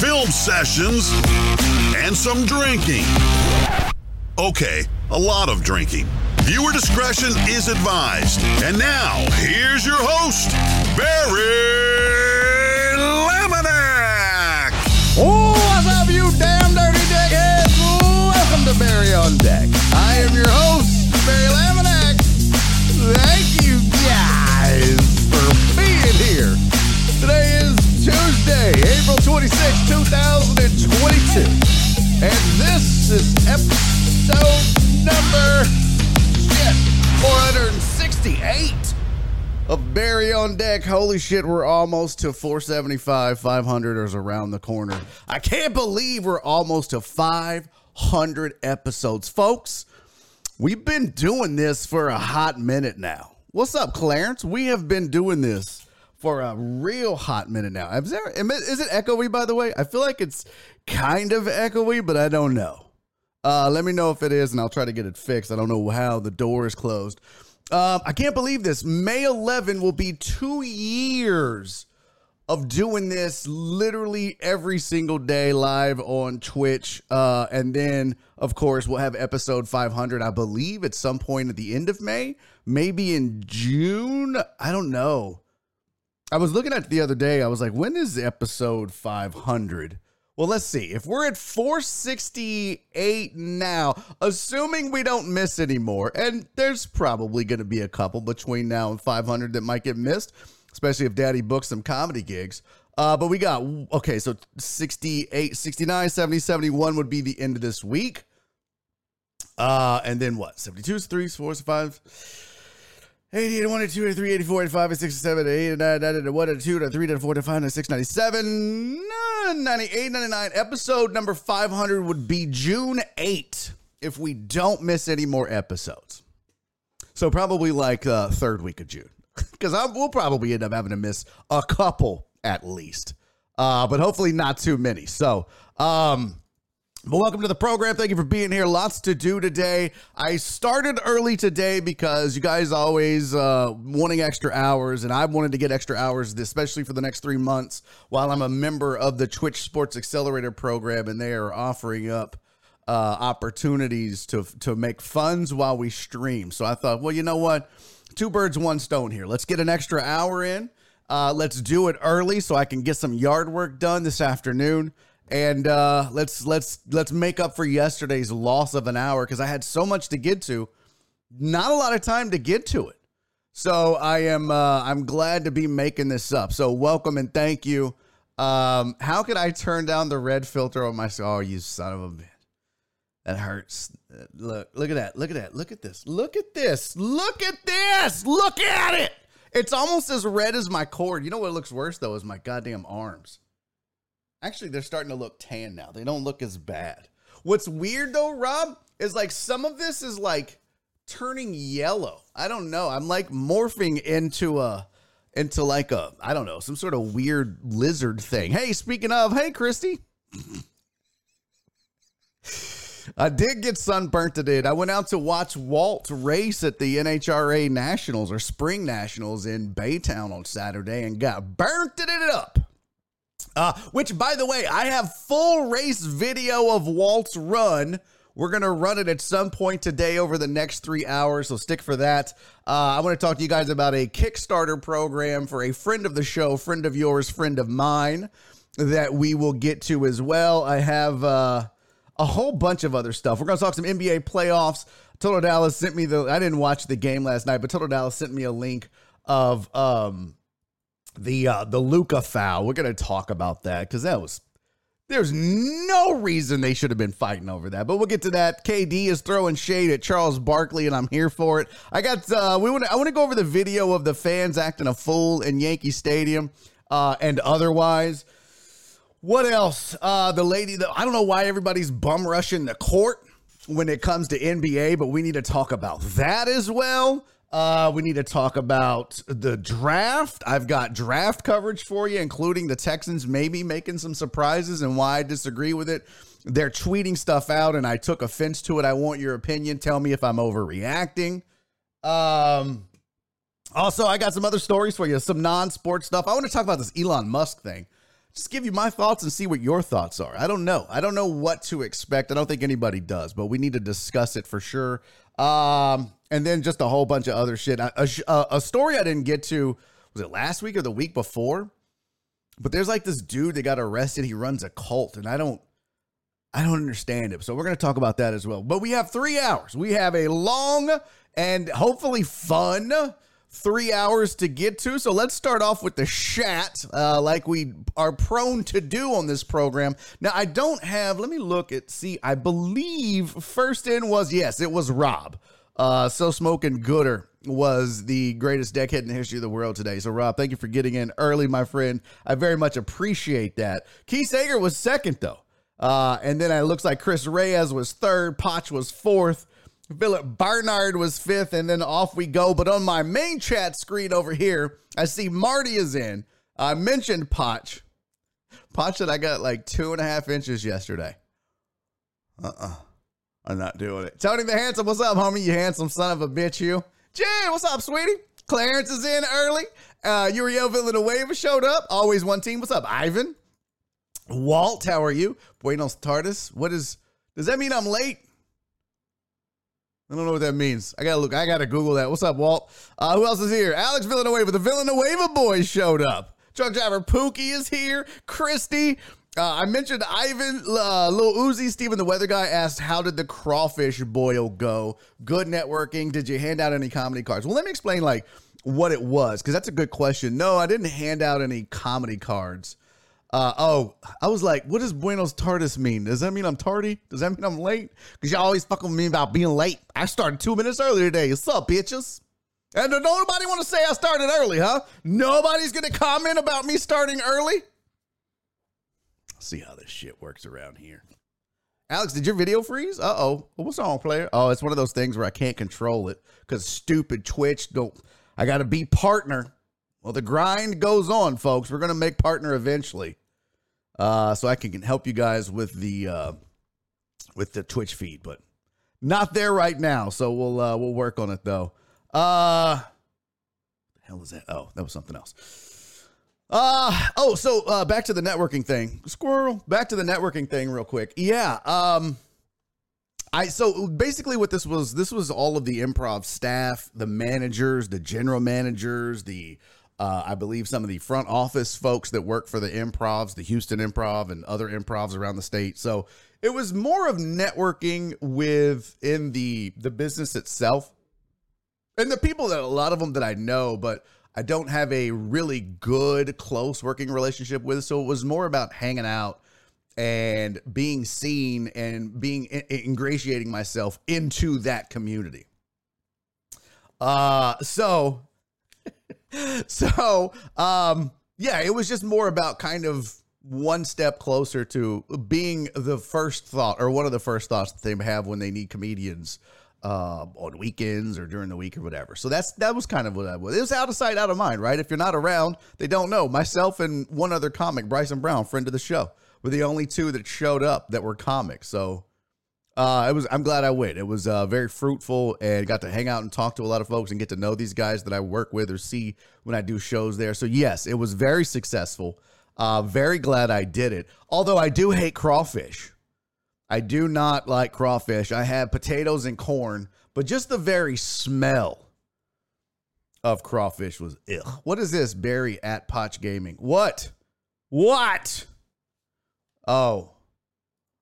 film sessions, and some drinking. Okay, a lot of drinking. Viewer discretion is advised. And now, here's your host, Barry Laminack. Oh, what's up, you damn dirty dickheads? Welcome to Barry on Deck. I am your host, Barry Laminack. Thank you Tuesday, April 26, 2022. And this is episode number shit, 468 of Barry on deck. Holy shit, we're almost to 475. 500 is around the corner. I can't believe we're almost to 500 episodes. Folks, we've been doing this for a hot minute now. What's up, Clarence? We have been doing this for a real hot minute now. Is, there, is it echoey, by the way? I feel like it's kind of echoey, but I don't know. Uh, let me know if it is, and I'll try to get it fixed. I don't know how the door is closed. Um, I can't believe this. May 11 will be two years of doing this literally every single day live on Twitch. Uh, and then, of course, we'll have episode 500, I believe, at some point at the end of May, maybe in June. I don't know. I was looking at the other day. I was like, when is episode 500? Well, let's see. If we're at 468 now, assuming we don't miss anymore, and there's probably going to be a couple between now and 500 that might get missed, especially if Daddy books some comedy gigs. Uh, but we got, okay, so 68, 69, 70, 71 would be the end of this week. Uh, and then what? 72, 3, 4, 5. 80, 81, 82, 83, 84, 85, 86, 87, 88, 89, 1, 2, 3, 4, 5, 96, 97, 98, 99. Episode number 500 would be June 8 if we don't miss any more episodes. So probably like uh, third week of June. Because we'll probably end up having to miss a couple at least. Uh, but hopefully not too many. So, um, but welcome to the program. Thank you for being here. Lots to do today. I started early today because you guys always uh, wanting extra hours, and I wanted to get extra hours, especially for the next three months, while I'm a member of the Twitch Sports Accelerator program, and they are offering up uh, opportunities to to make funds while we stream. So I thought, well, you know what, two birds, one stone here. Let's get an extra hour in. Uh, let's do it early so I can get some yard work done this afternoon and uh, let's let's let's make up for yesterday's loss of an hour because I had so much to get to, not a lot of time to get to it. So I am uh, I'm glad to be making this up. So welcome and thank you. Um, how could I turn down the red filter on my? Oh, you son of a bitch! That hurts. Look, look at that. Look at that. Look at this. Look at this. Look at this. Look at it. It's almost as red as my cord. You know what looks worse though is my goddamn arms. Actually, they're starting to look tan now. They don't look as bad. What's weird though, Rob, is like some of this is like turning yellow. I don't know. I'm like morphing into a into like a I don't know, some sort of weird lizard thing. Hey, speaking of, hey Christy. I did get sunburnt today. I went out to watch Walt race at the NHRA Nationals or Spring Nationals in Baytown on Saturday and got burnt it up. Uh, which, by the way, I have full race video of Walt's run. We're going to run it at some point today over the next three hours, so stick for that. Uh, I want to talk to you guys about a Kickstarter program for a friend of the show, friend of yours, friend of mine, that we will get to as well. I have uh, a whole bunch of other stuff. We're going to talk some NBA playoffs. Total Dallas sent me the, I didn't watch the game last night, but Total Dallas sent me a link of, um, the uh the Luka foul. We're gonna talk about that because that was there's no reason they should have been fighting over that. But we'll get to that. KD is throwing shade at Charles Barkley, and I'm here for it. I got uh we want I want to go over the video of the fans acting a fool in Yankee Stadium uh and otherwise. What else? Uh, the lady that I don't know why everybody's bum rushing the court when it comes to NBA, but we need to talk about that as well. Uh, we need to talk about the draft. I've got draft coverage for you, including the Texans maybe making some surprises and why I disagree with it. They're tweeting stuff out, and I took offense to it. I want your opinion. Tell me if I'm overreacting. Um, also, I got some other stories for you, some non sports stuff. I want to talk about this Elon Musk thing. Just give you my thoughts and see what your thoughts are. I don't know. I don't know what to expect. I don't think anybody does, but we need to discuss it for sure. Um, and then just a whole bunch of other shit. A, a, a story I didn't get to was it last week or the week before? But there's like this dude that got arrested. He runs a cult, and I don't I don't understand it. So we're to talk about that as well. But we have three hours. We have a long and hopefully fun three hours to get to. So let's start off with the chat, uh, like we are prone to do on this program. Now, I don't have, let me look at, see, I believe first in was, yes, it was Rob. Uh, so Smoking Gooder was the greatest deckhead in the history of the world today. So, Rob, thank you for getting in early, my friend. I very much appreciate that. Keith Sager was second, though. Uh, and then it looks like Chris Reyes was third, Potch was fourth, Philip Barnard was fifth, and then off we go. But on my main chat screen over here, I see Marty is in. I mentioned Potch. Potch said I got like two and a half inches yesterday. Uh uh-uh. uh. i am not doing it. Tony the Handsome, what's up, homie? You handsome son of a bitch, you. Jen, what's up, sweetie? Clarence is in early. Uh, Uriel Villanueva showed up. Always one team. What's up, Ivan? Walt, how are you? Buenos tardes. What is, does that mean I'm late? I don't know what that means. I gotta look. I gotta Google that. What's up, Walt? Uh, who else is here? Alex Villanueva. The Villanueva boys showed up. Truck driver Pookie is here. Christy. Uh, I mentioned Ivan, uh, Lil Uzi, Steven the weather guy asked, How did the crawfish boil go? Good networking. Did you hand out any comedy cards? Well, let me explain like what it was, because that's a good question. No, I didn't hand out any comedy cards. Uh, oh, I was like, what does Buenos Tardes mean? Does that mean I'm tardy? Does that mean I'm late? Because y'all always fucking me about being late. I started two minutes earlier today. What's up, bitches? And nobody want to say I started early, huh? Nobody's going to comment about me starting early? see how this shit works around here. Alex, did your video freeze? Uh oh. What's wrong, player? Oh, it's one of those things where I can't control it because stupid Twitch don't. I got to be partner well, the grind goes on, folks. We're going to make partner eventually. Uh, so I can help you guys with the uh, with the Twitch feed, but not there right now. So we'll uh, we'll work on it though. Uh, the hell is that? Oh, that was something else. Uh oh, so uh, back to the networking thing. Squirrel. Back to the networking thing, real quick. Yeah. Um. I so basically what this was this was all of the improv staff, the managers, the general managers, the uh, I believe some of the front office folks that work for the improvs, the Houston Improv, and other improvs around the state. So it was more of networking within the the business itself, and the people that a lot of them that I know, but I don't have a really good close working relationship with. So it was more about hanging out and being seen and being ingratiating myself into that community. Uh, so so, um, yeah, it was just more about kind of one step closer to being the first thought or one of the first thoughts that they have when they need comedians uh, on weekends or during the week or whatever. So that's that was kind of what I was. It was out of sight, out of mind, right? If you're not around, they don't know. Myself and one other comic, Bryson Brown, friend of the show, were the only two that showed up that were comics. So uh, it was. I'm glad I went. It was uh, very fruitful and got to hang out and talk to a lot of folks and get to know these guys that I work with or see when I do shows there. So yes, it was very successful. Uh, very glad I did it. Although I do hate crawfish. I do not like crawfish. I had potatoes and corn, but just the very smell of crawfish was ill. What is this? Barry at Potch Gaming. What? What? Oh,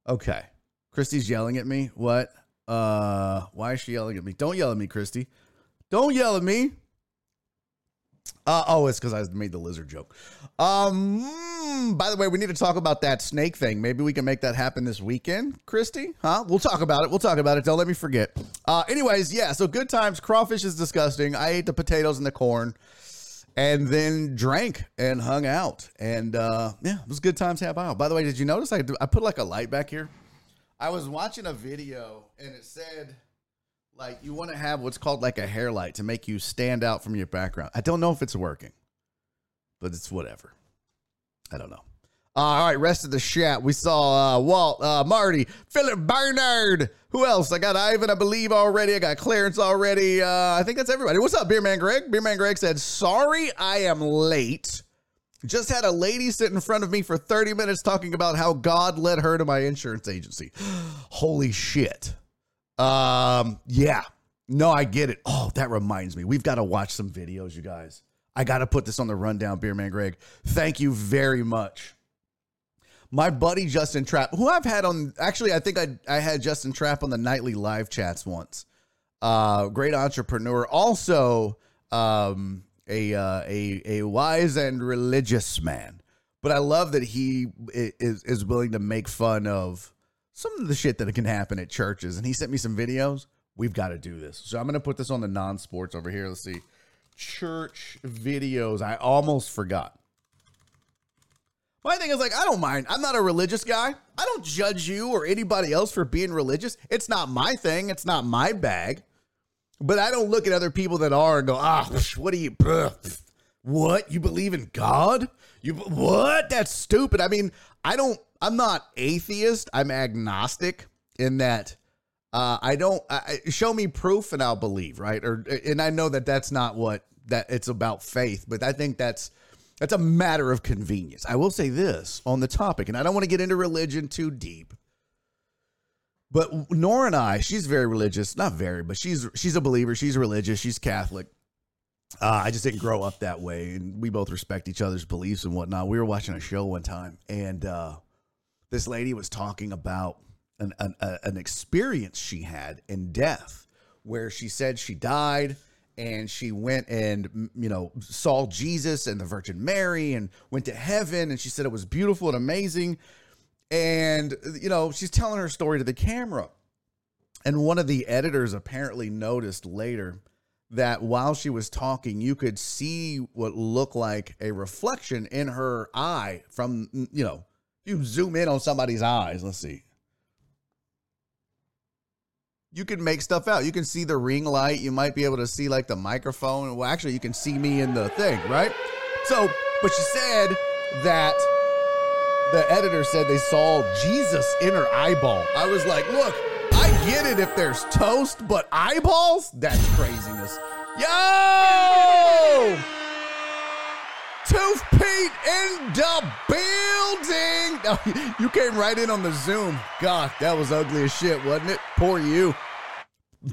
okay. Christy's yelling at me. What? Uh, why is she yelling at me? Don't yell at me, Christy. Don't yell at me. Uh, oh, it's because I made the lizard joke. Um, by the way, we need to talk about that snake thing. Maybe we can make that happen this weekend, Christy. Huh? We'll talk about it. We'll talk about it. Don't let me forget. Uh, anyways, yeah. So good times. Crawfish is disgusting. I ate the potatoes and the corn. and then drank and hung out. And uh, yeah, it was good times had by. By the way, did you notice I, I put like a light back here? I was watching a video and it said like you want to have what's called like a hair light to make you stand out from your background. I don't know if it's working, but it's whatever. I don't know. Uh, all right, rest of the chat. We saw uh, Walt, uh, Marty, Philip Bernard. Who else? I got Ivan, I believe, already. I got Clarence already. Uh, I think that's everybody. What's up, Beerman Greg? Beerman Greg said, Sorry, I am late. Just had a lady sit in front of me for 30 minutes talking about how God led her to my insurance agency. Holy shit. Um, yeah. No, I get it. Oh, that reminds me. We've got to watch some videos, you guys. I got to put this on the rundown, Beer Man Greg. Thank you very much my buddy Justin Trapp, who I've had on, actually, I think I, I had Justin Trapp on the nightly live chats once. Uh, great entrepreneur, also um, a, uh, a a wise and religious man. But I love that he is is willing to make fun of some of the shit that can happen at churches. And he sent me some videos. We've got to do this. So I'm to put this on the non sports over here. Let's see. Church videos. I almost forgot. My thing is like, I don't mind. I'm not a religious guy. I don't judge you or anybody else for being religious. It's not my thing. It's not my bag. But I don't look at other people that are and go, ah, what do you, what? You believe in God? You, what? That's stupid. I mean, I don't, I'm not atheist. I'm agnostic in that uh, I don't, I, show me proof and I'll believe, right? Or, and I know that that's not what, that it's about faith, but I think that's, that's a matter of convenience. I will say this on the topic, and I don't want to get into religion too deep. But Nora and I, she's very religious, not very, but she's she's a believer. She's religious. She's Catholic. Uh, I just didn't grow up that way, and we both respect each other's beliefs and whatnot. We were watching a show one time, and uh, this lady was talking about an, an, an experience she had in death, where she said she died and she went and you know saw Jesus and the Virgin Mary and went to heaven and she said it was beautiful and amazing and you know she's telling her story to the camera and one of the editors apparently noticed later that while she was talking you could see what looked like a reflection in her eye from you know you zoom in on somebody's eyes let's see you can make stuff out. You can see the ring light. You might be able to see like the microphone. Well, actually, you can see me in the thing, right? So, but she said that the editor said they saw Jesus in her eyeball. I was like, look, I get it if there's toast, but eyeballs? That's craziness. Yo! Tooth Pete in the building. You came right in on the Zoom. God, that was ugly as shit, wasn't it? Poor you.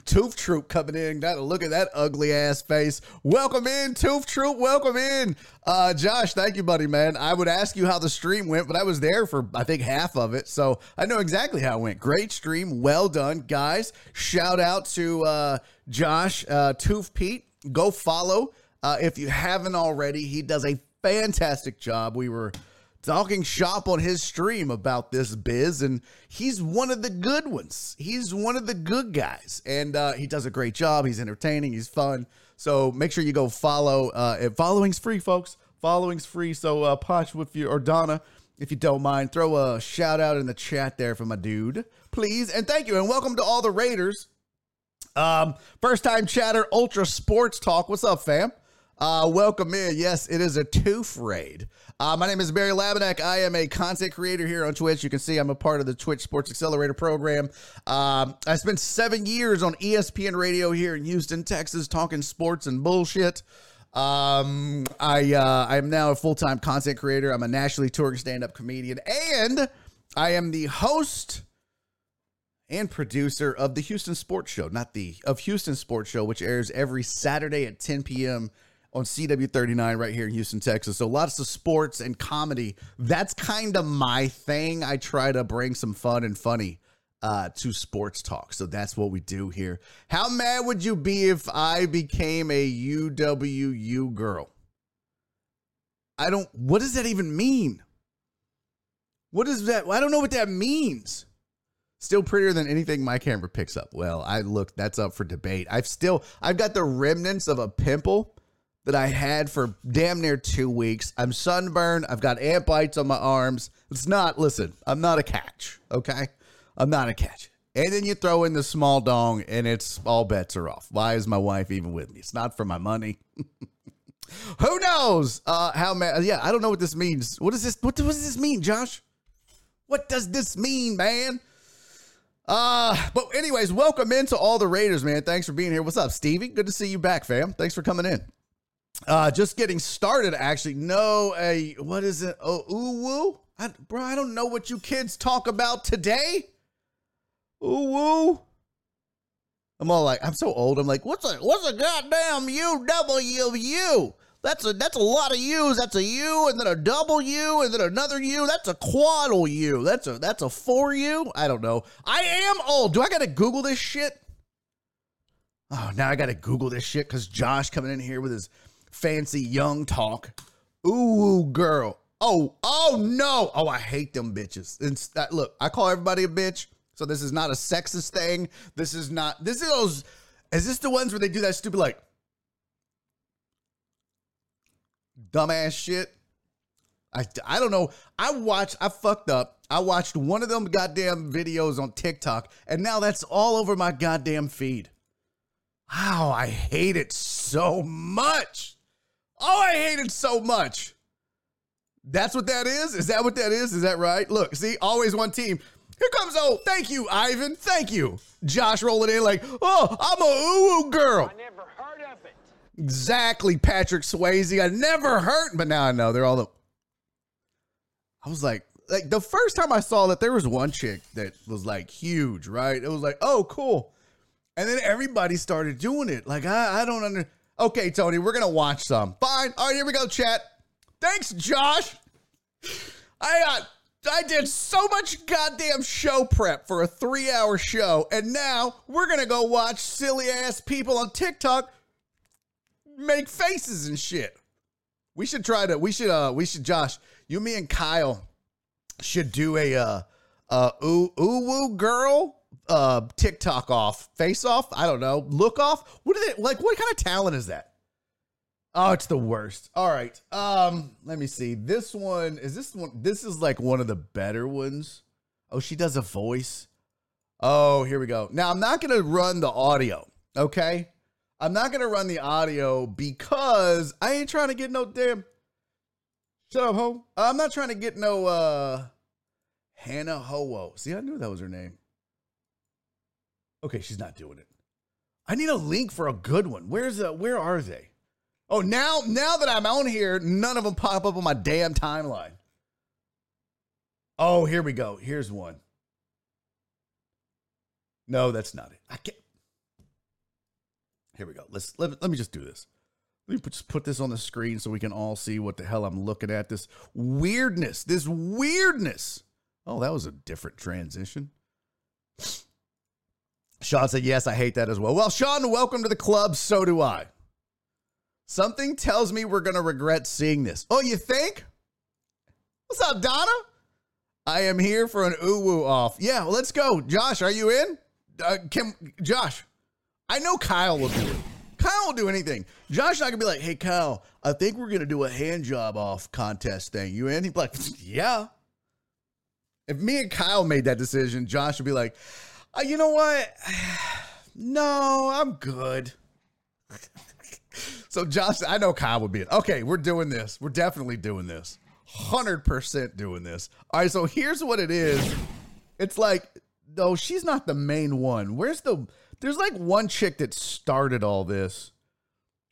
Tooth Troop coming in. Got to look at that ugly ass face. Welcome in, Tooth Troop. Welcome in. Uh, Josh, thank you, buddy, man. I would ask you how the stream went, but I was there for, I think, half of it. So I know exactly how it went. Great stream. Well done, guys. Shout out to uh, Josh, uh, Tooth Pete. Go follow uh, if you haven't already. He does a fantastic job. We were talking shop on his stream about this biz, and he's one of the good ones. He's one of the good guys, and uh, he does a great job. He's entertaining. He's fun. So make sure you go follow. Uh, following's free, folks. Following's free. So uh, with you or Donna, if you don't mind, throw a shout out in the chat there for my dude, please, and thank you, and welcome to all the Raiders. Um, first time chatter, Ultra Sports Talk. What's up, fam? Uh, welcome in. Yes, it is a tooth raid. Uh, my name is Barry Laminack. I am a content creator here on Twitch. You can see I'm a part of the Twitch Sports Accelerator program. Um, I spent seven years on ESPN Radio here in Houston, Texas, talking sports and bullshit. Um, I uh, I am now a full time content creator. I'm a nationally touring stand up comedian, and I am the host and producer of the Houston Sports Show, not the of Houston Sports Show, which airs every Saturday at 10 p.m on CW39 right here in Houston, Texas. So lots of sports and comedy. That's kind of my thing. I try to bring some fun and funny uh, to sports talk. So that's what we do here. How mad would you be if I became a UWU girl? I don't, what does that even mean? What is that? I don't know what that means. Still prettier than anything my camera picks up. Well, I look, that's up for debate. I've still, I've got the remnants of a pimple that I had for damn near two weeks. I'm sunburned. I've got ant bites on my arms. It's not, listen, I'm not a catch, okay? I'm not a catch. And then you throw in the small dong and it's all bets are off. Why is my wife even with me? It's not for my money. Who knows? Uh, how man? Yeah, I don't know what this means. What does this? What does this mean, Josh? What does this mean, man? Uh, but anyways, welcome into all the Raiders, man. Thanks for being here. What's up, Stevie? Good to see you back, fam. Thanks for coming in. Uh, just getting started, actually. No, a what is it? Oh, ooh woo, I, bro. I don't know what you kids talk about today. Ooh woo. I'm all like, I'm so old. I'm like, what's a what's a goddamn UWU? That's a that's a lot of U's. That's a U and then a double U and then another U. That's a quaddle U. That's a that's a four U. I don't know. I am old. Do I gotta Google this shit? Oh, now I gotta Google this shit because Josh coming in here with his fancy young talk. Ooh, girl. Oh, oh no. Oh, I hate them bitches. And look, I call everybody a bitch. So this is not a sexist thing. This is not. This is those. Is this the ones where they do that stupid like dumbass shit? I, I don't know. I watched, I fucked up. I watched one of them goddamn videos on TikTok, and now that's all over my goddamn feed. Wow, I hate it so much. Oh, I hate it so much. That's what that is? Is that what that is? Is that right? Look, see, always one team. Here comes oh, thank you, Ivan. Thank you. Josh rolling in like, oh, I'm a ooh girl. I never heard of it. Exactly, Patrick Swayze. I never heard, but now I know they're all the. I was like, like the first time I saw that, there was one chick that was like huge, right? It was like, oh, cool. And then everybody started doing it. Like, I, I don't under. Okay, Tony, we're gonna watch some. Fine. All right, here we go, chat. Thanks, Josh. I. Uh, I did so much goddamn show prep for a three hour show, and now we're gonna go watch silly ass people on TikTok make faces and shit. We should try to. We should. Uh. We should. Josh, you, me, and Kyle should do a uh uh ooh ooh woo girl uh TikTok off face off. I don't know. Look off. What are they like? What kind of talent is that? Oh, it's the worst. All right. Um, let me see. This one is this one. This is like one of the better ones. Oh, she does a voice. Oh, here we go. Now I'm not gonna run the audio. Okay, I'm not gonna run the audio because I ain't trying to get no damn. Shut up, ho. I'm not trying to get no uh Hannah Ho. See, I knew that was her name. Okay, she's not doing it. I need a link for a good one. Where's the? Where are they? Oh, now now that I'm on here, none of them pop up on my damn timeline. Oh, here we go. Here's one. No, that's not it. I can't. Here we go. Let's let, let me just do this. Let me put, just put this on the screen so we can all see what the hell I'm looking at. This weirdness. This weirdness. Oh, that was a different transition. Sean said, Yes, I hate that as well. Well, Sean, welcome to the club. So do I. Something tells me we're going to regret seeing this. Oh, you think? What's up, Donna? I am here for an uwu off. Yeah, well, let's go. Josh, are you in? Uh, Kim, Josh, I know Kyle will do it. Kyle will do anything. Josh and I can be like, hey, Kyle, I think we're to do a hand job off contest thing. You in? He'd be like, yeah. If me and Kyle made that decision, Josh would be like, uh, you know what? No, I'm good. So Josh, I know Kyle would be it. Okay, we're doing this. We're definitely doing this. 100% doing this. All right, so here's what it is. It's like, no, she's not the main one. Where's the There's like one chick that started all this.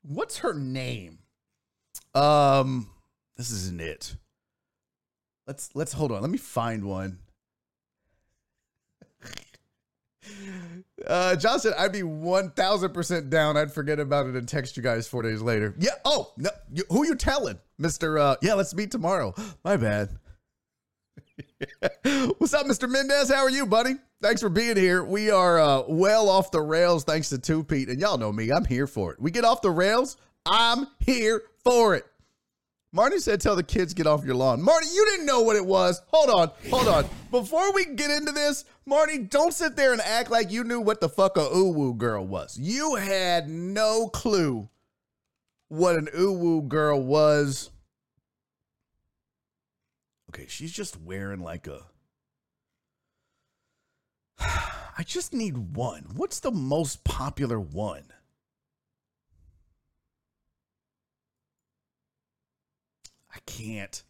What's her name? Um, this isn't it. Let's let's hold on. Let me find one. Uh, John said, I'd be 1000% down. I'd forget about it and text you guys four days later. Yeah. Oh, no. You, who you telling? Mr. Uh, yeah, let's meet tomorrow. My bad. What's up, Mr. Mendez? How are you, buddy? Thanks for being here. We are uh, well off the rails thanks to Tooth Pete. And y'all know me, I'm here for it. We get off the rails, I'm here for it. Marty said, tell the kids get off your lawn. Marty, you didn't know what it was. Hold on, hold on. Before we get into this, Marty, don't sit there and act like you knew what the fuck a uwu girl was. You had no clue what an uwu girl was. Okay, she's just wearing like a. I just need one. What's the most popular one? I can't.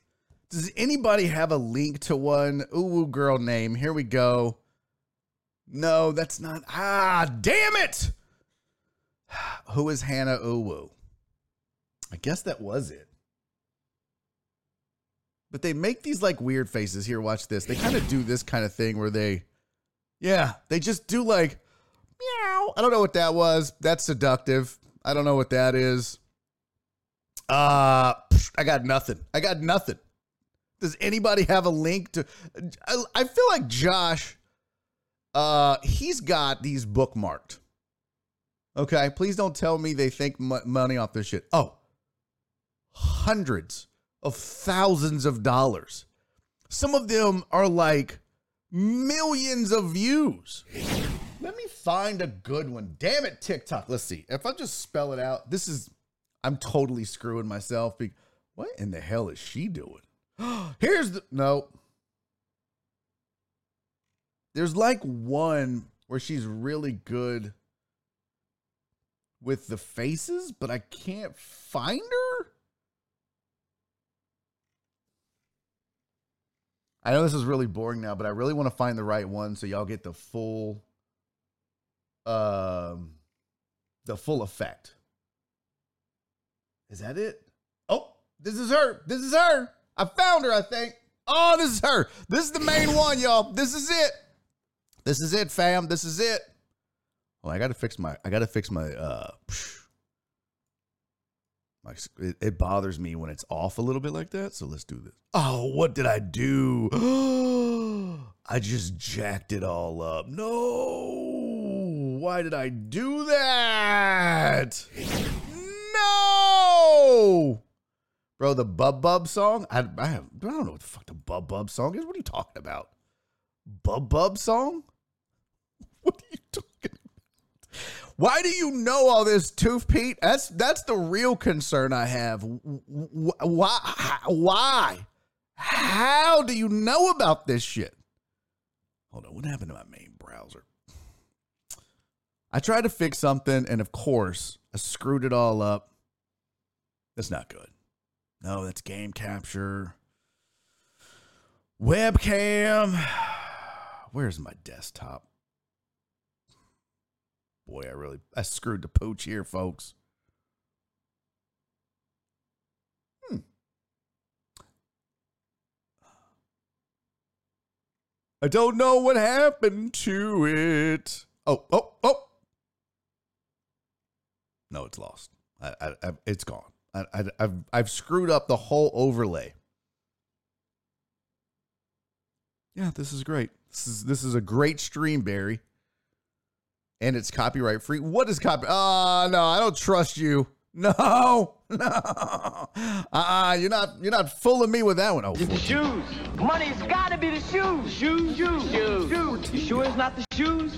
Does anybody have a link to one uwu girl name? Here we go. No, that's not. Ah, damn it! Who is Hannah Uwu? I guess that was it. But they make these like weird faces. Here, watch this. They kind of do this kind of thing where they, yeah, they just do like, meow. I don't know what that was. That's seductive. I don't know what that is. Uh, I got nothing. I got nothing. Does anybody have a link to? I, I feel like Josh, uh, he's got these bookmarked. Okay, please don't tell me they think money off this shit. Oh, hundreds of thousands of dollars. Some of them are like millions of views. Let me find a good one. Damn it, TikTok. Let's see. If I just spell it out, this is, I'm totally screwing myself. What in the hell is she doing? Here's the, no. There's like one where she's really good with the faces, but I can't find her. I know this is really boring now, but I really want to find the right one so y'all get the full um the full effect. Is that it? Oh, this is her. This is her. I found her, I think. Oh, this is her. This is the main one, y'all. This is it. This is it, fam. This is it. Well, I gotta fix my I gotta fix my uh my it, it bothers me when it's off a little bit like that. So let's do this. Oh, what did I do? I just jacked it all up. No. Why did I do that? No. Bro, the Bub Bub song? I, I, have, I don't know what the fuck the Bub Bub song is. What are you talking about? Bub Bub song? What are you talking about? Why do you know all this, Tooth Pete? That's that's the real concern I have. Why? Why? How do you know about this shit? Hold on, what happened to my main browser? I tried to fix something, and of course, I screwed it all up. That's not good. No, that's game capture. Webcam. Where's my desktop? Boy, I really I screwed the pooch here, folks. Hmm. I don't know what happened to it. Oh, oh, oh. No, it's lost. I, I, I it's gone. I, I, I've I've screwed up the whole overlay. Yeah, this is great. This is this is a great stream, Barry. And it's copyright free. What is copy? Ah, uh, no, I don't trust you. No, no. Uh-uh, you're not you're not fooling me with that one. Oh, the shoes. Money's gotta be the shoes. Shoes, shoes, shoes. shoes. You sure it's not the shoes?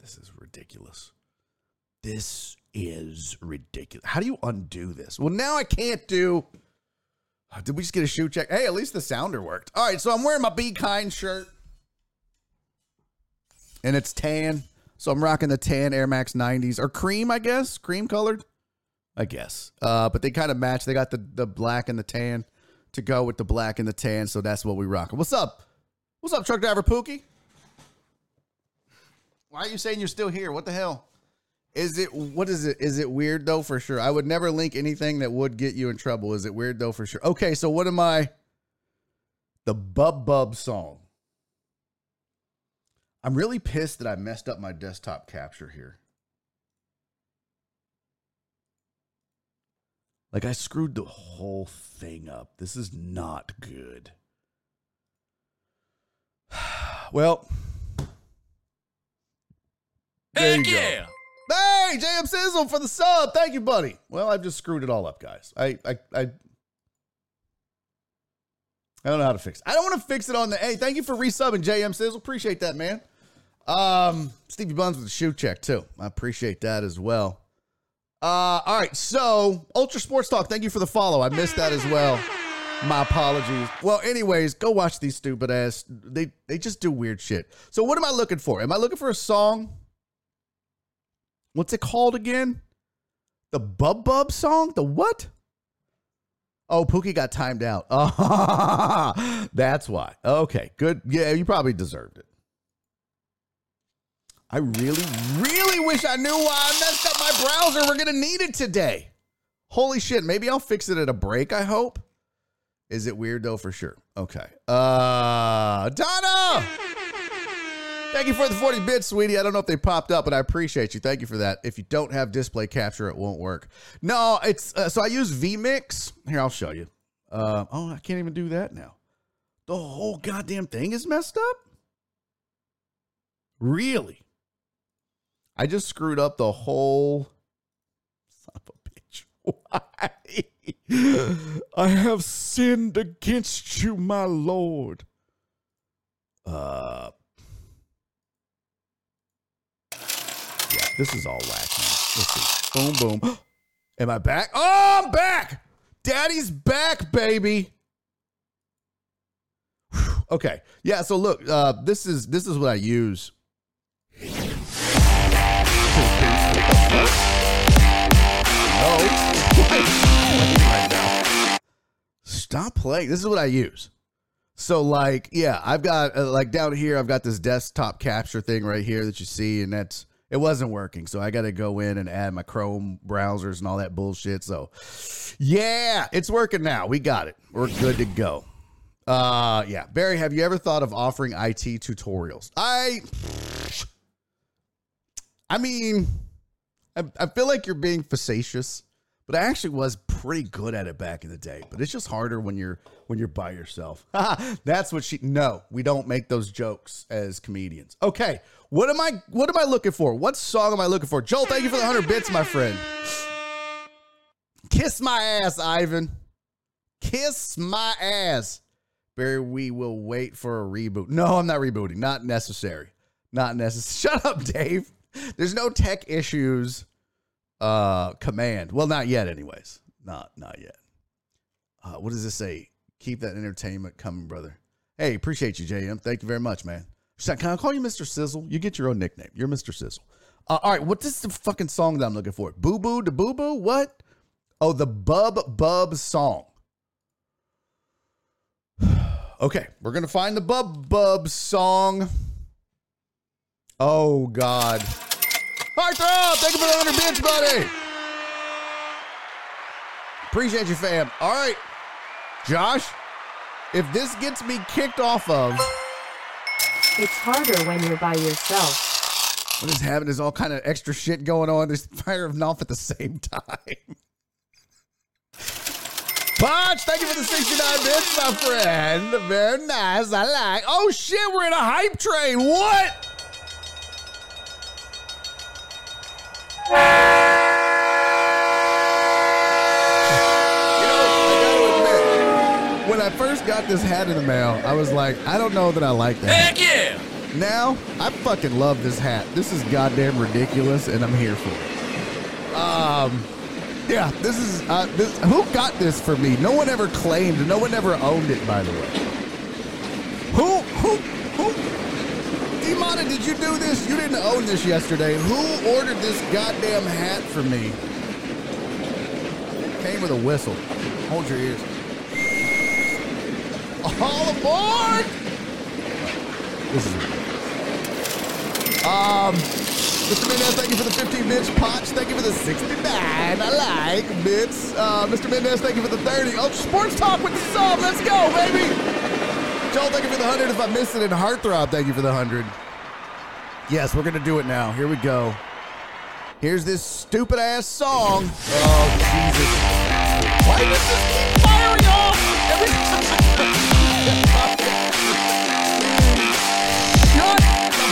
This is ridiculous. This is ridiculous. How do you undo this? Well, now I can't do. Did we just get a shoe check? Hey, at least the sounder worked. All right, so I'm wearing my Be Kind shirt. And it's tan. So I'm rocking the tan Air Max 90s or cream, I guess. Cream colored. I guess. Uh, but they kind of match. They got the, the black and the tan to go with the black and the tan. So that's what we rock. What's up? What's up, truck driver Pookie? Why are you saying you're still here? What the hell? Is it what is it? Is it weird though for sure? I would never link anything that would get you in trouble. Is it weird though for sure? Okay, so what am I? The Bub Bub song. I'm really pissed that I messed up my desktop capture here. Like I screwed the whole thing up. This is not good. well, there Heck you yeah. go. Hey, JM Sizzle for the sub. Thank you, buddy. Well, I've just screwed it all up, guys. I I I I don't know how to fix it. I don't want to fix it on the. Hey, thank you for resubbing, JM Sizzle. Appreciate that, man. Um, Stevie Buns with the shoe check too. I appreciate that as well. Uh, all right. So Ultra Sports Talk. Thank you for the follow. I missed that as well. My apologies. Well, anyways, go watch these stupid ass. They they just do weird shit. So what am I looking for? Am I looking for a song? What's it called again? The Bub Bub song? The what? Oh, Pookie got timed out. That's why. Okay, good. Yeah, you probably deserved it. I really, really wish I knew why I messed up my browser. We're gonna need it today. Holy shit. Maybe I'll fix it at a break, I hope. Is it weird though? For sure. Okay. Uh Donna! Thank you for the 40 bits, sweetie. I don't know if they popped up, but I appreciate you. Thank you for that. If you don't have display capture, it won't work. No, it's uh, so I use vMix. Here, I'll show you. Uh, oh, I can't even do that now. The whole goddamn thing is messed up. Really? I just screwed up the whole. Son of a bitch. Why? I have sinned against you, my Lord. Uh, this is all wacky. Let's see. Boom, boom. Am I back? Oh, I'm back. Daddy's back, baby. Okay. Yeah, so look, uh, this is this is what I use. No. Stop playing. This is what I use. So like, yeah, I've got uh, like down here, I've got this desktop capture thing right here that you see, and that's it wasn't working. So I got to go in and add my Chrome browsers and all that bullshit. So yeah, it's working now. We got it. We're good to go. Uh, yeah, Barry, have you ever thought of offering IT tutorials? I, I mean, I, I feel like you're being facetious, but I actually was pretty good at it back in the day. But it's just harder when you're when you're by yourself. That's what she. No, we don't make those jokes as comedians. Okay, what am I? What am I looking for? What song am I looking for? Joel, thank you for the hundred bits, my friend. Kiss my ass, Ivan. Kiss my ass. Barry, we will wait for a reboot. No, I'm not rebooting. Not necessary. Not necessary. Shut up, Dave. There's no tech issues uh command. Well, not yet anyways. Not not yet. Uh what does this say? Keep that entertainment coming, brother. Hey, appreciate you, JM. Thank you very much, man. Can I call you Mr. Sizzle? You get your own nickname. You're Mr. Sizzle. Uh, all right, what is the fucking song that I'm looking for? Boo Boo the Boo Boo? What? Oh, the Bub Bub song. okay, we're gonna find the Bub Bub song. Oh God. Heartthrob, thank you for the 100 bits, buddy. Appreciate you, fam. All right, Josh, if this gets me kicked off of, It's harder when you're by yourself. what is happening? There's all kind of extra shit going on. There's fire and off at the same time. Punch, thank you for the 69 bits, my friend. Very nice. I like. Oh shit, we're in a hype train. What? You know, I gotta admit, when I first got this hat in the mail, I was like, I don't know that I like that. Heck yeah! Now, I fucking love this hat. This is goddamn ridiculous, and I'm here for it. Um, yeah, this is uh, this. Who got this for me? No one ever claimed. No one ever owned it. By the way, who who who? Imana, did you do this? You didn't own this yesterday. Who ordered this goddamn hat for me? Came with a whistle. Hold your ears. All aboard! This is it. um, Mr. Mendez, thank you for the 15 bits. Potch, thank you for the 69. I like bits. Uh, Mr. Mendez, thank you for the 30. Oh, sports talk with the sub. Let's go, baby. Joel, thank you for the 100. If I missed it in Heartthrob, thank you for the 100. Yes, we're going to do it now. Here we go. Here's this stupid ass song. Oh, Jesus. Why does this keep firing off every? Shut the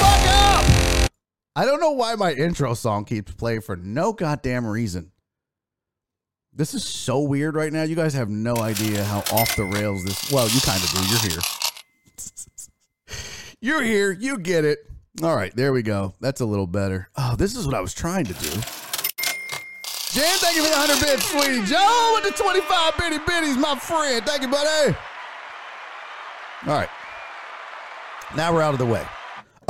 fuck up! I don't know why my intro song keeps playing for no goddamn reason. This is so weird right now. You guys have no idea how off the rails this. Well, you kind of do. You're here. You're here. You get it. All right, there we go. That's a little better. Oh, this is what I was trying to do. Jan, thank you for the 100 bits, sweetie. Joe with the 25 bitty bitties, my friend. Thank you, buddy. All right. Now we're out of the way.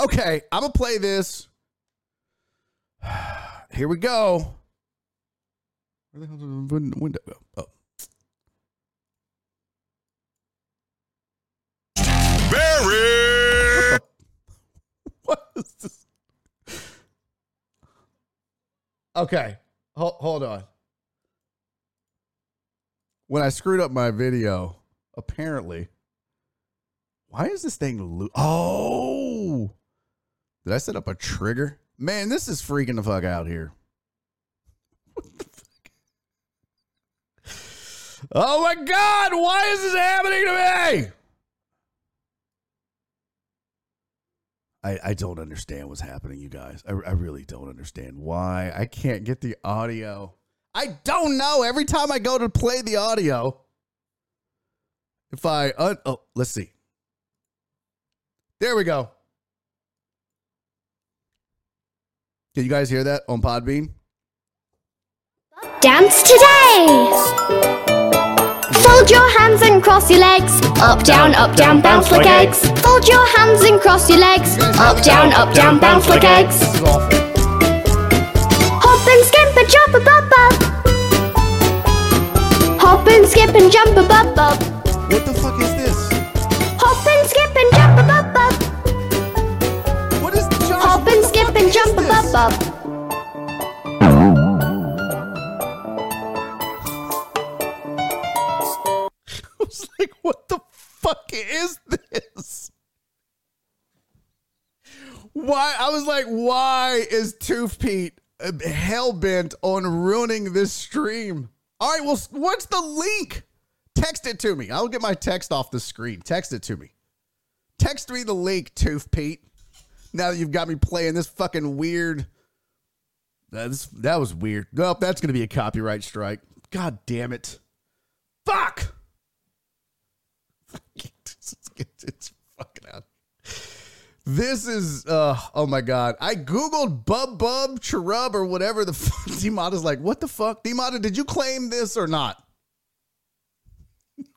Okay, I'm going to play this. Here we go. Where the hell did the window go? Oh. Barry! What is this? Okay, hold, hold on. When I screwed up my video, apparently, why is this thing? Lo- oh, did I set up a trigger? Man, this is freaking the fuck out here. What the fuck? Oh my god, why is this happening to me? I, I don't understand what's happening, you guys. I, I really don't understand why I can't get the audio. I don't know. Every time I go to play the audio, if I un- oh, let's see. There we go. Can you guys hear that on Podbean? Dance today! Fold your hands and cross your legs. Up, down, up, down, bounce like eggs. Fold your hands and cross your legs. Up, down, up, down, bounce like eggs. This is awful. Hop and skip and jump a bub bub. Hop and skip and jump a bub bub. What the fuck is this? Hop and skip and jump a bub bub. What is Josh? Hop and skip and jump a this? bub like, what the fuck is this? Why? I was like, why is Tooth Pete uh, hell bent on ruining this stream? All right, well, what's the link? Text it to me. I'll get my text off the screen. Text it to me. Text me the link, Tooth Pete. Now that you've got me playing this fucking weird. That's, that was weird. Nope, that's going to be a copyright strike. God damn it. Fuck! It's, it's fucking out. This is uh oh my god. I googled Bub Bub Cherub or whatever the fuck. Demata's like, what the fuck? Demata, did you claim this or not?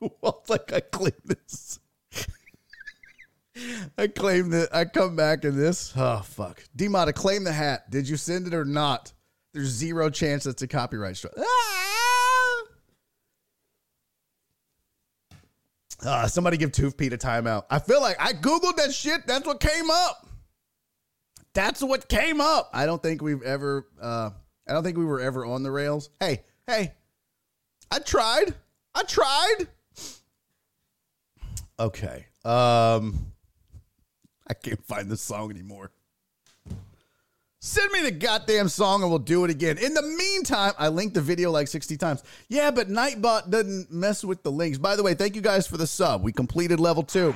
well, like I claim this. I claim that I come back in this. Oh fuck. Demata, claim the hat. Did you send it or not? There's zero chance that's a copyright strike. Ah! Uh, somebody give Tooth Pete a timeout. I feel like I Googled that shit. That's what came up. That's what came up. I don't think we've ever, uh, I don't think we were ever on the rails. Hey, hey, I tried. I tried. Okay. Um, I can't find this song anymore. Send me the goddamn song and we'll do it again. In the meantime, I linked the video like 60 times. Yeah, but Nightbot doesn't mess with the links. By the way, thank you guys for the sub. We completed level two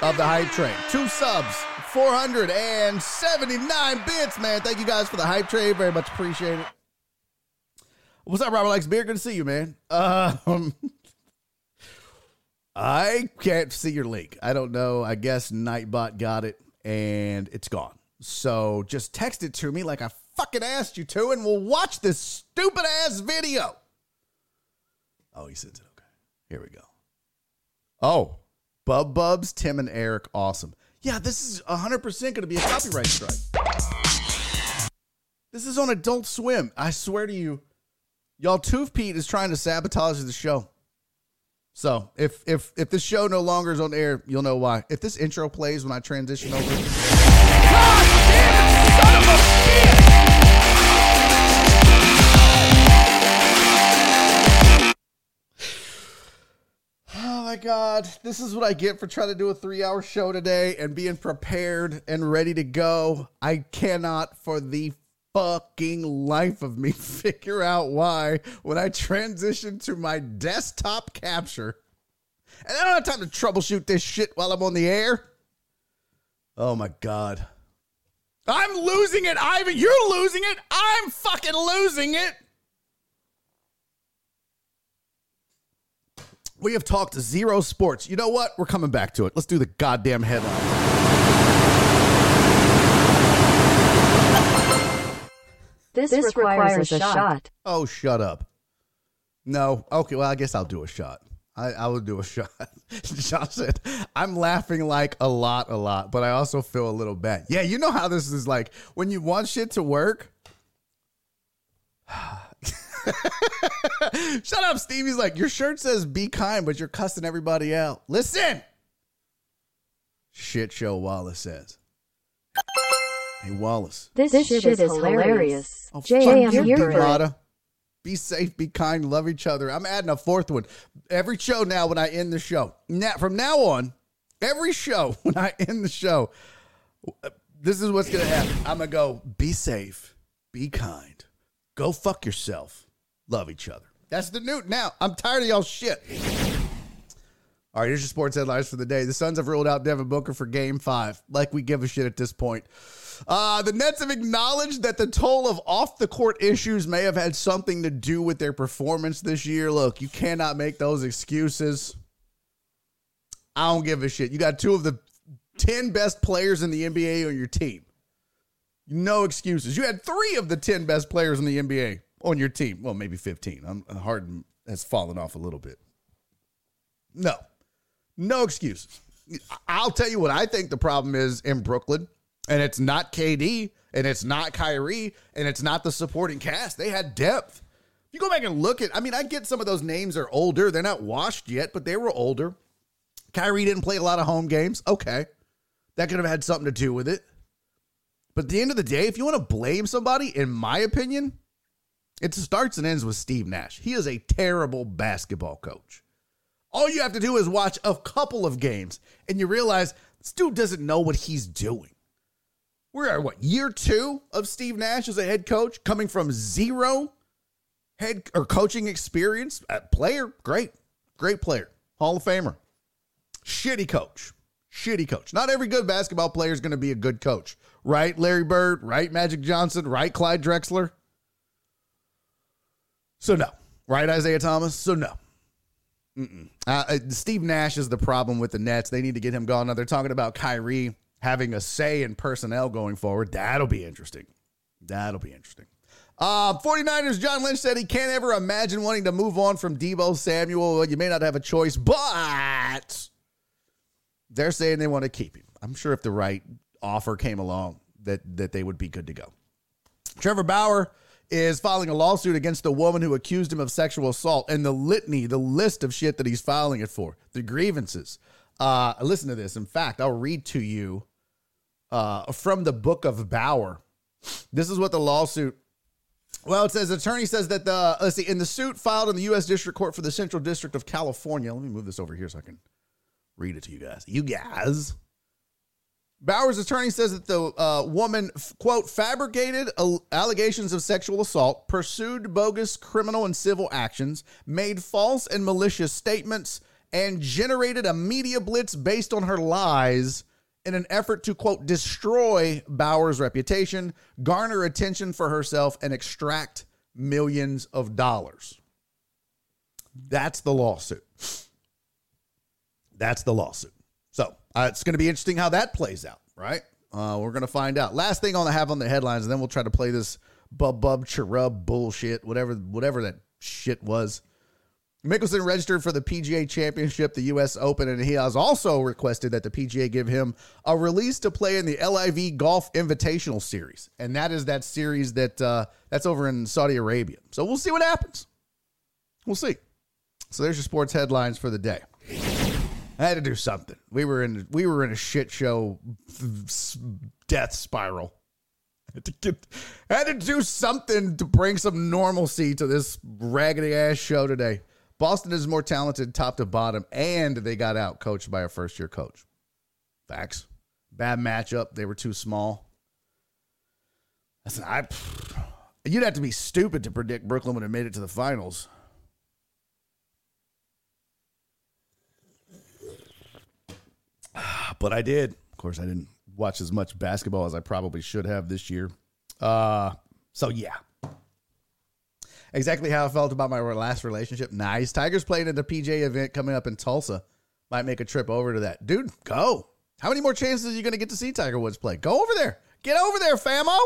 of the hype train. Two subs, 479 bits, man. Thank you guys for the hype train. Very much appreciate it. What's up, Robert Likes Beer? Good to see you, man. Um, I can't see your link. I don't know. I guess Nightbot got it and it's gone. So just text it to me like I fucking asked you to, and we'll watch this stupid ass video. Oh, he sends it. Okay. Here we go. Oh, Bub Bubs, Tim and Eric, awesome. Yeah, this is 100% going to be a copyright strike. This is on Adult Swim. I swear to you, y'all, Tooth Pete is trying to sabotage the show. So if if if this show no longer is on air, you'll know why. If this intro plays when I transition over, Oh god, this is what I get for trying to do a three hour show today and being prepared and ready to go. I cannot for the fucking life of me figure out why when I transition to my desktop capture and I don't have time to troubleshoot this shit while I'm on the air. Oh my god. I'm losing it, Ivan. You're losing it. I'm fucking losing it. We have talked zero sports. You know what? We're coming back to it. Let's do the goddamn headline. This, this requires, requires, a, shot. shot. Oh, shut up. No. Okay, well, I guess I'll do a shot. I, I will do a shot. John said, I'm laughing like a lot, a lot, but I also feel a little bad. Yeah, you know how this is like when you want shit to work. Shut up, Stevie's like, Your shirt says be kind, but you're cussing everybody out. Listen. Shit show, Wallace says. Hey, Wallace. This, shit, is hilarious. Oh, Jay, fuck Be safe, be kind, love each other. I'm adding a fourth one. Every show now when I end the show. Now from now on, every show when I end the show, this is what's gonna happen. I'm gonna go, be safe, be kind, go fuck yourself, love each other. That's the new now. I'm tired of y'all shit. All right, here's your sports headlines for the day. The Suns have ruled out Devin Booker for game five. Like we give a shit at this point. Uh, the Nets have acknowledged that the toll of off the court issues may have had something to do with their performance this year. Look, you cannot make those excuses. I don't give a shit. You got two of the 10 best players in the NBA on your team. No excuses. You had three of the 10 best players in the NBA on your team. Well, maybe 15. I'm, Harden has fallen off a little bit. No, no excuses. I'll tell you what I think the problem is in Brooklyn, and it's not KD, and it's not Kyrie, and it's not the supporting cast. They had depth. If you go back and look at, I mean, I get some of those names are older. They're not washed yet, but they were older. Kyrie didn't play a lot of home games. Okay. That could have had something to do with it. But at the end of the day, if you want to blame somebody, in my opinion, it starts and ends with Steve Nash. He is a terrible basketball coach. All you have to do is watch a couple of games and you realize this dude doesn't know what he's doing. We're at what, year two of Steve Nash as a head coach, coming from zero head or coaching experience. Player, great, great player, Hall of Famer. Shitty coach, shitty coach. Not every good basketball player is going to be a good coach, right? Larry Bird, right? Magic Johnson, right? Clyde Drexler. So no, right? Isiah Thomas. So no. Uh, uh, Steve Nash is the problem with the Nets. They need to get him gone. Now they're talking about Kyrie having a say in personnel going forward. That'll be interesting. That'll be interesting. Uh, 49ers, John Lynch said he can't ever imagine wanting to move on from Deebo Samuel. You may not have a choice, but they're saying they want to keep him. I'm sure if the right offer came along, that, that they would be good to go. Trevor Bauer is filing a lawsuit against the woman who accused him of sexual assault and the litany, the list of shit that he's filing it for, the grievances. Uh, listen to this. In fact, I'll read to you uh, from the book of Bauer. This is what the lawsuit. Well, it says attorney says that the let's see in the suit filed in the U.S. District Court for the Central District of California. Let me move this over here so I can read it to you guys. You guys. Bauer's attorney says that the uh, woman, quote, fabricated al- allegations of sexual assault, pursued bogus criminal and civil actions, made false and malicious statements, and generated a media blitz based on her lies in an effort to, quote, destroy Bauer's reputation, garner attention for herself, and extract millions of dollars. That's the lawsuit. That's the lawsuit. So uh, it's going to be interesting how that plays out, right? Uh, we're going to find out. Last thing the have on the headlines, and then we'll try to play this bub bub cherub bullshit, whatever whatever that shit was. Mickelson registered for the PGA Championship, the U.S. Open, and he has also requested that the PGA give him a release to play in the LIV Golf Invitational Series, and that is that series that uh, that's over in Saudi Arabia. So we'll see what happens. We'll see. So there's your sports headlines for the day. I had to do something. We were in we were in a shit show death spiral. I had to get I had to do something to bring some normalcy to this raggedy ass show today. Boston is more talented top to bottom, and they got out coached by a first year coach. Facts. Bad matchup. They were too small. Listen, I you'd have to be stupid to predict Brooklyn would have made it to the finals. but I did. Of course, I didn't watch as much basketball as I probably should have this year. Uh, so yeah, exactly how I felt about my last relationship. Nice. Tigers playing at the PJ event coming up in Tulsa. Might make a trip over to that. Dude, go. How many more chances are you going to get to see Tiger Woods play? Go over there. Get over there, famo.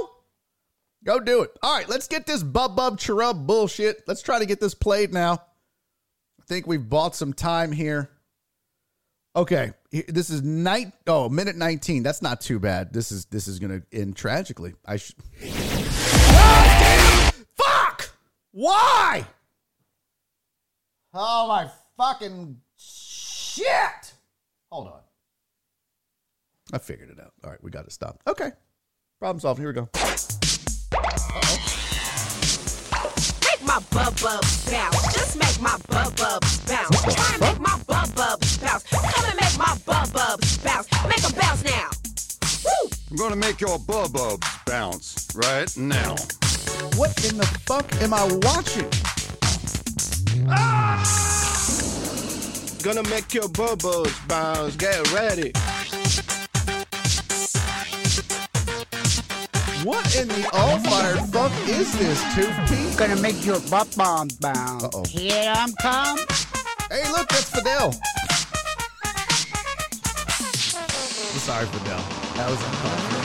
Go do it. All right, let's get this bub bub chirub bullshit. Let's try to get this played now. I think we've bought some time here. Okay, this is night. Oh, minute nineteen. That's not too bad. This is this is gonna end tragically. I should. Fuck! Why? Oh my fucking shit! Hold on. I figured it out. All right, we got to stop. Okay, problem solved. Here we go. Make my bub bub bounce. Just make my bub bub bounce. Try and make my bub bub bounce. Come and make my bub bub bounce. Make them bounce now. Woo! I'm gonna make your bububs bounce right now. What in the fuck am I watching? Ah! Gonna make your bubbles bounce. Get ready. What in the all fired fuck is this, Tooth Pete? Gonna make your butt bomb bounce. Uh-oh. Here I'm come. Hey, look, that's Fidel. Sorry, Fidel. That was uncomfortable.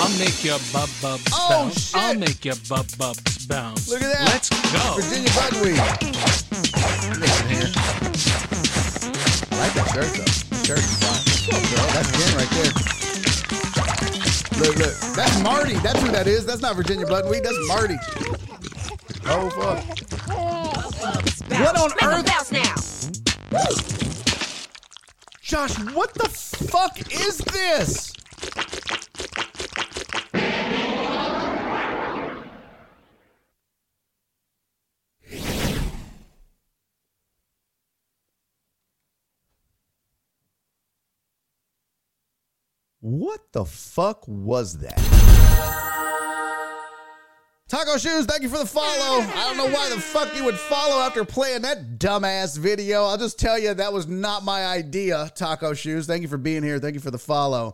Jim, what's the time? I'll make your bub bub Oh, bounce. shit. I'll make your bub bub bounce. Look at that. Let's go. Virginia Bugweed. Listen here. I like that shirt, though. That shirt is fine. What's girl? That's Jen right there. Look, look. That's Marty. That's who that is. That's not Virginia Bugweed. That's Marty. Oh, fuck. What on Make 'em earth? bounce now. Josh, what the fuck is this? What the fuck was that? Taco Shoes, thank you for the follow. I don't know why the fuck you would follow after playing that dumbass video. I'll just tell you that was not my idea, Taco Shoes. Thank you for being here. Thank you for the follow.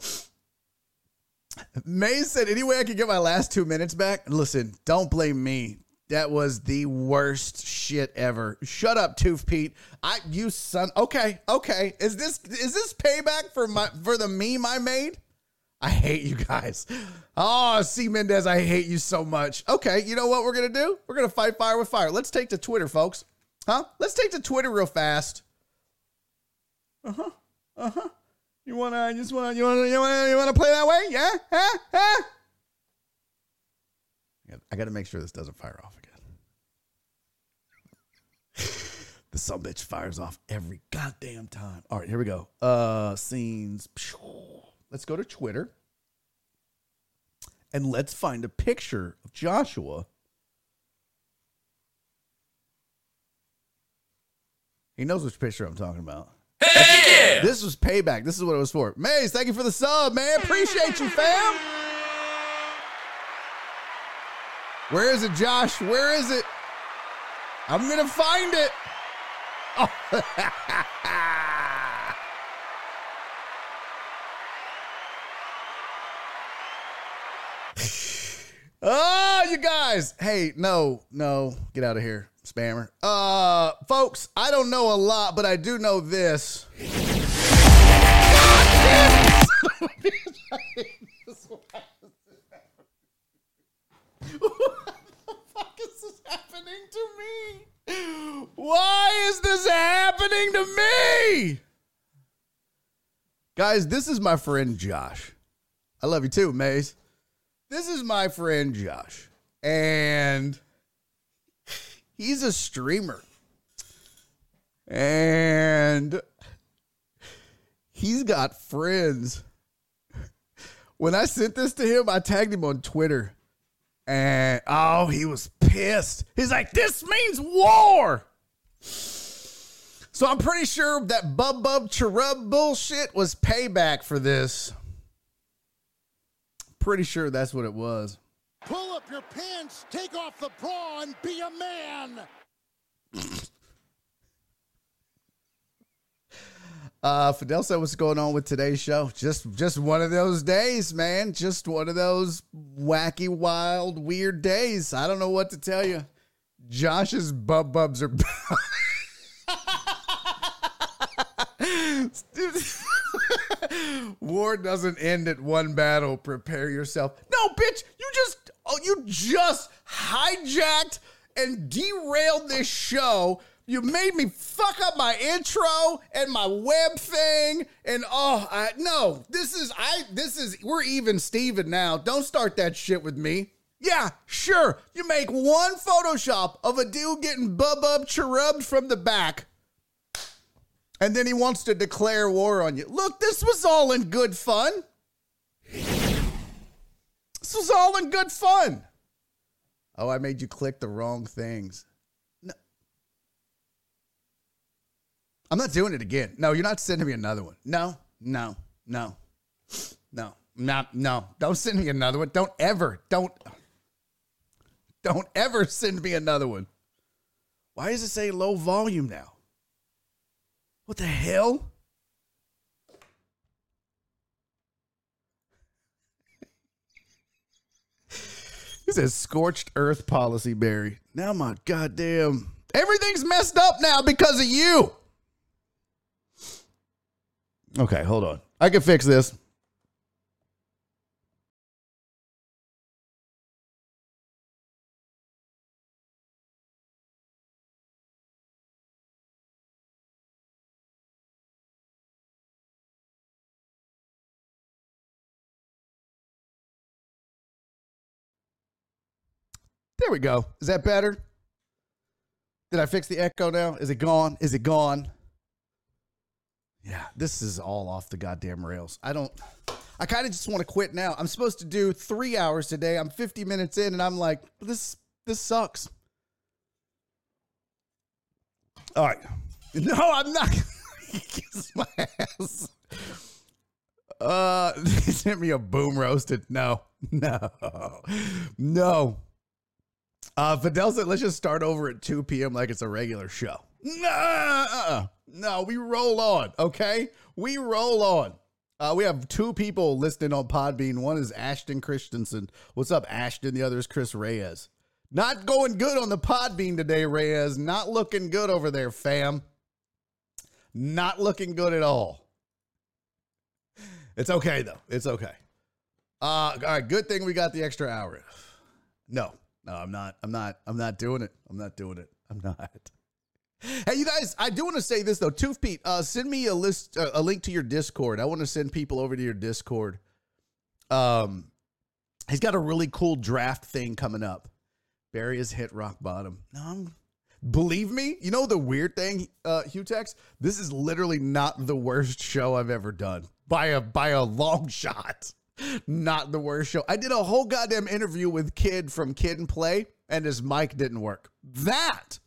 May said, any way I could get my last two minutes back? Listen, don't blame me. That was the worst shit ever. Shut up, Tooth Pete. I you son. Okay, okay. Is this is this payback for my for the meme I made? I hate you guys. Oh, C. Mendez, I hate you so much. Okay, you know what we're gonna do? We're gonna fight fire with fire. Let's take to Twitter, folks. Huh? Let's take to Twitter real fast. Uh huh. Uh huh. You wanna? You just wanna? You wanna? You wanna? You wanna play that way? Yeah. Huh? Huh? I got to make sure this doesn't fire off again. the some bitch fires off every goddamn time. All right, here we go. Uh, scenes. Let's go to Twitter and let's find a picture of Joshua. He knows which picture I'm talking about. Hey, This was payback. This is what it was for. Maze, thank you for the sub, man. Appreciate you, fam. Where is it, Josh? Where is it? I'm gonna find it. Oh. oh, you guys. Hey, no, no, get out of here, spammer. Uh, folks, I don't know a lot, but I do know this. What the fuck is this happening to me? Why is this happening to me? Guys, this is my friend Josh. I love you too, Maze. This is my friend Josh. And he's a streamer. And he's got friends. When I sent this to him, I tagged him on Twitter. And oh, he was pissed. He's like, this means war. So I'm pretty sure that bub bub cherub bullshit was payback for this. Pretty sure that's what it was. Pull up your pants, take off the bra, and be a man. Uh, Fidel said, "What's going on with today's show? Just, just one of those days, man. Just one of those wacky, wild, weird days. I don't know what to tell you. Josh's bub bubs are." War doesn't end at one battle. Prepare yourself. No, bitch, you just oh, you just hijacked and derailed this show. You made me fuck up my intro and my web thing, and oh, I no, this is I this is we're even Steven now. Don't start that shit with me. Yeah, sure. You make one Photoshop of a dude getting bub bub cherubbed from the back, and then he wants to declare war on you. Look, this was all in good fun. This was all in good fun. Oh, I made you click the wrong things. I'm not doing it again. No, you're not sending me another one. No, no, no, no, not, no. Don't send me another one. Don't ever, don't, don't ever send me another one. Why does it say low volume now? What the hell? This is scorched earth policy, Barry. Now my goddamn everything's messed up now because of you. Okay, hold on. I can fix this. There we go. Is that better? Did I fix the echo now? Is it gone? Is it gone? Yeah, this is all off the goddamn rails. I don't, I kind of just want to quit now. I'm supposed to do three hours today. I'm 50 minutes in and I'm like, this, this sucks. All right. No, I'm not. Kiss my ass. Uh, they sent me a boom roasted. No, no, no. Uh, Fidel said, let's just start over at 2 p.m. like it's a regular show. No, no, we roll on, okay? We roll on. Uh, we have two people listed on Podbean. One is Ashton Christensen. What's up, Ashton? The other is Chris Reyes. Not going good on the Podbean today, Reyes. Not looking good over there, fam. Not looking good at all. It's okay, though. It's okay. Uh, all right, good thing we got the extra hour. No, no, I'm not. I'm not. I'm not doing it. I'm not doing it. I'm not. Hey, you guys! I do want to say this though. Tooth Pete, uh, send me a list, uh, a link to your Discord. I want to send people over to your Discord. Um, he's got a really cool draft thing coming up. Barry has hit rock bottom. No, I'm, believe me. You know the weird thing, uh, Hutex. This is literally not the worst show I've ever done by a by a long shot not the worst show. I did a whole goddamn interview with Kid from Kid and Play, and his mic didn't work. That,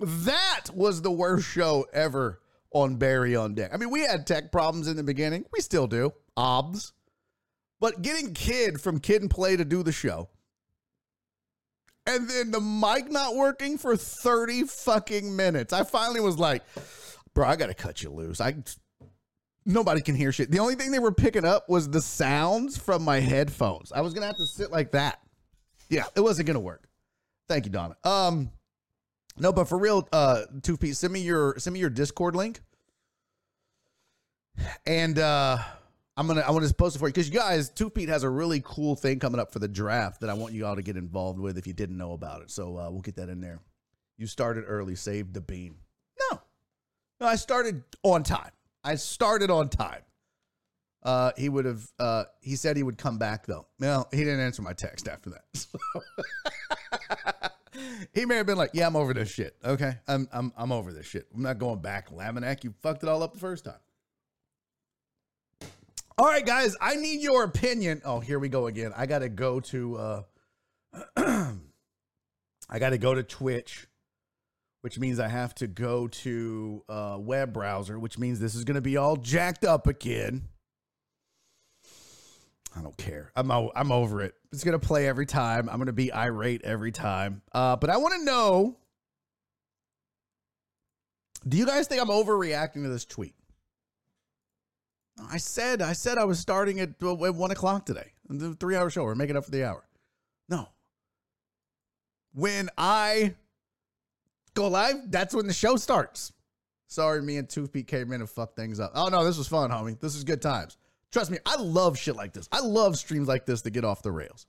that was the worst show ever on Barry on Deck. I mean, we had tech problems in the beginning. We still do. Obs. But getting Kid from Kid and Play to do the show, and then the mic not working for 30 fucking minutes. I finally was like, bro, I got to cut you loose. I nobody can hear shit. The only thing they were picking up was the sounds from my headphones. I was gonna have to sit like that. Yeah, it wasn't gonna work. Thank you, Donna. Um, no, but for real, uh, Tooth Pete, send me your send me your Discord link, and uh, I'm gonna I want to post it for you because you guys, Tooth Pete has a really cool thing coming up for the draft that I want you all to get involved with if you didn't know about it. So uh, we'll get that in there. You started early, saved the bean. No, no, I started on time. I started on time. Uh, he would have. Uh, he said he would come back though. No, he didn't answer my text after that. he may have been like, "Yeah, I'm over this shit. Okay, I'm I'm I'm over this shit. I'm not going back, Laminack. You fucked it all up the first time." All right, guys, I need your opinion. Oh, here we go again. I got to go to. Uh, I got to go to Twitch which means I have to go to a web browser, which means this is to be all jacked up again. I don't care. I'm o- I'm over it. It's to play every time. I'm to be irate every time. Uh, but I want to know do you guys think I'm overreacting to this tweet? I said I said I was starting at, at one o'clock today. The three hour show. We're making up for the hour. No. When I go live, that's when the show starts. Sorry, me and Toothpick came in and fucked things up. Oh no, this was fun, homie. This is good times. Trust me, I love shit like this. I love streams like this to get off the rails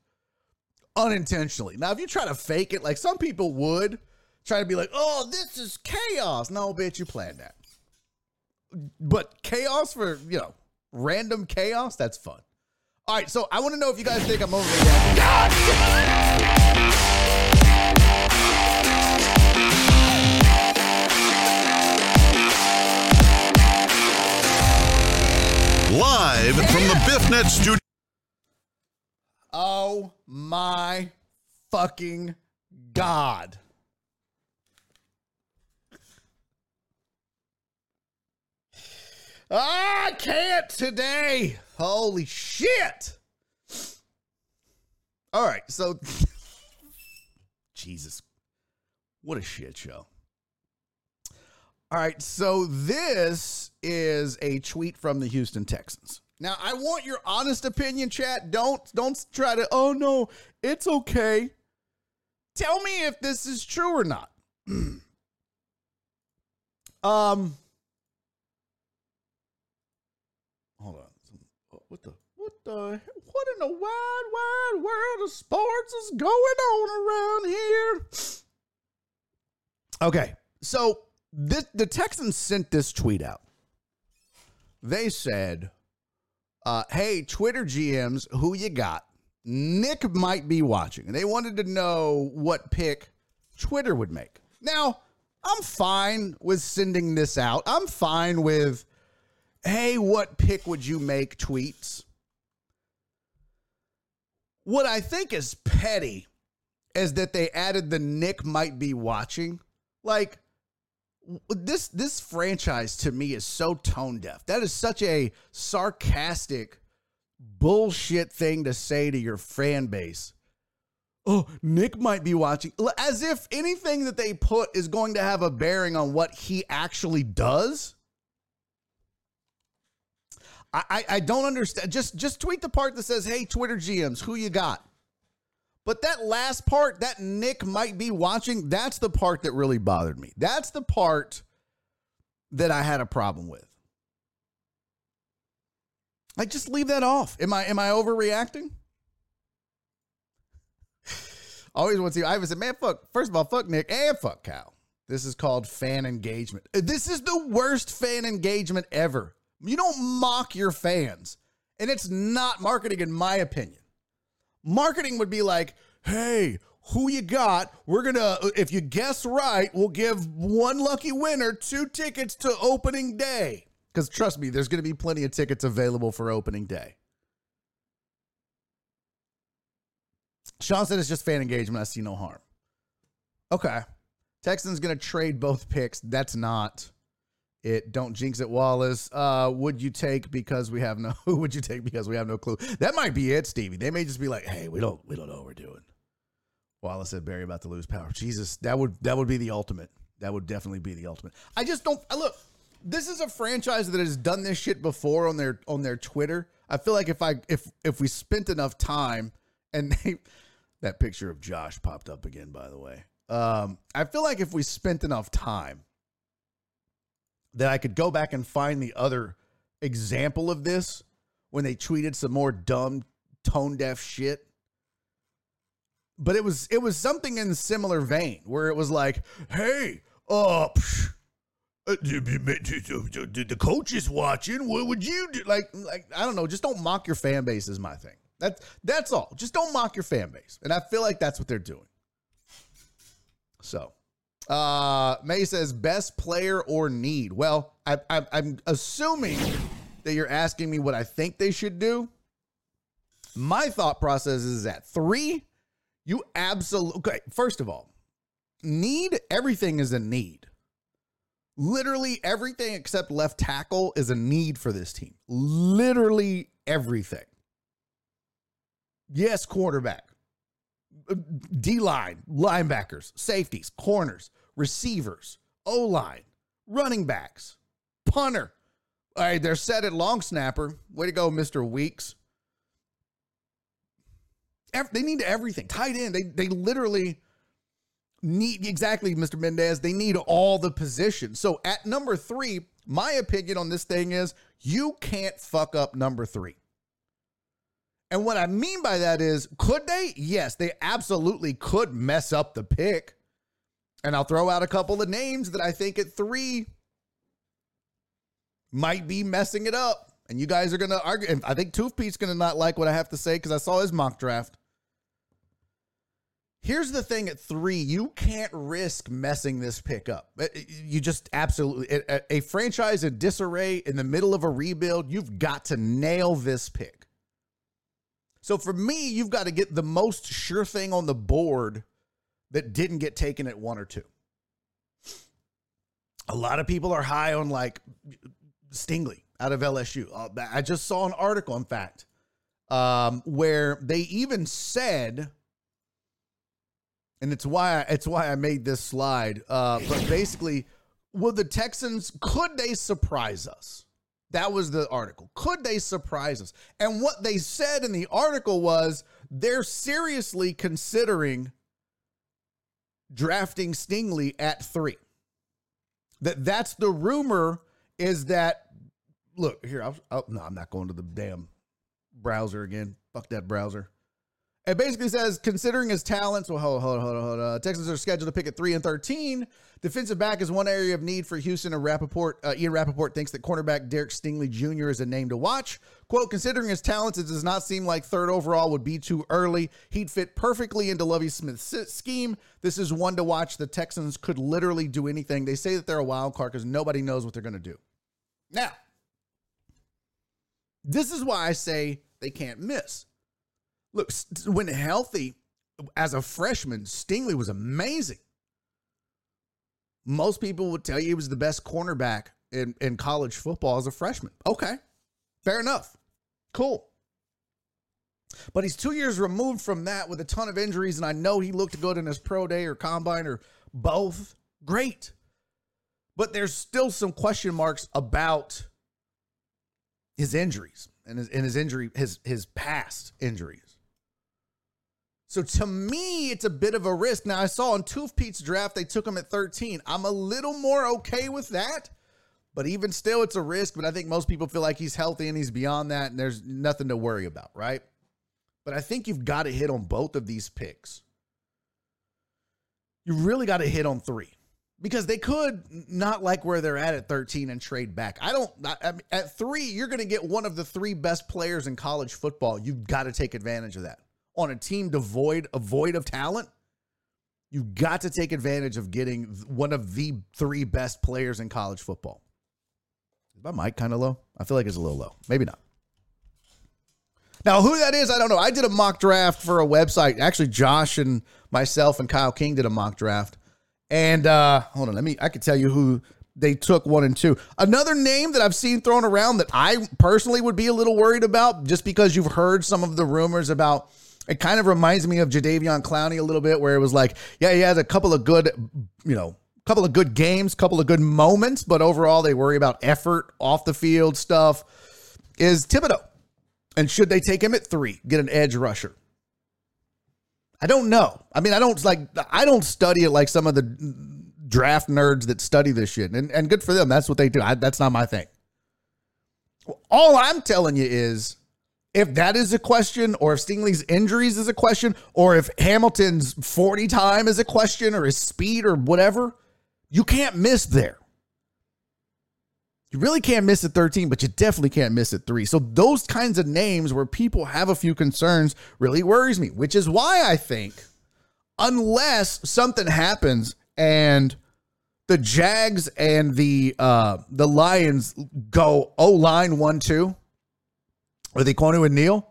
unintentionally. Now, if you try to fake it, like some people would try to be like, oh, this is chaos. No, bitch, you planned that. But chaos for, you know, random chaos, that's fun. All right, so I want to know if you guys think I'm overreacting. Live from the BiffNet studio. Oh my fucking God. Ah, I can't today. Holy shit. All right, so Jesus. What a shit show. All right, so this is a tweet from the Houston Texans. Now, I want your honest opinion, chat. Don't don't try to, oh no, it's okay. Tell me if this is true or not. um Hold on. What the what the what in the wide wide world of sports is going on around here? Okay. So, this, the Texans sent this tweet out. They said, uh, hey, Twitter GMs, who you got? Nick might be watching. And they wanted to know what pick Twitter would make. Now, I'm fine with sending this out. I'm fine with, hey, what pick would you make tweets? What I think is petty is that they added the Nick might be watching. Like, this this franchise to me is so tone deaf. That is such a sarcastic bullshit thing to say to your fan base. Oh, Nick might be watching as if anything that they put is going to have a bearing on what he actually does. I, I, I don't understand. Just just tweet the part that says, "Hey, Twitter GMs, who you got?" But that last part, that Nick might be watching, that's the part that really bothered me. That's the part that I had a problem with. Like just leave that off. Am I am I overreacting? Always want to. I even said, man, fuck. First of all, fuck Nick and fuck Cal. This is called fan engagement. Uh, this is the worst fan engagement ever. You don't mock your fans, and it's not marketing, in my opinion. Marketing would be like, hey, who you got? We're gonna, if you guess right, we'll give one lucky winner two tickets to opening day. Because trust me, there's gonna be plenty of tickets available for opening day. Sean said it's just fan engagement. I see no harm. Okay. Texans gonna trade both picks. That's not it. Don't jinx it, Wallace. Uh, would you take because we have no? Who would you take because we have no clue? That might be it, Stevie. They may just be like, hey, we don't, we don't know what we're doing. Wallace said Barry about to lose power. Jesus, that would that would be the ultimate. That would definitely be the ultimate. I just don't look. This is a franchise that has done this shit before on their on their Twitter. I feel like if I if if we spent enough time and they that picture of Josh popped up again, by the way. Um, I feel like if we spent enough time that I could go back and find the other example of this when they tweeted some more dumb tone deaf shit. But it was it was something in similar vein where it was like, "Hey, uh, the coach is watching. What would you do? Like, like I don't know. Just don't mock your fan base is my thing. That's that's all. Just don't mock your fan base, and I feel like that's what they're doing. So, uh, May says best player or need. Well, I, I, I'm assuming that you're asking me what I think they should do. My thought process is that three. You absolutely okay. First of all, need everything is a need. Literally everything except left tackle is a need for this team. Literally everything. Yes, quarterback, D line, linebackers, safeties, corners, receivers, O line, running backs, punter. All right, they're set at long snapper. Way to go, Mr. Weeks. They need everything. Tight end. They they literally need exactly, Mr. Mendez. They need all the positions. So at number three, my opinion on this thing is you can't fuck up number three. And what I mean by that is, could they? Yes, they absolutely could mess up the pick. And I'll throw out a couple of names that I think at three might be messing it up. And you guys are going to argue. And I think Tooth Pete's going to not like what I have to say because I saw his mock draft. Here's the thing at three, you can't risk messing this pick up. Uh, You just absolutely, a franchise in disarray in the middle of a rebuild, you've got to nail this pick. So for me, you've got to get the most sure thing on the board that didn't get taken at one or two. A lot of people are high on like Stingley out of LSU. Uh, I just saw an article, in fact, um, where they even said, and it's why I, it's why I made this slide. Uh, but basically, will the Texans could they surprise us? That was the article. Could they surprise us? And what they said in the article was they're seriously considering drafting Stingley at three. That that's the rumor is that look here. I'll, I'll, no, I'm not going to the damn browser again. Fuck that browser. It basically says, considering his talents, well, hold on, hold on, hold on, hold on. Texans are scheduled to pick at 3 and 13. Defensive back is one area of need for Houston, and Rapoport, uh, Ian Rapoport thinks that cornerback Derek Stingley Jr. is a name to watch. Quote, considering his talents, it does not seem like third overall would be too early. He'd fit perfectly into Lovie Smith's scheme. This is one to watch. The Texans could literally do anything. They say that they're a wild card because nobody knows what they're going to do. Now, this is why I say they can't miss. Look, when healthy as a freshman, Stingley was amazing. Most people would tell you he was the best cornerback in, in college football as a freshman. Okay, fair enough. Cool. But he's two years removed from that with a ton of injuries, and I know he looked good in his pro day or combine or both. Great. But there's still some question marks about his injuries and his, and his injury, his his past injuries. So to me, it's a bit of a risk. Now I saw on Tooth Pete's draft they took him at 13. I'm a little more okay with that, but even still, it's a risk. But I think most people feel like he's healthy and he's beyond that, and there's nothing to worry about, right? But I think you've got to hit on both of these picks. You really got to hit on three because they could not like where they're at at 13 and trade back. I don't, I mean, at three, you're going to get one of the three best players in college football. You've got to take advantage of that. On a team devoid, void of talent, you got to take advantage of getting one of the three best players in college football. Is my mic kind of low? I feel like it's a little low. Maybe not. Now, who that is, I don't know. I did a mock draft for a website. Actually, Josh and myself and Kyle King did a mock draft. And uh hold on, let me I can tell you who they took one and two. Another name that I've seen thrown around that I personally would be a little worried about, just because you've heard some of the rumors about it kind of reminds me of Jadeveon Clowney a little bit, where it was like, yeah, he has a couple of good, you know, couple of good games, couple of good moments, but overall they worry about effort, off the field stuff. Is Thibodeaux. And should they take him at three, get an edge rusher? I don't know. I mean, I don't like I don't study it like some of the draft nerds that study this shit. And and good for them. That's what they do. I, that's not my thing. All I'm telling you is if that is a question, or if Stingley's injuries is a question, or if Hamilton's 40 time is a question, or his speed or whatever, you can't miss there. You really can't miss at 13, but you definitely can't miss at three. So those kinds of names where people have a few concerns really worries me, which is why I think unless something happens and the Jags and the uh the Lions go O line one two, or they Kwonu and Neal,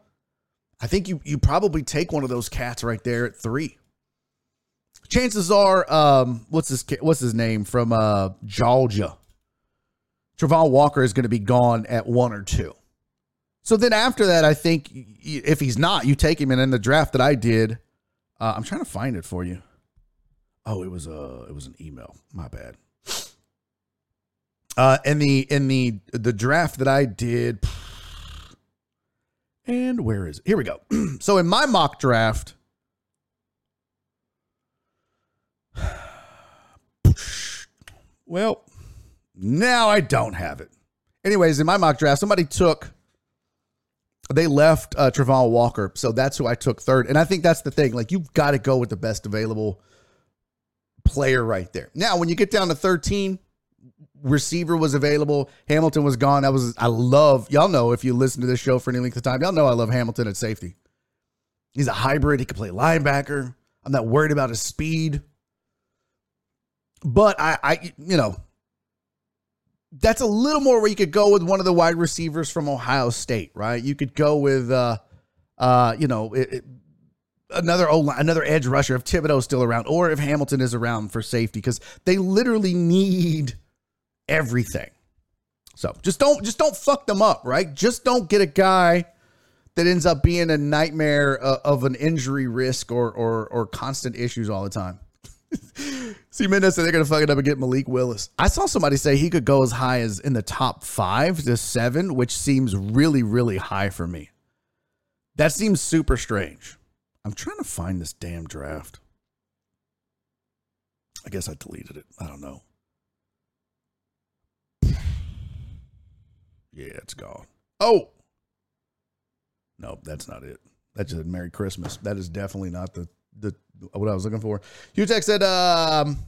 I think you you probably take one of those cats right there at three. Chances are, um, what's his what's his name from uh Georgia? Travon Walker is going to be gone at one or two. So then after that, I think if he's not, you take him. And in the draft that I did, uh, I'm trying to find it for you. Oh, it was a it was an email. My bad. Uh, in the in the the draft that I did, and where is it? Here we go. so in my mock draft, Well, now I don't have it. Anyways, in my mock draft, somebody took, they left uh, Travon Walker. So that's who I took third. And I think that's the thing. Like, you've got to go with the best available player right there. Now, when you get down to 13, receiver was available. Hamilton was gone. That was, I love, y'all know if you listen to this show for any length of time, y'all know I love Hamilton at safety. He's a hybrid. He can play linebacker. I'm not worried about his speed. But I, I, you know, that's a little more where you could go with one of the wide receivers from Ohio State, right? You could go with, uh, uh, you know, it, it, another another edge rusher if Thibodeaux's still around, or if Hamilton is around for safety, because they literally need everything. So just don't just don't fuck them up, right? Just don't get a guy that ends up being a nightmare uh, of an injury risk or or or constant issues all the time. See, Mendes said they're going to fuck it up and get Malik Willis. I saw somebody say he could go as high as in the top five to seven, which seems really, really high for me. That seems super strange. I'm trying to find this damn draft. I guess I deleted it. I don't know. Yeah, it's gone. Oh, no, that's not it. That's just Merry Christmas. That is definitely not the the what I was looking for. Hugh Tech said, um,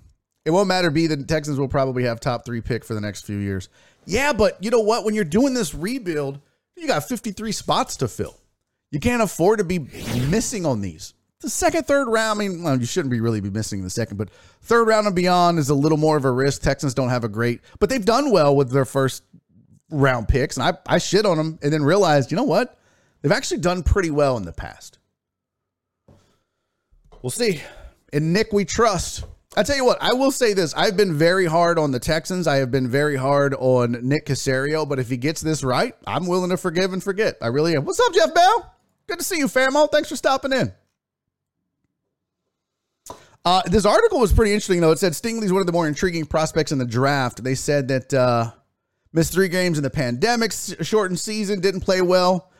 "It won't matter. B the Texans will probably have top three pick for the next few years." Yeah, but you know what? When you're doing this rebuild, you got 53 spots to fill. You can't afford to be missing on these. The second, third round, I mean, well, you shouldn't be really be missing the second, but third round and beyond is a little more of a risk. Texans don't have a great, but they've done well with their first round picks. And I, I shit on them and then realized, you know what? They've actually done pretty well in the past. We'll see. In Nick, we trust. I tell you what, I will say this. I've been very hard on the Texans. I have been very hard on Nick Caserio, but if he gets this right, I'm willing to forgive and forget. I really am. What's up, Jeff Bell? Good to see you, Famo. Thanks for stopping in. Uh, this article was pretty interesting, though. It said Stingley's one of the more intriguing prospects in the draft. They said that uh, missed three games in the pandemic, shortened season, didn't play well.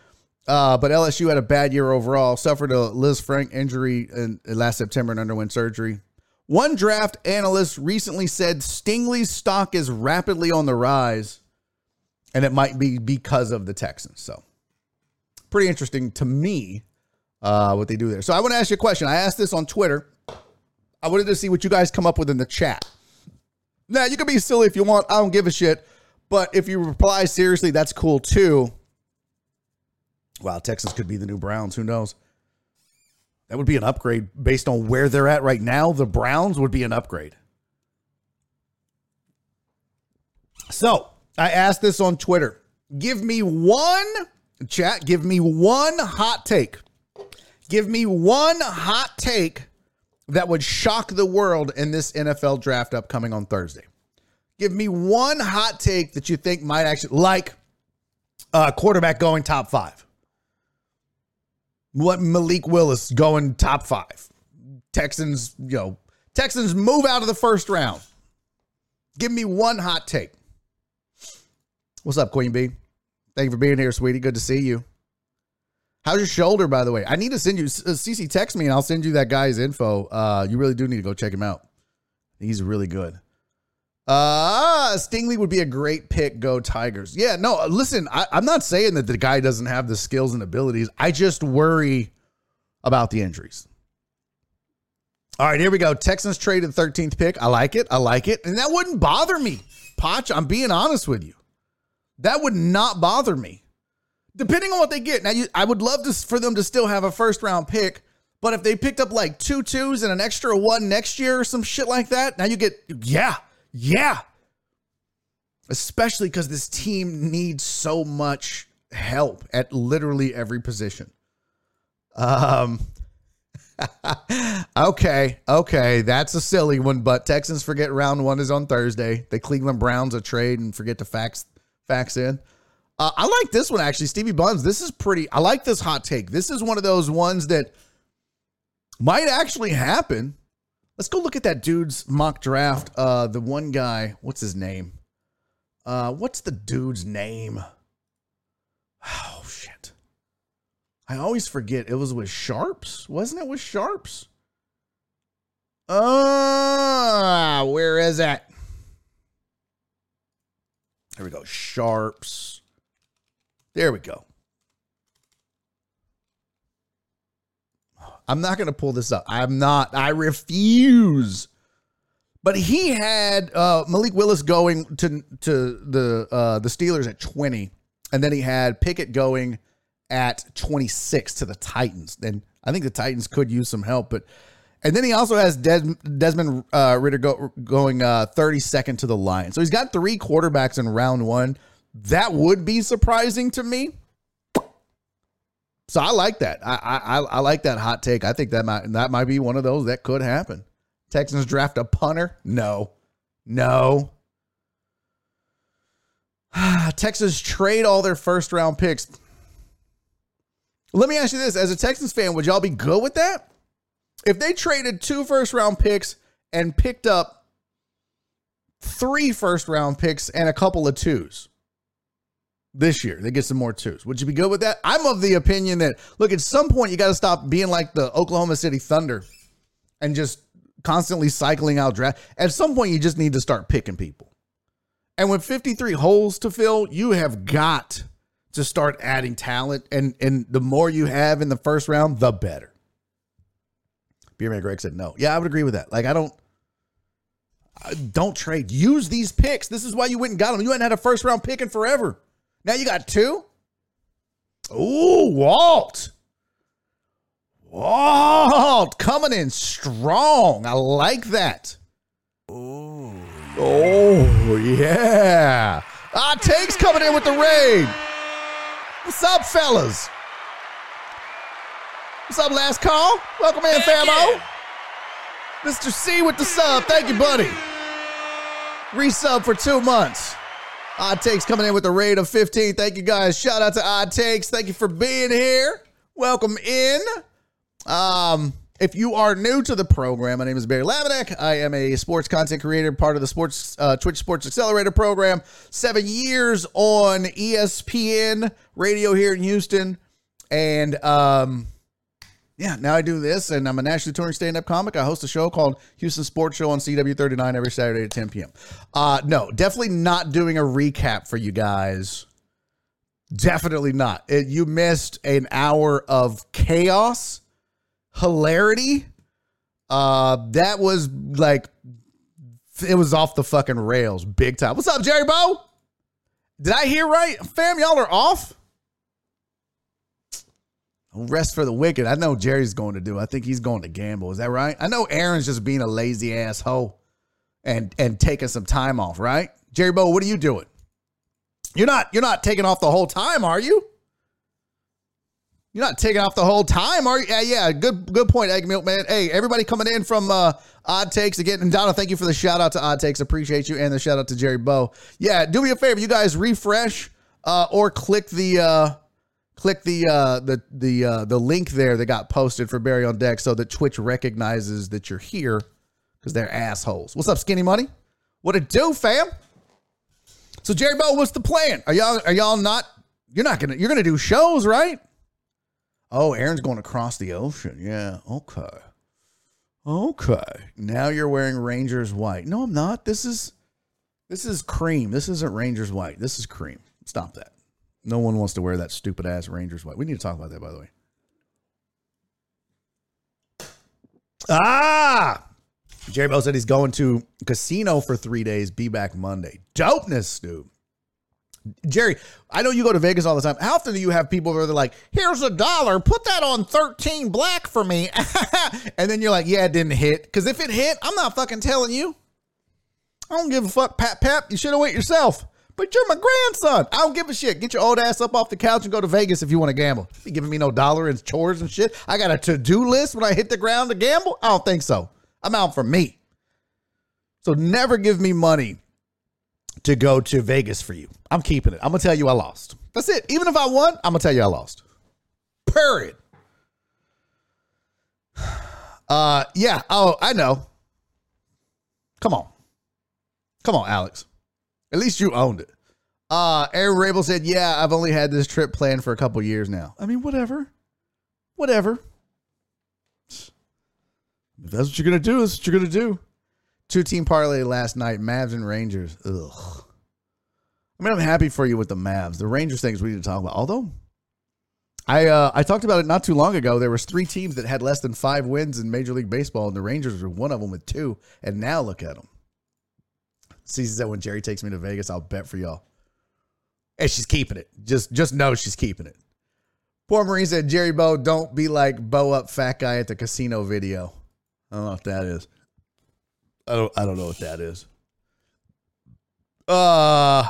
Uh, but LSU had a bad year overall, suffered a Lisfranc injury in, in last September and underwent surgery. One draft analyst recently said Stingley's stock is rapidly on the rise, and it might be because of the Texans. So, pretty interesting to me uh, what they do there. So, I want to ask you a question. I asked this on Twitter. I wanted to see what you guys come up with in the chat. Now, you can be silly if you want. I don't give a shit. But if you reply seriously, that's cool too. Wow, Texas could be the new Browns. Who knows? That would be an upgrade based on where they're at right now. The Browns would be an upgrade. So I asked this on Twitter. Give me one chat. Give me one hot take. Give me one hot take that would shock the world in this NFL draft upcoming on Thursday. Give me one hot take that you think might actually like uh, quarterback going top five. What Malik Willis going top five. Texans, you know, Texans move out of the first round. Give me one hot take. What's up, Queen Bee? Thank you for being here, sweetie. Good to see you. How's your shoulder, by the way? I need to send you. CC, text me and I'll send you that guy's info. Uh, you really do need to go check him out. He's really good. Uh Stingley would be a great pick. Go Tigers. Yeah, no, listen, I, I'm not saying that the guy doesn't have the skills and abilities. I just worry about the injuries. All right, here we go. Texans traded 13th pick. I like it. I like it. And that wouldn't bother me. Potch, I'm being honest with you. That would not bother me. Depending on what they get. Now, you, I would love to, for them to still have a first round pick, but if they picked up like two twos and an extra one next year or some shit like that, now you get, yeah, yeah. Especially because this team needs so much help at literally every position. Um, okay, okay, that's a silly one, but Texans forget round one is on Thursday. The Cleveland Browns a trade and forget to fax fax in. Uh, I like this one actually, Stevie Buns. This is pretty. I like this hot take. This is one of those ones that might actually happen. Let's go look at that dude's mock draft. Uh, the one guy, what's his name? Uh, what's the dude's name? Oh shit! I always forget. It was with Sharps, wasn't it? With Sharps. Uh, where is that? There we go. Sharps. There we go. I'm not going to pull this up. I'm not. I refuse. But he had uh, Malik Willis going to to the uh, the Steelers at 20, and then he had Pickett going at 26 to the Titans. And I think the Titans could use some help, but and then he also has Des- Desmond uh, Ridder go, going uh, 32nd to the Lions. So he's got three quarterbacks in round one. That would be surprising to me. So I like that. I, I I like that hot take. I think that might that might be one of those that could happen. Texans draft a punter? No, no. Texas trade all their first round picks. Let me ask you this: as a Texans fan, would y'all be good with that? If they traded two first round picks and picked up three first round picks and a couple of twos, this year. They get some more twos. Would you be good with that? I'm of the opinion that look, at some point you got to stop being like the Oklahoma City Thunder and just constantly cycling out draft. At some point you just need to start picking people. And with 53 holes to fill, you have got to start adding talent and and the more you have in the first round, the better. Beerman Greg said no. Yeah, I would agree with that. Like I don't don't trade. Use these picks. This is why you went and got them. You hadn't had a first round pick in forever. Now you got two. Ooh, Walt. Walt coming in strong. I like that. Ooh. Oh, yeah. Ah, takes coming in with the raid. What's up, fellas? What's up, last call? Welcome in, famo. Mr. C with the sub. Thank you, buddy. Resub for two months. Odd Takes coming in with a rate of 15. Thank you guys. Shout out to Odd Takes. Thank you for being here. Welcome in. Um, if you are new to the program, my name is Barry Laminack. I am a sports content creator, part of the sports uh, Twitch Sports Accelerator program. Seven years on ESPN radio here in Houston, and um, yeah, now I do this, and I'm a nationally touring stand-up comic. I host a show called Houston Sports Show on CW39 every Saturday at 10 p.m. Uh, no, definitely not doing a recap for you guys. Definitely not. It, you missed an hour of chaos, hilarity. Uh, that was like, it was off the fucking rails, big time. What's up, Jerry Bo? Did I hear right, fam? Y'all are off. Rest for the wicked. I know Jerry's going to do. I think he's going to gamble. Is that right? I know Aaron's just being a lazy asshole and and taking some time off, right? Jerry Bo, what are you doing? You're not you're not taking off the whole time, are you? You're not taking off the whole time, are you? Yeah, yeah. Good good point, Egg Milk Man. Hey, everybody coming in from uh Odd Takes again. And Donna, thank you for the shout out to Odd Takes. Appreciate you. And the shout out to Jerry Bo. Yeah, do me a favor. You guys refresh uh or click the uh click the uh the the uh the link there that got posted for Barry on Deck so that Twitch recognizes that you're here because they're assholes. What's up, Skinny Money? What it do, fam? So Jerry Bo, what's the plan? Are y'all are y'all not you're not gonna you're gonna do shows, right? Oh, Aaron's going across the ocean. Yeah, okay. Okay. Now you're wearing Rangers white. No, I'm not. This is this is cream. This isn't Rangers white. This is cream. Stop that. No one wants to wear that stupid ass Rangers white. We need to talk about that, by the way. Ah! Jerry Bell said he's going to casino for three days, be back Monday. Dopeness, dude. Jerry, I know you go to Vegas all the time. How often do you have people where they're like, here's a dollar, put that on 13 black for me? and then you're like, yeah, it didn't hit. Because if it hit, I'm not fucking telling you. I don't give a fuck, Pap Pap. You should have went yourself. But you're my grandson. I don't give a shit. Get your old ass up off the couch and go to Vegas if you want to gamble. You giving me no dollar and chores and shit. I got a to-do list when I hit the ground to gamble. I don't think so. I'm out for me. So never give me money to go to Vegas for you. I'm keeping it. I'm gonna tell you I lost. That's it. Even if I won, I'm gonna tell you I lost. Period. Uh yeah. Oh, I know. Come on. Come on, Alex. At least you owned it. Uh Aaron Rabel said, Yeah, I've only had this trip planned for a couple years now. I mean, whatever. Whatever. If that's what you're gonna do, that's what you're gonna do. Two team parlay last night, Mavs and Rangers. Ugh. I mean, I'm happy for you with the Mavs. The Rangers things we need to talk about. Although, I uh, I talked about it not too long ago. There was three teams that had less than five wins in Major League Baseball, and the Rangers were one of them with two. And now look at them. Season said when Jerry takes me to Vegas, I'll bet for y'all. And she's keeping it. Just just know she's keeping it. Poor Marine said, Jerry Bo, don't be like Bo up fat guy at the casino video. I don't know what that is. I don't I don't know what that is. Uh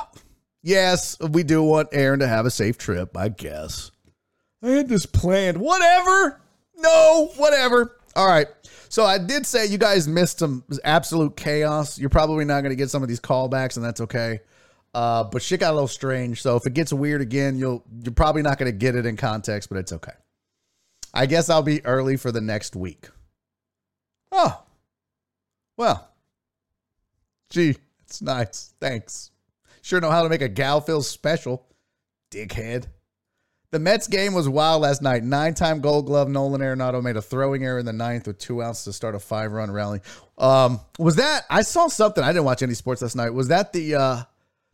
yes, we do want Aaron to have a safe trip, I guess. I had this planned. Whatever. No, whatever. All right. So I did say you guys missed some absolute chaos. You're probably not going to get some of these callbacks, and that's okay. Uh, but shit got a little strange. So if it gets weird again, you'll you're probably not going to get it in context, but it's okay. I guess I'll be early for the next week. Oh, well, gee, it's nice. Thanks. Sure know how to make a gal feel special, dickhead. The Mets game was wild last night. Nine time gold glove Nolan Arenado made a throwing error in the ninth with two outs to start a five run rally. Um, was that, I saw something. I didn't watch any sports last night. Was that the, uh,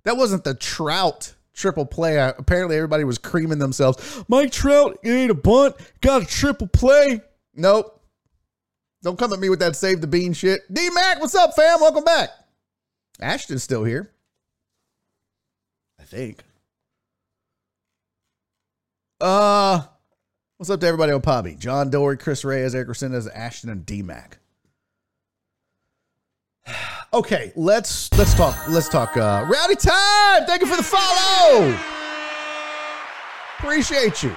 that wasn't the Trout triple play. I, apparently, everybody was creaming themselves. Mike Trout ate a bunt, got a triple play. Nope. Don't come at me with that save the bean shit. D Mac, what's up, fam? Welcome back. Ashton's still here. I think. Uh, what's up to everybody on Poppy? John Dory, Chris Reyes, Eric Resendez, Ashton, and D Mac. Okay, let's let's talk. Let's talk. Uh, Rowdy time. Thank you for the follow. Appreciate you.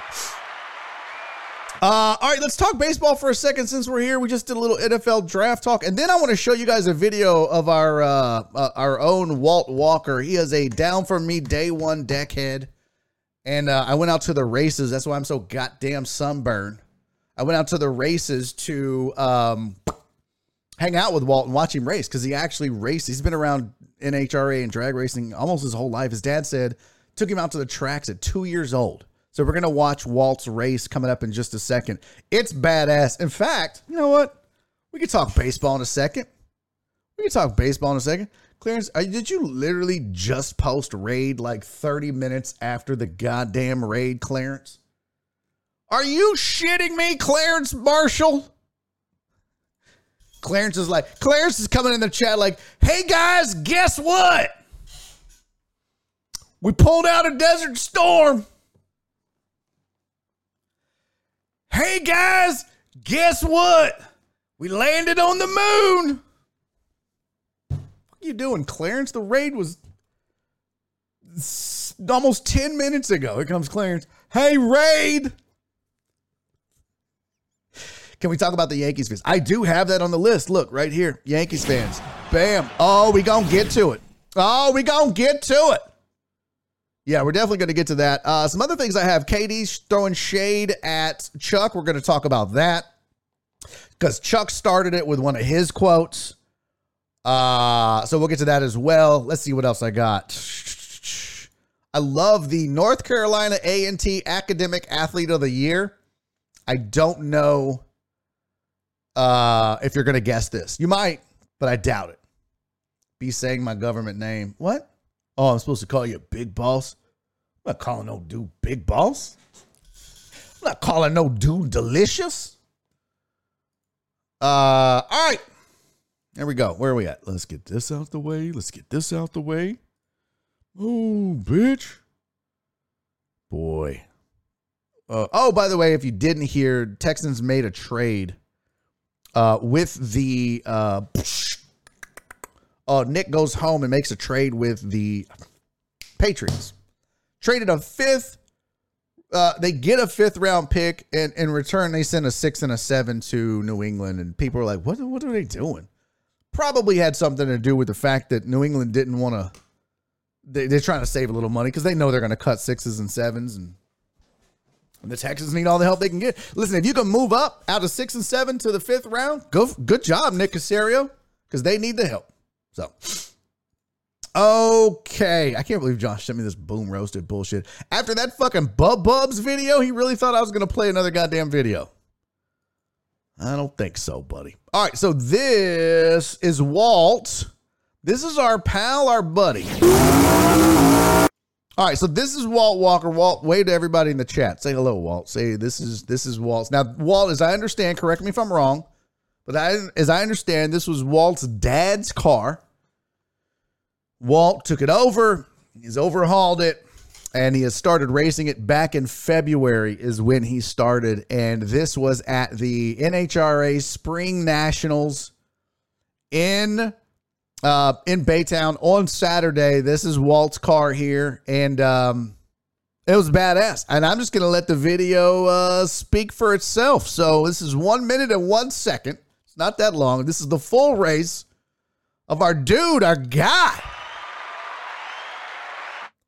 Uh, all right, let's talk baseball for a second since we're here. We just did a little NFL draft talk, and then I want to show you guys a video of our uh, uh, our own Walt Walker. He is a down for me day one deckhead, and uh, I went out to the races. That's why I'm so goddamn sunburned. I went out to the races to um, hang out with Walt and watch him race because he actually raced. He's been around NHRA and drag racing almost his whole life. His dad said took him out to the tracks at two years old. So we're gonna watch Walt's race coming up in just a second. It's badass. In fact, you know what? We could talk baseball in a second. We could talk baseball in a second. Clarence, uh, did you literally just post raid like 30 minutes after the goddamn raid, Clarence? Are you shitting me, Clarence Marshall? Clarence is like, Clarence is coming in the chat like, hey guys, guess what? We pulled out a desert storm. Hey guys, guess what? We landed on the moon. You doing, Clarence? The raid was almost 10 minutes ago. Here comes Clarence. Hey, raid. Can we talk about the Yankees fans? I do have that on the list. Look, right here. Yankees fans. Bam. Oh, we gonna get to it. Oh, we gonna get to it. Yeah, we're definitely going to get to that. Uh, some other things I have. KD's throwing shade at Chuck. We're going to talk about that because Chuck started it with one of his quotes. Uh, so we'll get to that as well. Let's see what else I got. I love the North Carolina A&T Academic Athlete of the Year. I don't know uh, if you're going to guess this. You might, but I doubt it. Be saying my government name. What? Oh, I'm supposed to call you Big Boss? I'm not calling no dude Big Boss. I'm not calling no dude Delicious. Uh, all right. There we go. Where are we at? Let's get this out the way. Let's get this out the way. Oh, bitch. Boy. Uh, oh, by the way, if you didn't hear, Texans made a trade uh, with the uh, uh, Nick goes home and makes a trade with the Patriots. Traded a fifth. Uh, they get a fifth round pick, and in return, they send a six and a seven to New England. And people are like, "What? What are they doing?" Probably had something to do with the fact that New England didn't want to. They, they're trying to save a little money because they know they're going to cut sixes and sevens, and, and the Texans need all the help they can get. Listen, if you can move up out of six and seven to the fifth round, go. Good job, Nick Caserio, because they need the help. So, okay. I can't believe Josh sent me this boom roasted bullshit. After that fucking Bub Bubs video, he really thought I was going to play another goddamn video. I don't think so, buddy. All right, so this is Walt. This is our pal, our buddy. All right, so this is Walt Walker. Walt, wave to everybody in the chat. Say hello, Walt. Say this is this is Walt's. Now, Walt, as I understand, correct me if I'm wrong, but I, as I understand, this was Walt's dad's car. Walt took it over. He's overhauled it, and he has started racing it back in February. Is when he started, and this was at the NHRA Spring Nationals in uh, in Baytown on Saturday. This is Walt's car here, and um, it was badass. And I'm just gonna let the video uh, speak for itself. So this is one minute and one second. It's not that long. This is the full race of our dude, our guy.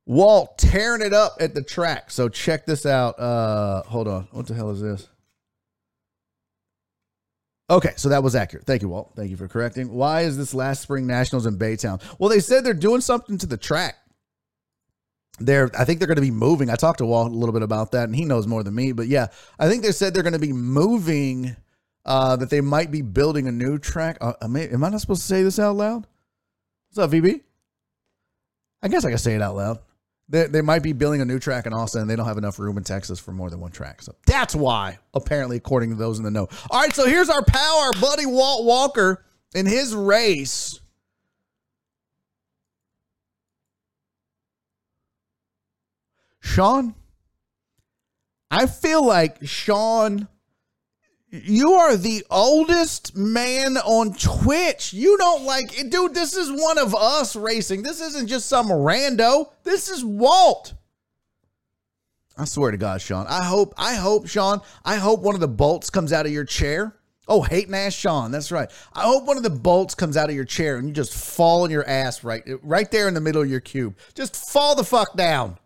Walt tearing it up at the track. So check this out. Uh hold on. What the hell is this? Okay, so that was accurate. Thank you, Walt. Thank you for correcting. Why is this last spring nationals in Baytown? Well, they said they're doing something to the track. They're, I think they're going to be moving. I talked to Walt a little bit about that, and he knows more than me. But yeah, I think they said they're going to be moving. Uh, that they might be building a new track. Uh, am, I, am I not supposed to say this out loud? What's up, VB? I guess I can say it out loud. They, they might be building a new track in Austin and they don't have enough room in Texas for more than one track. So that's why, apparently, according to those in the know. All right, so here's our power, buddy Walt Walker in his race. Sean, I feel like Sean, you are the oldest man on Twitch. You don't like it, dude. This is one of us racing. This isn't just some rando. This is Walt. I swear to God, Sean. I hope, I hope, Sean, I hope one of the bolts comes out of your chair. Oh, hate Nash Sean. That's right. I hope one of the bolts comes out of your chair and you just fall on your ass right, right there in the middle of your cube. Just fall the fuck down.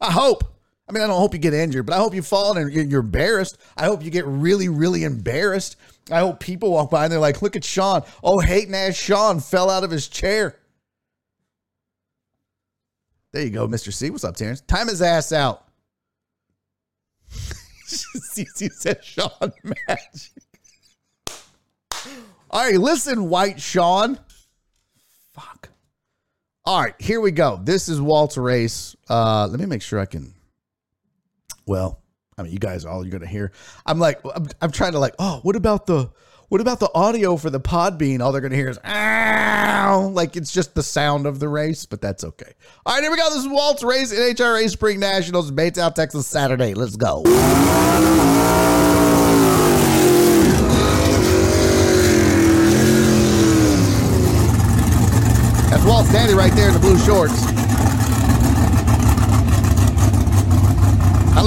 I hope. I mean, I don't hope you get injured, but I hope you fall and you're embarrassed. I hope you get really, really embarrassed. I hope people walk by and they're like, look at Sean. Oh, hate Nash Sean fell out of his chair. There you go, Mr. C. What's up, Terrence? Time his ass out. CC said Sean Magic. All right, listen, White Sean. Fuck. All right, here we go. This is Walter race. Uh, let me make sure I can. Well, I mean, you guys, all you're gonna hear. I'm like, I'm, I'm trying to like, oh, what about the, what about the audio for the Podbean? All they're gonna hear is, ow, like it's just the sound of the race, but that's okay. All right, here we go. This is Walt's race, NHRA Spring Nationals, Baytown, Texas, Saturday. Let's go. That's Walt standing right there in the blue shorts.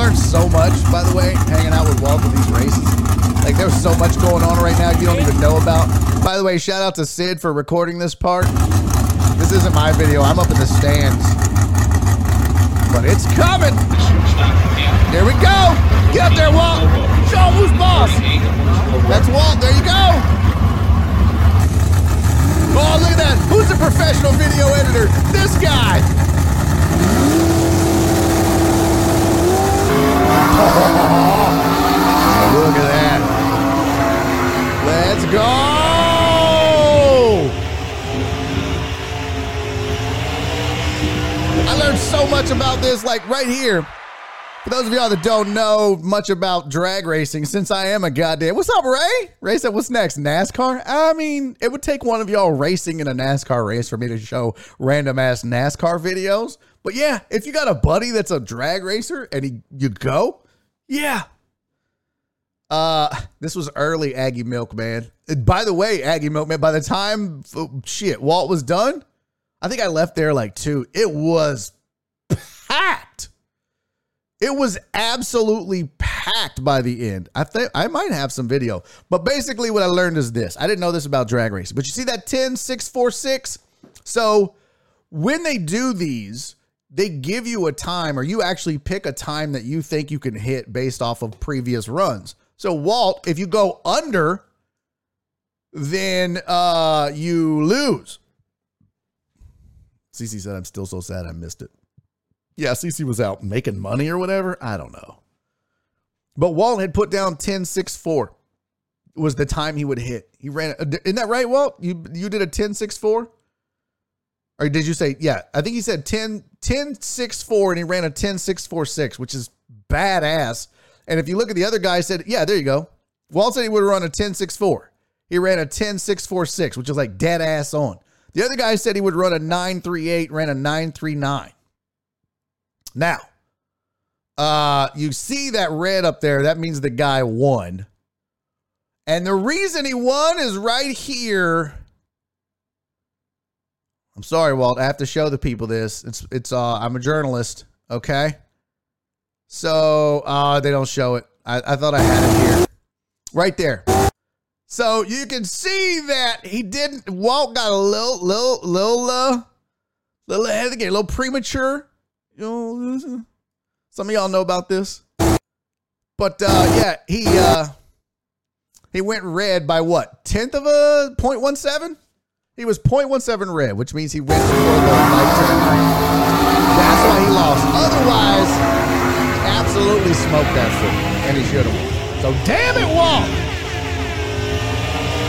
Learned so much, by the way, hanging out with Walt at these races. Like, there's so much going on right now you don't even know about. By the way, shout out to Sid for recording this part. This isn't my video. I'm up in the stands. But it's coming. Here we go. Get up there, Walt. Show who's boss. That's Walt. There you go. Oh, look at that. Who's the professional video editor? This guy. Look at that. Let's go. I learned so much about this, like right here. For those of y'all that don't know much about drag racing, since I am a goddamn. What's up, Ray? Ray said, What's next? NASCAR? I mean, it would take one of y'all racing in a NASCAR race for me to show random ass NASCAR videos. But yeah, if you got a buddy that's a drag racer and he, you go, yeah. Uh, this was early Aggie Milk, man. By the way, Aggie Milk, man, by the time shit, Walt was done, I think I left there like two. It was packed. It was absolutely packed by the end. I think I might have some video, but basically what I learned is this. I didn't know this about drag racing, but you see that 10 6 4 6? So when they do these, they give you a time or you actually pick a time that you think you can hit based off of previous runs. So Walt, if you go under, then uh you lose. CC said, I'm still so sad I missed it. Yeah, CC was out making money or whatever. I don't know. But Walt had put down 10 6 4. was the time he would hit. He ran. Isn't that right, Walt? You you did a 10 6 4? Or did you say, yeah, I think he said 10 10 6 4 and he ran a 10 6 4 6, which is badass. And if you look at the other guy, said, yeah, there you go. Walt said he would run a 10 6 4. He ran a 10 6 4 6, which is like dead ass on. The other guy said he would run a 9 3 8, ran a 9 3 9. Now, uh, you see that red up there. That means the guy won. And the reason he won is right here. I'm sorry, Walt. I have to show the people this. It's it's uh I'm a journalist, okay? So uh they don't show it. I, I thought I had it here. Right there. So you can see that he didn't Walt got a little little little uh little ahead of the game, a little premature. Some of y'all know about this. But uh yeah, he uh he went red by what? Tenth of a 0.17? He was 0.17 red, which means he went before the light. That's why he lost. Otherwise, he absolutely smoked that fool. And he should have. So damn it, Walt.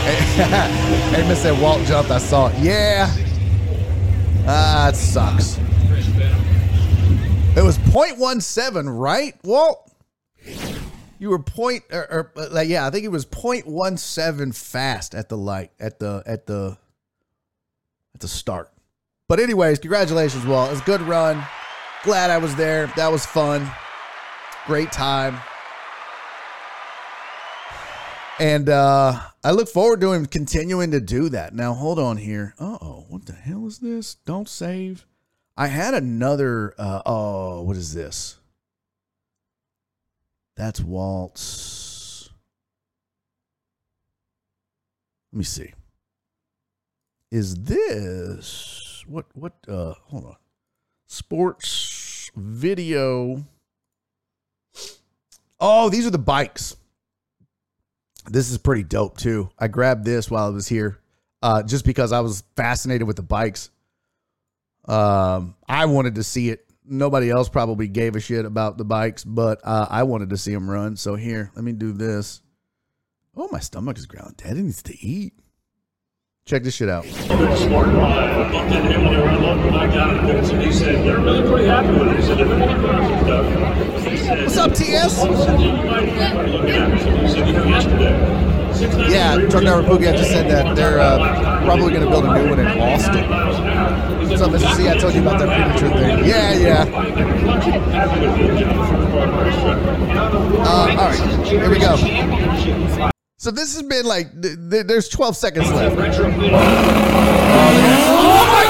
Hey, Miss said Walt jumped. I saw it. Yeah. Ah, it sucks. It was 0.17, right, Walt? You were point or, or like yeah, I think it was 0.17 fast at the light at the at the at the start. But anyways, congratulations, Walt. It's a good run. Glad I was there. That was fun. Great time. And uh I look forward to him continuing to do that. Now hold on here. Uh oh, what the hell is this? Don't save. I had another uh oh, what is this? That's Walt's. Let me see. Is this what what uh hold on. Sports video. Oh, these are the bikes. This is pretty dope too. I grabbed this while I was here. Uh just because I was fascinated with the bikes. Um I wanted to see it nobody else probably gave a shit about the bikes, but uh, I wanted to see them run. So here, let me do this. Oh, my stomach is ground dead. It needs to eat. Check this shit out. What's up, TS? Yeah, Truck Driver just said that they're uh, probably going to build a new one in Austin. What's up, Mr. C? I told you about that premature thing. Yeah, yeah. Uh, all right, here we go. So this has been like, th- th- there's 12 seconds left. Oh my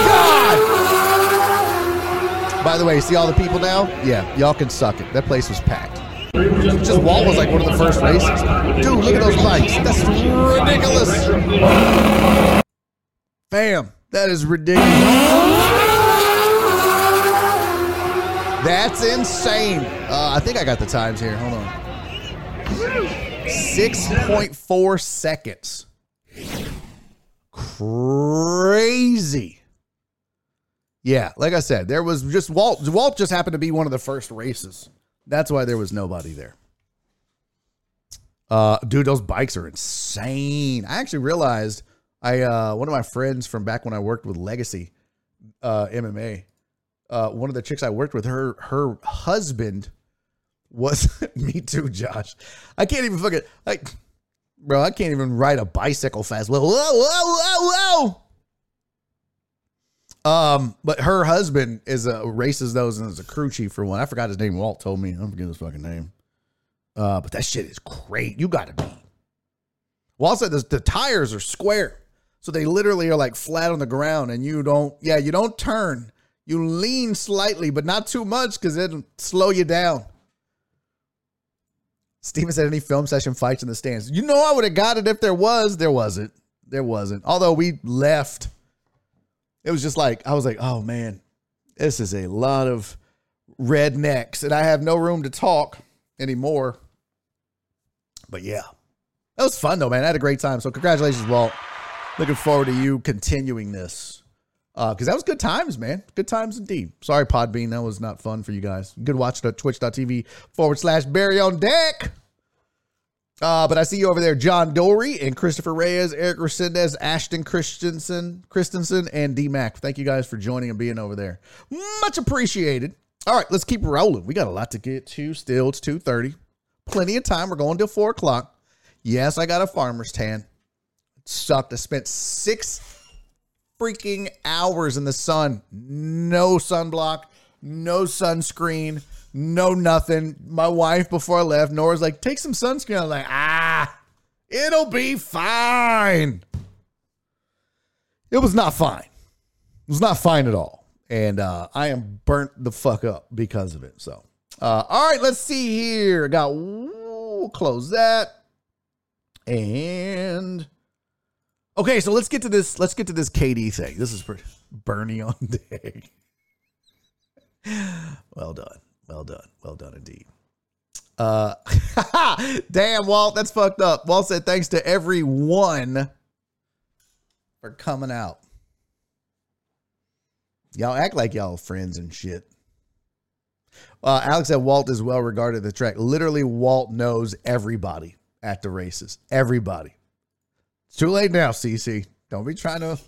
God! By the way, see all the people now? Yeah, y'all can suck it. That place was packed. Just Walt was like one of the first races. Dude, look at those bikes. That's ridiculous. Bam. That is ridiculous. That's insane. Uh, I think I got the times here. Hold on. 6.4 seconds. Crazy. Yeah, like I said, there was just Walt. Walt just happened to be one of the first races. That's why there was nobody there. Uh, dude, those bikes are insane. I actually realized I uh, one of my friends from back when I worked with Legacy uh, MMA. Uh, one of the chicks I worked with, her her husband was me too, Josh. I can't even fucking like, bro. I can't even ride a bicycle fast. Whoa, whoa, whoa, whoa, whoa. Um, but her husband is a races those and is a crew chief for one. I forgot his name. Walt told me. I don't forget his fucking name. Uh, but that shit is great. You got to be. Walt said the tires are square, so they literally are like flat on the ground, and you don't. Yeah, you don't turn. You lean slightly, but not too much because it'll slow you down. Steven said any film session fights in the stands. You know I would have got it if there was. There wasn't. There wasn't. Although we left it was just like I was like, oh man, this is a lot of rednecks, and I have no room to talk anymore. But yeah, that was fun though, man. I had a great time. So congratulations, Walt. Looking forward to you continuing this. Uh, cause that was good times, man. Good times indeed. Sorry, Podbean. That was not fun for you guys. Good watch at twitch.tv forward slash Barry on deck. Uh, but I see you over there, John Dory and Christopher Reyes, Eric Resendez, Ashton Christensen, Christensen, and D Mac. Thank you guys for joining and being over there. Much appreciated. All right, let's keep rolling. We got a lot to get to still. It's 2.30. Plenty of time. We're going till 4 o'clock. Yes, I got a farmer's tan. It sucked. I spent six freaking hours in the sun. No sunblock, no sunscreen, no nothing. My wife, before I left, Nora's like, take some sunscreen. I was like, ah, it'll be fine. It was not fine. It was not fine at all. And uh, I am burnt the fuck up because of it. So, uh, all right, let's see here. Got, close that. And okay, so let's get to this. Let's get to this KD thing. This is for Bernie on day. well done. Well done. Well done indeed. Uh, damn, Walt, that's fucked up. Walt said thanks to everyone for coming out. Y'all act like y'all friends and shit. Uh, Alex said Walt is well regarded at the track. Literally, Walt knows everybody at the races. Everybody. It's too late now, CC. Don't be trying to.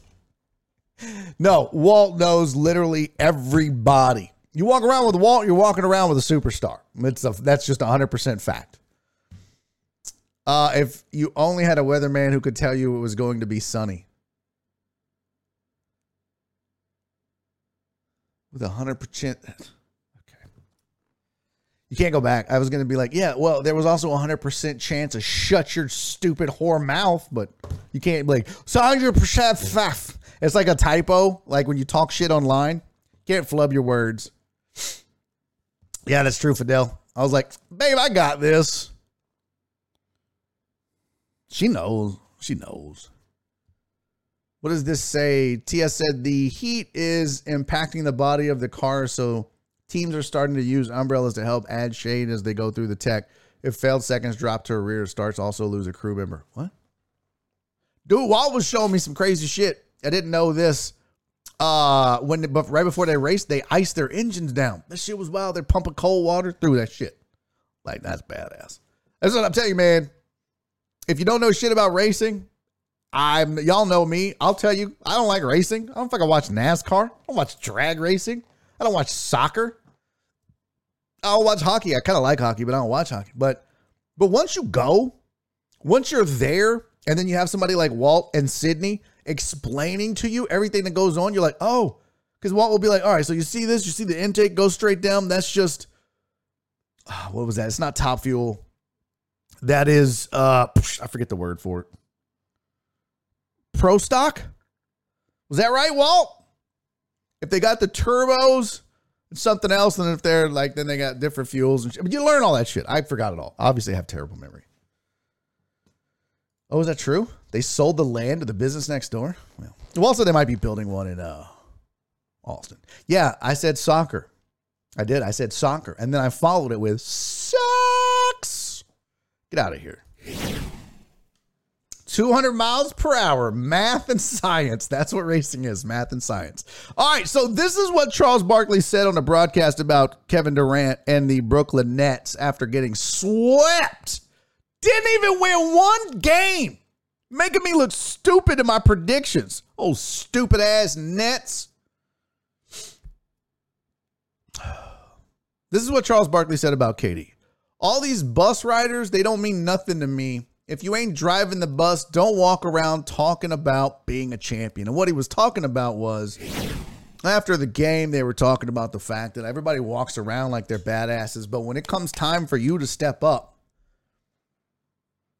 No, Walt knows literally everybody. You walk around with Walt, you're walking around with a superstar. It's a, that's just 100% fact. Uh, if you only had a weatherman who could tell you it was going to be sunny. With 100%. You can't go back. I was going to be like, yeah, well, there was also a 100% chance to shut your stupid whore mouth, but you can't be like, 100% faff. It's like a typo, like when you talk shit online. Can't flub your words. Yeah, that's true, Fidel. I was like, babe, I got this. She knows. She knows. What does this say? Tia said the heat is impacting the body of the car, so teams are starting to use umbrellas to help add shade as they go through the tech. If failed seconds drop to a rear starts, also lose a crew member. What? Dude, Walt was showing me some crazy shit. I didn't know this. Uh, when but right before they raced, they iced their engines down. That shit was wild. They're pumping cold water through that shit. Like that's badass. That's what I'm telling you, man. If you don't know shit about racing, I'm y'all know me. I'll tell you, I don't like racing. I don't fucking watch NASCAR. I don't watch drag racing. I don't watch soccer. I don't watch hockey. I kind of like hockey, but I don't watch hockey. But but once you go, once you're there, and then you have somebody like Walt and Sydney explaining to you everything that goes on, you're like, oh, because Walt will be like, all right, so you see this, you see the intake go straight down. That's just ah, what was that? It's not top fuel. That is uh I forget the word for it. Pro stock? Was that right, Walt? If they got the turbos, it's something else. And if they're like, then they got different fuels and shit. But you learn all that shit. I forgot it all. Obviously, I have terrible memory. Oh, is that true? They sold the land to the business next door? Well, well also they might be building one in uh, Austin. Yeah, I said soccer. I did. I said soccer. And then I followed it with sucks. Get out of here. 200 miles per hour, math and science. That's what racing is math and science. All right, so this is what Charles Barkley said on a broadcast about Kevin Durant and the Brooklyn Nets after getting swept. Didn't even win one game, making me look stupid in my predictions. Oh, stupid ass Nets. This is what Charles Barkley said about KD. All these bus riders, they don't mean nothing to me if you ain't driving the bus, don't walk around talking about being a champion. And what he was talking about was after the game, they were talking about the fact that everybody walks around like they're badasses, but when it comes time for you to step up,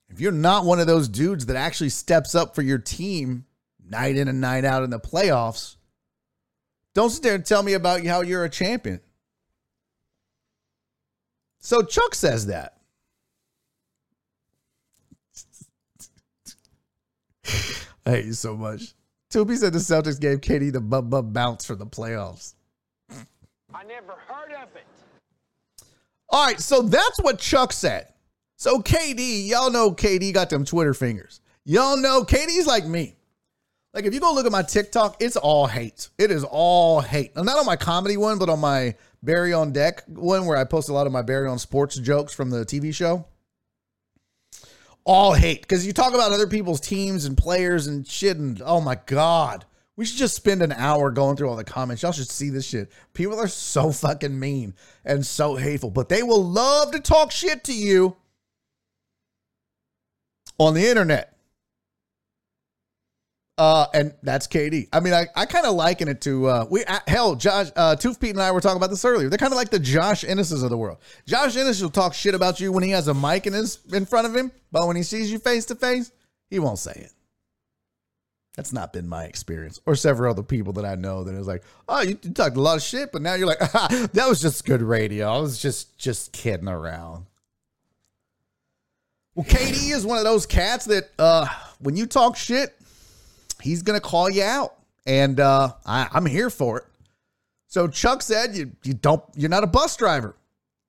if you're not one of those dudes that actually steps up for your team night in and night out in the playoffs, don't sit there and tell me about how you're a champion. So Chuck says that. I hate you so much. Toopy said the Celtics gave KD the bub bub bounce for the playoffs. I never heard of it. All right, so that's what Chuck said. So KD, y'all know KD got them Twitter fingers. Y'all know KD's like me. Like if you go look at my TikTok, it's all hate. It is all hate. Not on my comedy one, but on my Barry on Deck one, where I post a lot of my Barry on sports jokes from the TV show. All hate because you talk about other people's teams and players and shit, and oh my god, we should just spend an hour going through all the comments. Y'all should see this shit. People are so fucking mean and so hateful, but they will love to talk shit to you on the internet. Uh, and that's KD. I mean, I, I kind of liken it to uh, we uh, hell, Josh, uh, Tooth Pete and I were talking about this earlier. They're kind of like the Josh Ennises of the world. Josh Ennis will talk shit about you when he has a mic in his in front of him, but when he sees you face to face, he won't say it. That's not been my experience, or several other people that I know that is like, oh, you, you talked a lot of shit, but now you're like, that was just good radio. I was just just kidding around. Well, KD is one of those cats that uh, when you talk shit, he's gonna call you out, and uh, I, I'm here for it. So Chuck said, "You you don't you're not a bus driver.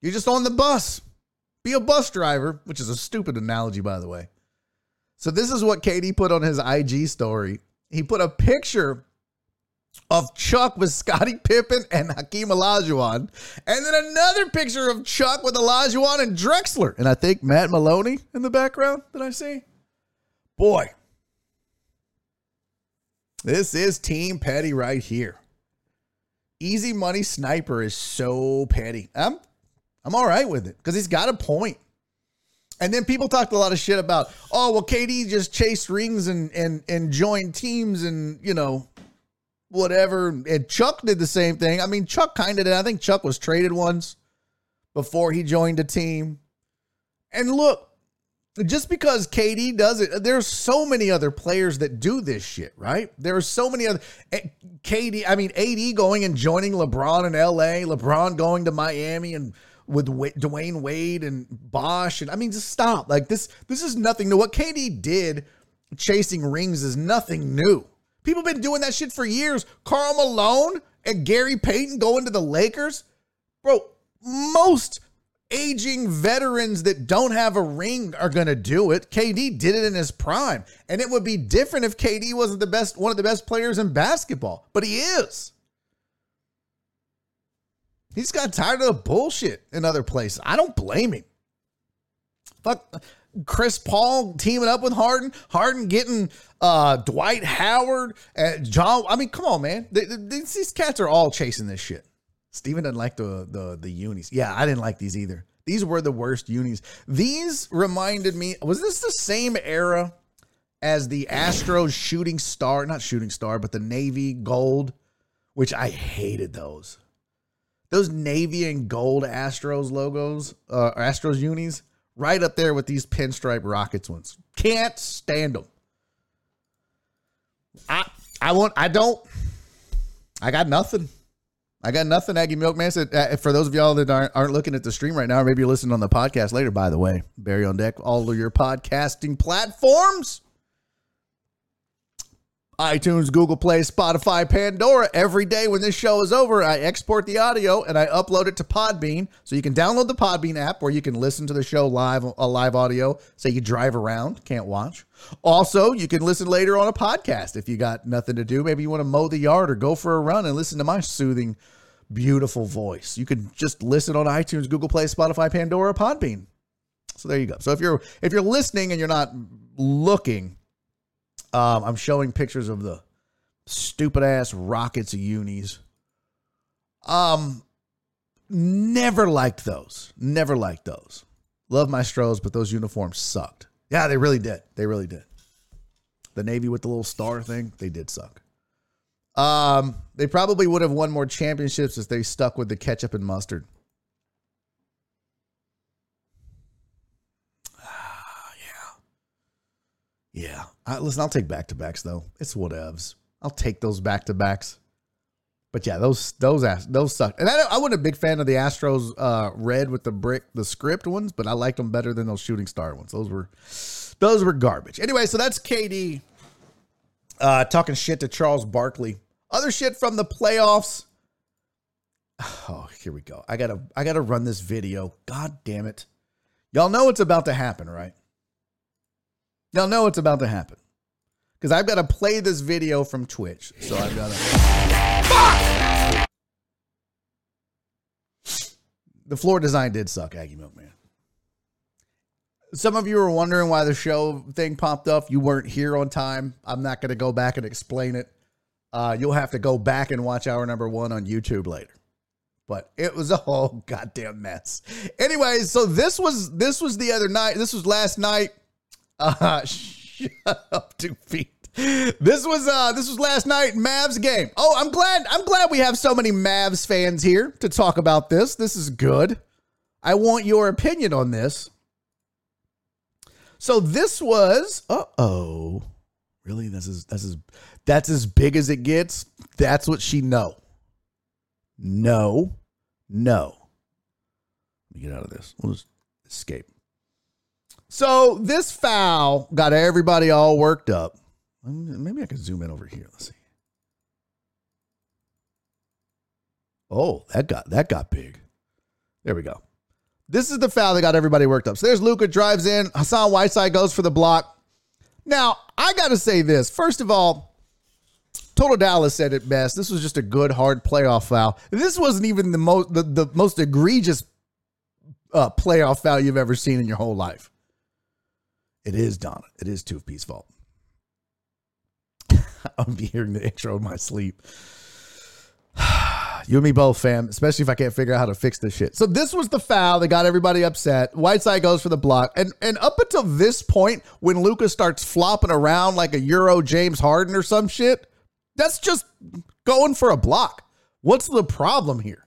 You're just on the bus. Be a bus driver," which is a stupid analogy, by the way. So this is what KD put on his IG story. He put a picture of Chuck with Scottie Pippen and Hakeem Olajuwon, and then another picture of Chuck with Olajuwon and Drexler, and I think Matt Maloney in the background. that I see? Boy, this is Team Petty right here. Easy Money Sniper is so petty. I'm I'm all right with it because he's got a point. And then people talked a lot of shit about, oh well, KD just chased rings and and and joined teams and you know whatever. And Chuck did the same thing. I mean, Chuck kind of did. I think Chuck was traded once before he joined a team. And look, just because KD does it, there's so many other players that do this shit, right? There are so many other eh, KD. I mean, AD going and joining LeBron in LA, LeBron going to Miami and with Dwyane Wade and Bosh, and I mean, just stop. Like this, this is nothing new. What KD did, chasing rings, is nothing new. People been doing that shit for years. Karl Malone and Gary Payton going to the Lakers, bro. Most aging veterans that don't have a ring are going to do it. KD did it in his prime. And it would be different if KD wasn't the best one of the best players in basketball, but he is. He's got tired of the bullshit in other places. I don't blame him. Fuck Chris Paul teaming up with Harden, Harden getting uh, Dwight Howard and John. I mean, come on, man. these cats are all chasing this shit. Steven doesn't like the the the unis. Yeah, I didn't like these either. These were the worst unis. These reminded me. Was this the same era as the Astros shooting star? Not shooting star, but the Navy gold, which I hated those. Those navy and gold Astros logos, uh, Astros unis, right up there with these pinstripe Rockets ones. Can't stand them. I I want. I don't. I got nothing. I got nothing, Aggie Milkman. Said, uh, for those of y'all that aren't, aren't looking at the stream right now, or maybe you're listening on the podcast later, by the way, Barry on Deck, all of your podcasting platforms iTunes, Google Play, Spotify, Pandora. Every day when this show is over, I export the audio and I upload it to Podbean. So you can download the Podbean app where you can listen to the show live, a live audio. Say you drive around, can't watch. Also, you can listen later on a podcast if you got nothing to do. Maybe you want to mow the yard or go for a run and listen to my soothing, beautiful voice. You can just listen on iTunes, Google Play, Spotify, Pandora, Podbean. So there you go. So if you're if you're listening and you're not looking, um, I'm showing pictures of the stupid ass Rockets of unis. Um, never liked those. Never liked those. Love my Stros, but those uniforms sucked. Yeah, they really did. They really did. The Navy with the little star thing, they did suck. Um, they probably would have won more championships if they stuck with the ketchup and mustard. Ah, yeah. Yeah. I, listen, I'll take back to backs though. It's whatevs. I'll take those back to backs. But yeah, those those those suck. And I, I wasn't a big fan of the Astros uh, red with the brick, the script ones, but I liked them better than those shooting star ones. Those were those were garbage. Anyway, so that's KD uh, talking shit to Charles Barkley. Other shit from the playoffs. Oh, here we go. I gotta I gotta run this video. God damn it. Y'all know what's about to happen, right? Y'all know what's about to happen. Because I've got to play this video from Twitch. So I've got to. Fuck! The floor design did suck, Aggie Milkman. Some of you were wondering why the show thing popped up. You weren't here on time. I'm not going to go back and explain it. Uh, you'll have to go back and watch hour number one on YouTube later. But it was a whole goddamn mess. Anyways, so this was this was the other night. This was last night. Uh, shut up, Tooth Pete. This was uh this was last night Mavs game. Oh, I'm glad I'm glad we have so many Mavs fans here to talk about this. This is good. I want your opinion on this. So this was uh-oh. Really? This is that's as that's as big as it gets. That's what she know. No. No. Let me get out of this. We'll just escape. So this foul got everybody all worked up. Maybe I can zoom in over here. Let's see. Oh, that got that got big. There we go. This is the foul that got everybody worked up. So there's Luka drives in. Hassan Whiteside goes for the block. Now, I got to say this. First of all, Total Dallas said it best. This was just a good, hard playoff foul. This wasn't even the most the, the most egregious uh, playoff foul you've ever seen in your whole life. It is Donna. It is Tooth Pete's fault. I'll be hearing the intro in my sleep. you and me both, fam. Especially if I can't figure out how to fix this shit. So this was the foul that got everybody upset. Whiteside goes for the block, and and up until this point, when Luka's starts flopping around like a Euro James Harden or some shit, that's just going for a block. What's the problem here?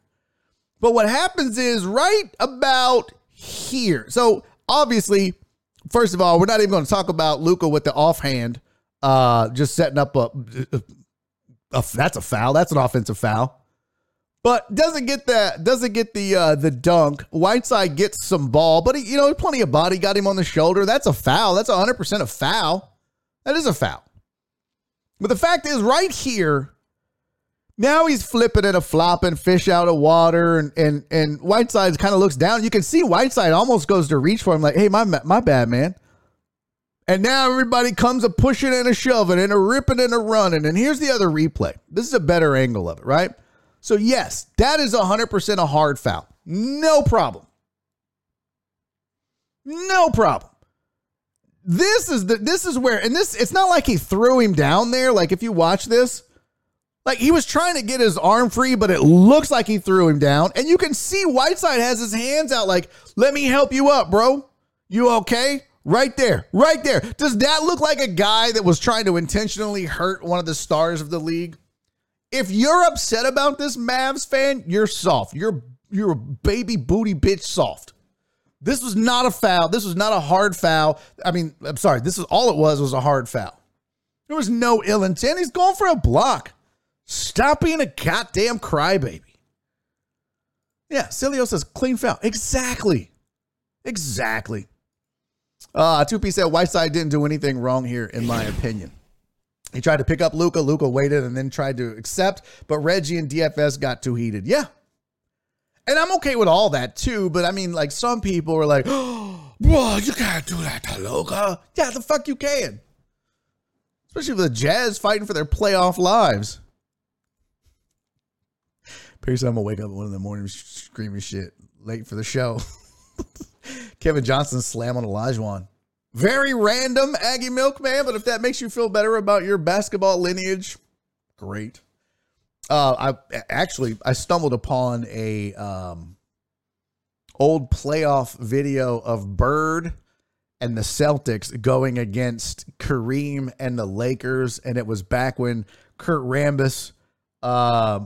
But what happens is right about here. So obviously, first of all, we're not even going to talk about Luka with the offhand, uh, just setting up a, a, a, that's a foul. That's an offensive foul. But doesn't get that doesn't get the uh, the dunk. Whiteside gets some ball, but he, you know, plenty of body got him on the shoulder. That's a foul. That's 100% a foul. That is a foul. But the fact is, right here, now he's flipping and a flopping fish out of water, and and and Whiteside kind of looks down. You can see Whiteside almost goes to reach for him, like, "Hey, my my bad, man." And now everybody comes a pushing and a shoving and a ripping and a running. And here's the other replay. This is a better angle of it, right? So yes, that is 100% a hard foul. No problem. No problem this is the this is where and this it's not like he threw him down there like if you watch this like he was trying to get his arm free but it looks like he threw him down and you can see whiteside has his hands out like let me help you up bro you okay right there right there does that look like a guy that was trying to intentionally hurt one of the stars of the league if you're upset about this mavs fan you're soft you're you're a baby booty bitch soft this was not a foul. This was not a hard foul. I mean, I'm sorry. This is all it was was a hard foul. There was no ill intent. He's going for a block. Stop being a goddamn crybaby. Yeah, Cilio says clean foul. Exactly. Exactly. Uh, 2P said Whiteside didn't do anything wrong here, in my opinion. He tried to pick up Luka. Luka waited and then tried to accept, but Reggie and DFS got too heated. Yeah, and I'm okay with all that too, but I mean, like some people are like, oh, bro, you can't do that to Luka. Yeah, the fuck you can. Especially with the Jazz fighting for their playoff lives. Pretty soon I'm gonna wake up one in the morning screaming shit late for the show. Kevin Johnson slam on Olajuwon. Very random, Aggie Milkman, but if that makes you feel better about your basketball lineage, great. Uh, I actually I stumbled upon a um, old playoff video of Bird and the Celtics going against Kareem and the Lakers, and it was back when Kurt Rambis uh,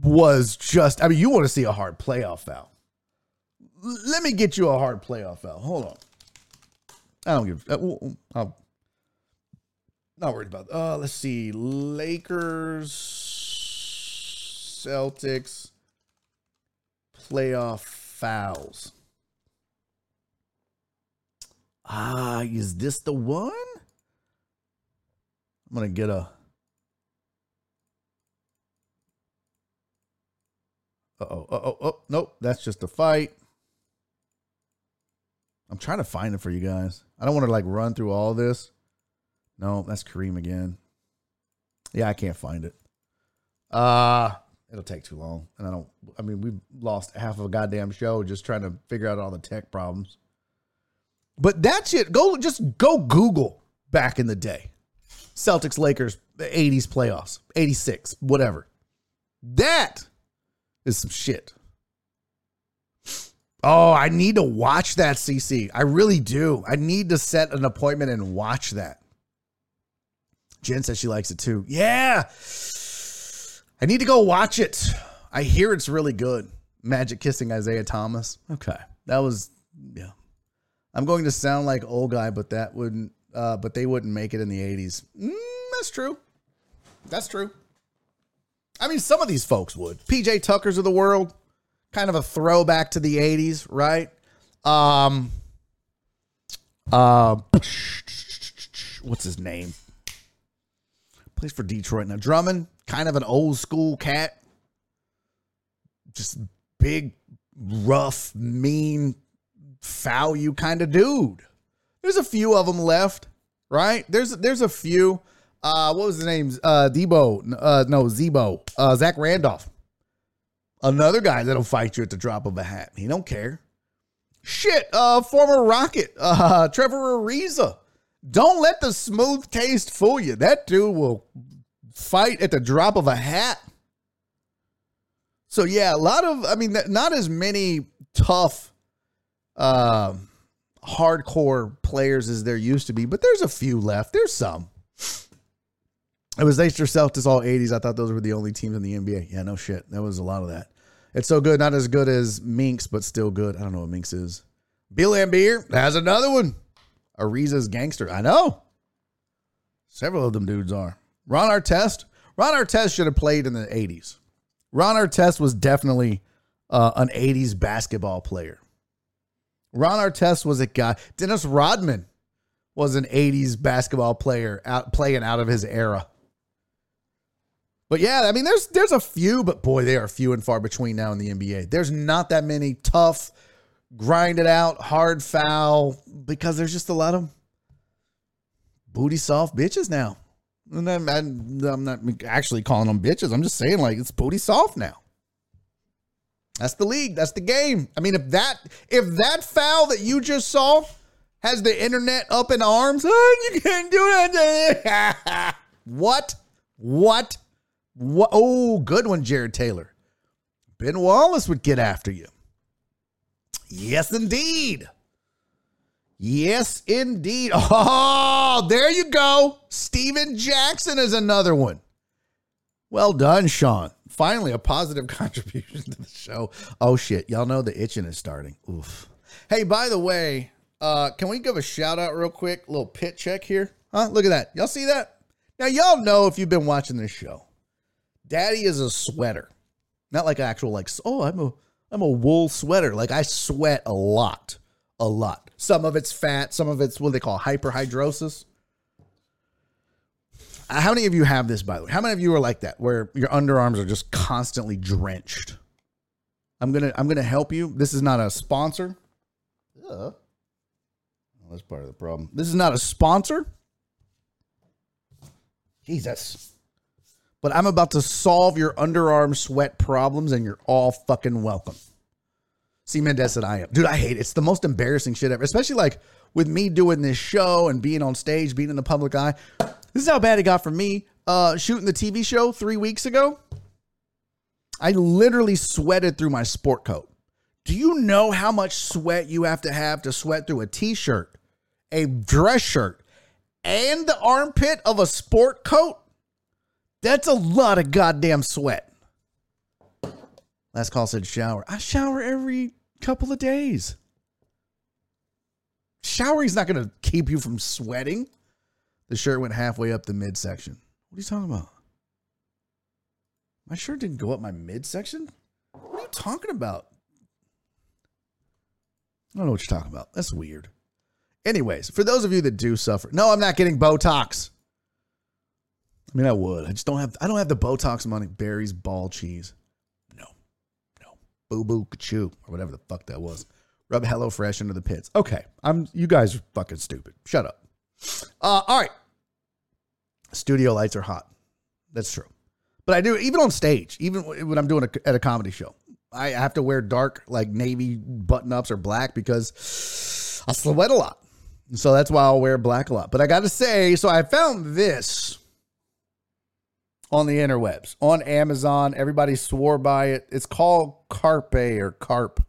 was just. I mean, you want to see a hard playoff foul? Let me get you a hard playoff foul. Hold on. I don't give. Uh, I'm not worried about. Uh, let's see, Lakers. Celtics playoff fouls. Ah, is this the one? I'm going to get a. Uh oh, uh oh, oh, nope, that's just a fight. I'm trying to find it for you guys. I don't want to like run through all this. No, that's Kareem again. Yeah, I can't find it. Uh it'll take too long. And I don't, I mean, we've lost half of a goddamn show just trying to figure out all the tech problems. But that's it. Go just go Google back in the day. Celtics Lakers 80s playoffs, 86, whatever. That is some shit. Oh, I need to watch that CC. I really do. I need to set an appointment and watch that. Jen says she likes it too. Yeah. I need to go watch it. I hear it's really good. Magic kissing Isiah Thomas. Okay. That was yeah. I'm going to sound like old guy, but that wouldn't uh, but they wouldn't make it in the 80s. Mm, that's true. That's true. I mean, some of these folks would. PJ Tuckers of the world, kind of a throwback to the 80s, right? Um uh what's his name? Plays for Detroit now. Drummond, kind of an old school cat. Just big, rough, mean, foul you kind of dude. There's a few of them left, right? There's there's a few. Uh, what was his name? Uh, Debo. Uh, no, Z-Bo. Uh, Zach Randolph. Another guy that'll fight you at the drop of a hat. He don't care. Shit. Uh, former Rocket. Uh, Trevor Ariza. Don't let the smooth taste fool you. That dude will fight at the drop of a hat. So yeah, a lot of. I mean, not as many tough. Uh, hardcore players as there used to be, but there's a few left. There's some. It was Easter Celtics all 80s. I thought those were the only teams in the NBA. Yeah, no shit. That was a lot of that. It's so good. Not as good as Minx, but still good. I don't know what Minx is. Bill Laimbeer has another one. Ariza's Gangster. I know. Several of them dudes are. Ron Artest. Ron Artest should have played in the 80s. Ron Artest was definitely uh, an 80s basketball player. Ron Artest was a guy. Dennis Rodman was an 80s basketball player out playing out of his era. But yeah, I mean, there's there's a few, but boy, they are few and far between now in the NBA. There's not that many tough, grinded out, hard foul because there's just a lot of booty soft bitches now. And I'm, I'm not actually calling them bitches. I'm just saying like it's booty soft now. That's the league. That's the game. I mean, if that if that foul that you just saw has the internet up in arms, oh, you can't do that. what? What? What? Oh, good one, Jared Taylor. Ben Wallace would get after you. Yes, indeed. Yes, indeed. Oh, there you go. Stephen Jackson is another one. Well done, Sean. Finally, a positive contribution to the show. Oh shit, y'all know the itching is starting. Oof. Hey, by the way, uh, can we give a shout out real quick? Little pit check here. Huh? Look at that. Y'all see that? Now y'all know if you've been watching this show. Daddy is a sweater. Not like actual like oh, I'm a I'm a wool sweater. Like I sweat a lot. A lot. Some of it's fat, some of it's what they call hyperhidrosis. Uh, how many of you have this, by the way? How many of you are like that, where your underarms are just constantly drenched? I'm gonna I'm gonna help you. This is not a sponsor. Yeah. that's part of the problem. This is not a sponsor. Jesus. But I'm about to solve your underarm sweat problems, and you're all fucking welcome. See Mendez said I am. Dude, I hate it. It's the most embarrassing shit ever. Especially like with me doing this show and being on stage, being in the public eye. This is how bad it got for me. Uh, shooting the TV show three weeks ago, I literally sweated through my sport coat. Do you know how much sweat you have to have to sweat through a t shirt, a dress shirt, and the armpit of a sport coat? That's a lot of goddamn sweat. Last call said shower. I shower every couple of days. Showering's not going to keep you from sweating. The shirt went halfway up the midsection. What are you talking about? My shirt didn't go up my midsection? What are you talking about? I don't know what you're talking about. That's weird. Anyways, for those of you that do suffer, no, I'm not getting Botox. I mean, I would. I just don't have. I don't have the Botox money. Barry's ball cheese. No, no. Boo boo kachoo or whatever the fuck that was. Rub Hello Fresh into the pits. Okay, I'm. You guys are fucking stupid. Shut up. Uh, all right. Studio lights are hot. That's true. But I do even on stage, even when I'm doing a, at a comedy show, I have to wear dark like navy button ups or black because I sweat a lot. So that's why I'll wear black a lot. But I got to say, so I found this on the interwebs, on Amazon. Everybody swore by it. It's called Carpe or Carp.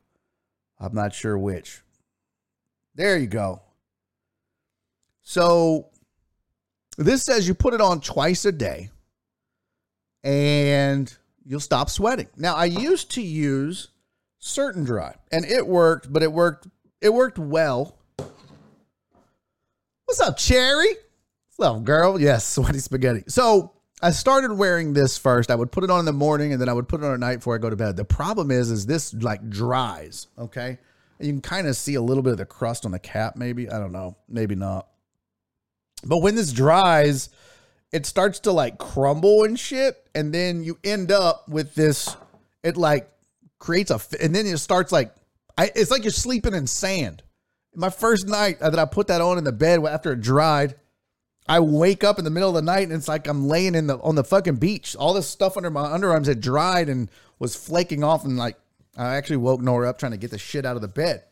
I'm not sure which. There you go. So this says you put it on twice a day and you'll stop sweating. Now, I used to use Certain Dri and it worked, but it worked it worked well. What's up, Cherry? What's up, girl? Yes, sweaty spaghetti. So I started wearing this first. I would put it on in the morning and then I would put it on at night before I go to bed. The problem is, is this like dries, okay? You can kind of see a little bit of the crust on the cap, maybe. I don't know. Maybe not. But when this dries, it starts to like crumble and shit. And then you end up with this, it like creates a, and then it starts like, I, it's like you're sleeping in sand. My first night that I put that on in the bed after it dried, I wake up in the middle of the night and it's like I'm laying in the on the fucking beach. All this stuff under my underarms had dried and was flaking off, and like I actually woke Nora up trying to get the shit out of the bed.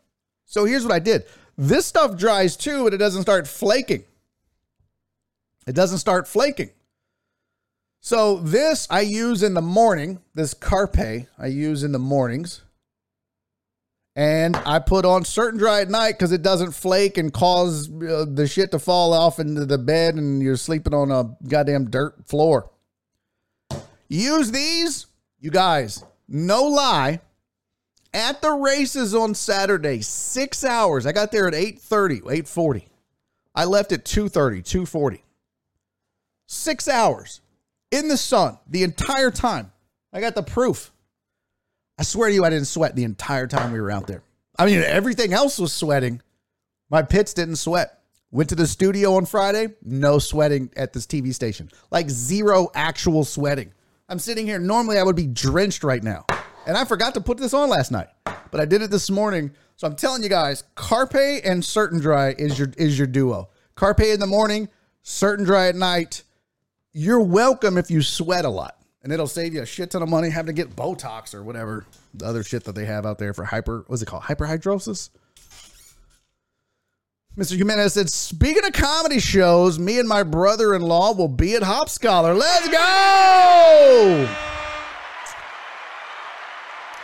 So here's what I did. This stuff dries too, but it doesn't start flaking. It doesn't start flaking. So this I use in the morning. This Carpe I use in the mornings. And I put on Certain Dri at night because it doesn't flake and cause uh, the shit to fall off into the bed and you're sleeping on a goddamn dirt floor. Use these, you guys, no lie. At the races on Saturday, six hours. I got there at 8.30, 8.40. I left at 2.30, 2.40. Six hours in the sun the entire time. I got the proof. I swear to you, I didn't sweat the entire time we were out there. I mean, everything else was sweating. My pits didn't sweat. Went to the studio on Friday, no sweating at this TV station. Like zero actual sweating. I'm sitting here. Normally, I would be drenched right now. And I forgot to put this on last night, but I did it this morning. So I'm telling you guys, Carpe and Certain Dri is your is your duo. Carpe in the morning, Certain Dri at night. You're welcome if you sweat a lot and it'll save you a shit ton of money having to get Botox or whatever the other shit that they have out there for hyper. What's it called? Hyperhidrosis. Mr. Jimenez said, speaking of comedy shows, me and my brother in law will be at Hop Scholar. Let's go!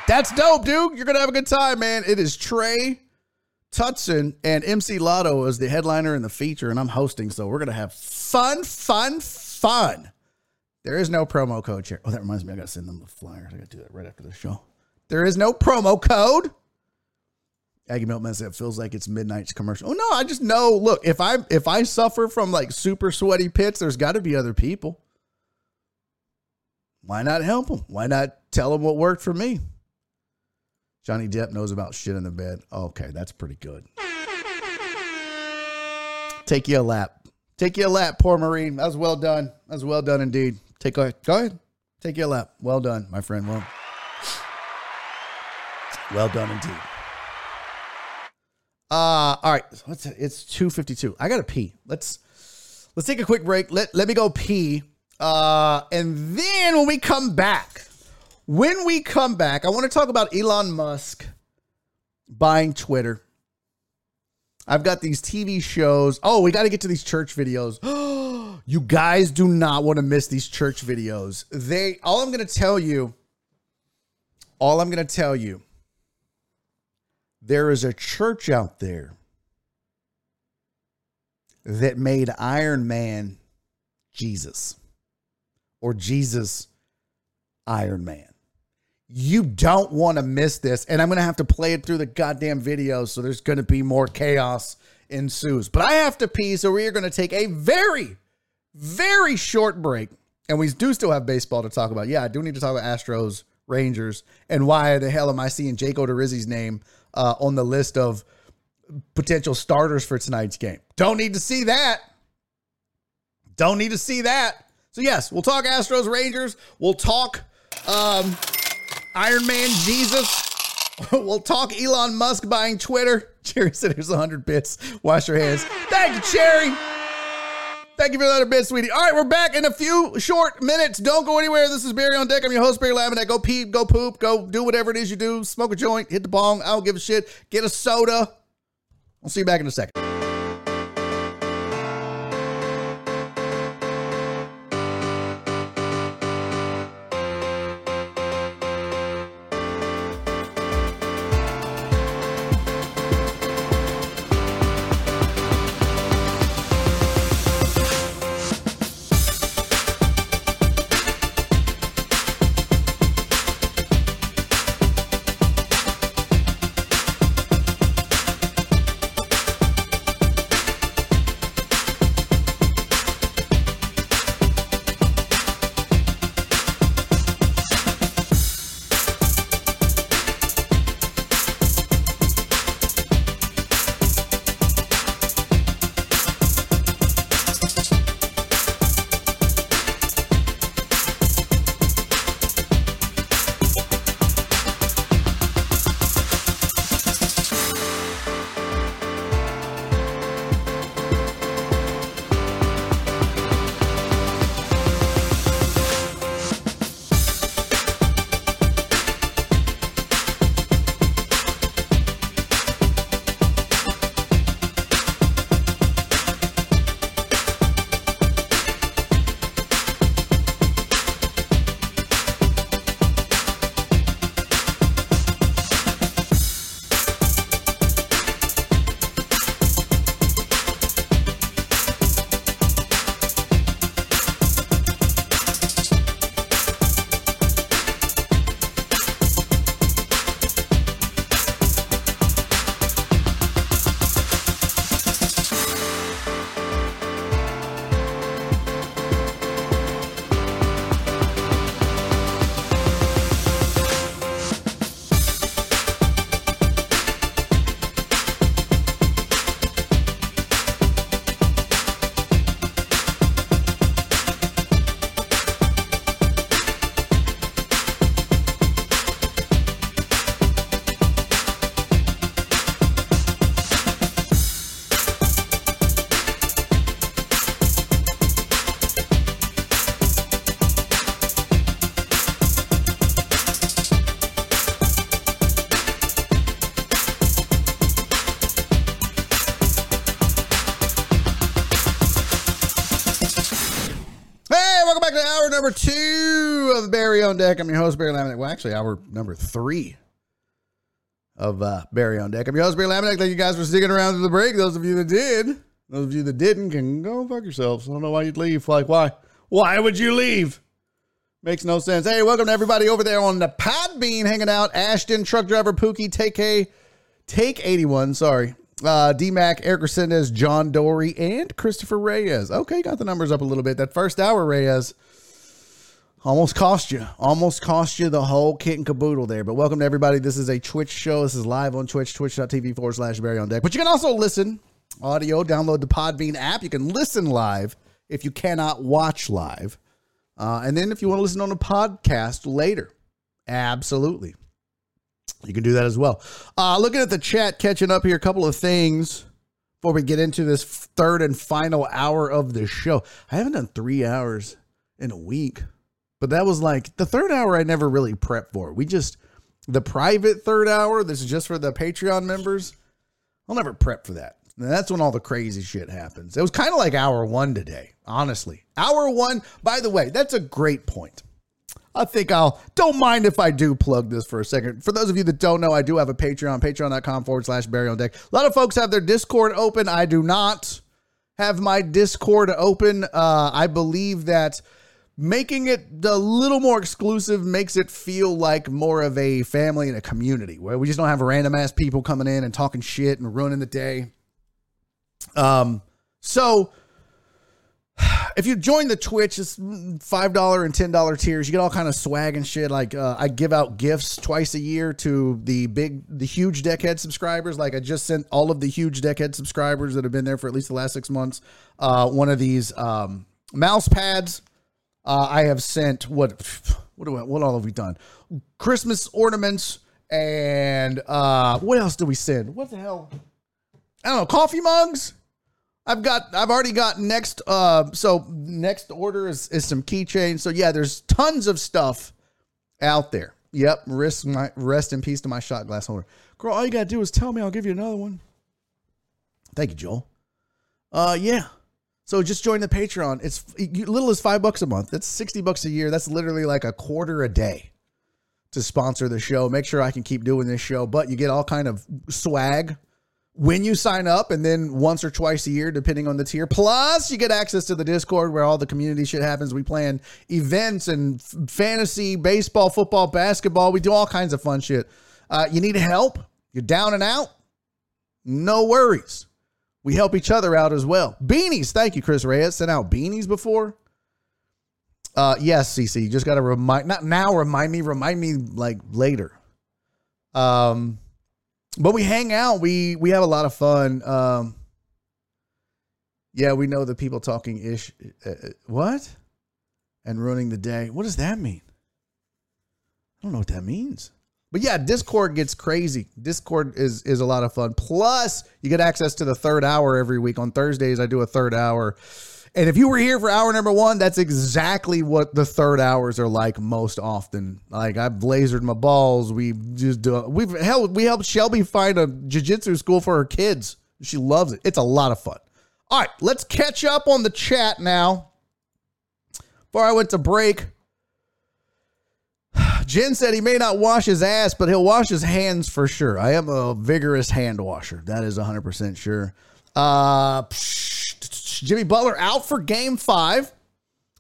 That's dope, dude. You're to have a good time, man. It is Trey Tutson and MC Lotto as the headliner and the feature, and I'm hosting. So we're to have fun, fun, fun. There is no promo code here. Oh, that reminds me. I got to send them the flyers. I got to do that right after the show. There is no promo code. Aggie Milkman said, it feels like it's midnight's commercial. Oh no, I just know. Look, if I if I suffer from like super sweaty pits, there's got to be other people. Why not help them? Why not tell them what worked for me? Johnny Depp knows about shit in the bed. Okay, that's pretty good. Take you a lap. Take you a lap, poor Marine. That was well done. That was well done indeed. Take a go ahead. Take you a lap. Well done, my friend. Well, well done indeed. Uh, all right. It? It's 252. I gotta pee. Let's let's take a quick break. Let let me go pee. Uh, and then when we come back, when we come back, I want to talk about Elon Musk buying Twitter. I've got these TV shows. Oh, we got to get to these church videos. you guys do not want to miss these church videos. They all I'm going to tell you all I'm going to tell you there is a church out there that made Iron Man Jesus or Jesus Iron Man. You don't want to miss this. And I'm going to have to play it through the goddamn video. So there's going to be more chaos ensues. But I have to pee. So we are going to take a very, very short break. And we do still have baseball to talk about. Yeah, I do need to talk about Astros, Rangers, and why the hell am I seeing Jake Odorizzi's name uh, on the list of potential starters for tonight's game? Don't need to see that. Don't need to see that. So yes, we'll talk Astros, Rangers. We'll talk um, Iron Man Jesus. we'll talk Elon Musk buying Twitter. Cherry said there's 100 bits. Wash your hands. Thank you, Cherry. Thank you for the 100 bits, sweetie. All right, we're back in a few short minutes. Don't go anywhere. This is Barry on Deck. I'm your host, Barry Laminack. Go pee, go poop, go do whatever it is you do. Smoke a joint, hit the bong. I don't give a shit. Get a soda. I'll see you back in a second. Deck. I'm your host, Barry Laminack. Well, actually, hour number three of uh, Barry on Deck. I'm your host, Barry Laminack. Thank you guys for sticking around to the break. Those of you that did, those of you that didn't, can go fuck yourselves. I don't know why you'd leave. Like, why? Why would you leave? Makes no sense. Hey, welcome to everybody over there on the Podbean hanging out. Ashton, truck driver, Pookie, Take A, Take 81, sorry. Uh, D-Mac, Eric Resendez, John Dory, and Christopher Reyes. Okay, got the numbers up a little bit. That first hour, Reyes, almost cost you. Almost cost you the whole kit and caboodle there. But welcome to everybody. This is a Twitch show. This is live on Twitch, twitch.tv forward slash Barry on Deck. But you can also listen audio, download the Podbean app. You can listen live if you cannot watch live. Uh, and then if you want to listen on a podcast later, absolutely. You can do that as well. Uh, looking at the chat, catching up here, a couple of things before we get into this third and final hour of the show. I haven't done three hours in a week, but that was like the third hour I never really prepped for. We just, the private third hour, this is just for the Patreon members. I'll never prep for that. And that's when all the crazy shit happens. It was kind of like hour one today, honestly. Hour one, by the way, that's a great point. I think I'll don't mind if I do plug this for a second. For those of you that don't know, I do have a Patreon, patreon.com forward slash on deck. A lot of folks have their Discord open. I do not have my Discord open. Uh, I believe that making it a little more exclusive makes it feel like more of a family and a community where we just don't have random ass people coming in and talking shit and ruining the day. Um, so if you join the Twitch, it's five dollar and ten dollar tiers. You get all kind of swag and shit. Like uh, I give out gifts twice a year to the big, the huge Deckhead subscribers. Like I just sent all of the huge Deckhead subscribers that have been there for at least the last six months. Uh, one of these um, mouse pads. Uh, I have sent what? What do I, what all have we done? Christmas ornaments and uh, what else do we send? What the hell? I don't know. Coffee mugs. I've got I've already got next uh so next order is, is some keychains. So yeah, there's tons of stuff out there. Yep, rest my rest in peace to my shot glass holder. Girl, all you gotta do is tell me, I'll give you another one. Thank you, Joel. Uh yeah. So just join the Patreon. It's little as five bucks a month. That's 60 bucks a year. That's literally like a quarter a day to sponsor the show. Make sure I can keep doing this show. But you get all kind of swag when you sign up and then once or twice a year depending on the tier plus you get access to the discord where all the community shit happens we plan events and fantasy baseball football basketball we do all kinds of fun shit uh, you need help you're down and out no worries we help each other out as well beanies thank you chris reyes sent out beanies before uh yes cc just gotta remind not now remind me remind me like later um but we hang out. We we have a lot of fun. Um, yeah, we know the people talking ish. Uh, what? And ruining the day. What does that mean? I don't know what that means. But yeah, Discord gets crazy. Discord is is a lot of fun. Plus, you get access to the third hour every week. On Thursdays, I do a third hour. And if you were here for hour number one, that's exactly what the third hours are like most often. Like I've lasered my balls. We just do. We've. We helped Shelby find a jujitsu school for her kids. She loves it. It's a lot of fun. All right, let's catch up on the chat now. Before I went to break, Jen said he may not wash his ass, but he'll wash his hands for sure. I am a vigorous hand washer. That is 100% sure. Uh, psh, Jimmy Butler out for game five.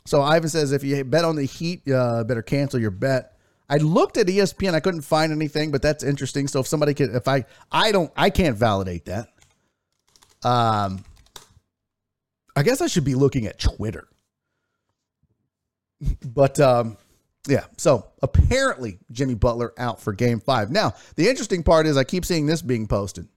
So Ivan says if you bet on the Heat, uh, better cancel your bet. I looked at ESPN, I couldn't find anything, but that's interesting. So if somebody could, if I, I don't, I can't validate that. Um, I guess I should be looking at Twitter. But um, yeah, so apparently Jimmy Butler out for game five. Now, the interesting part is I keep seeing this being posted.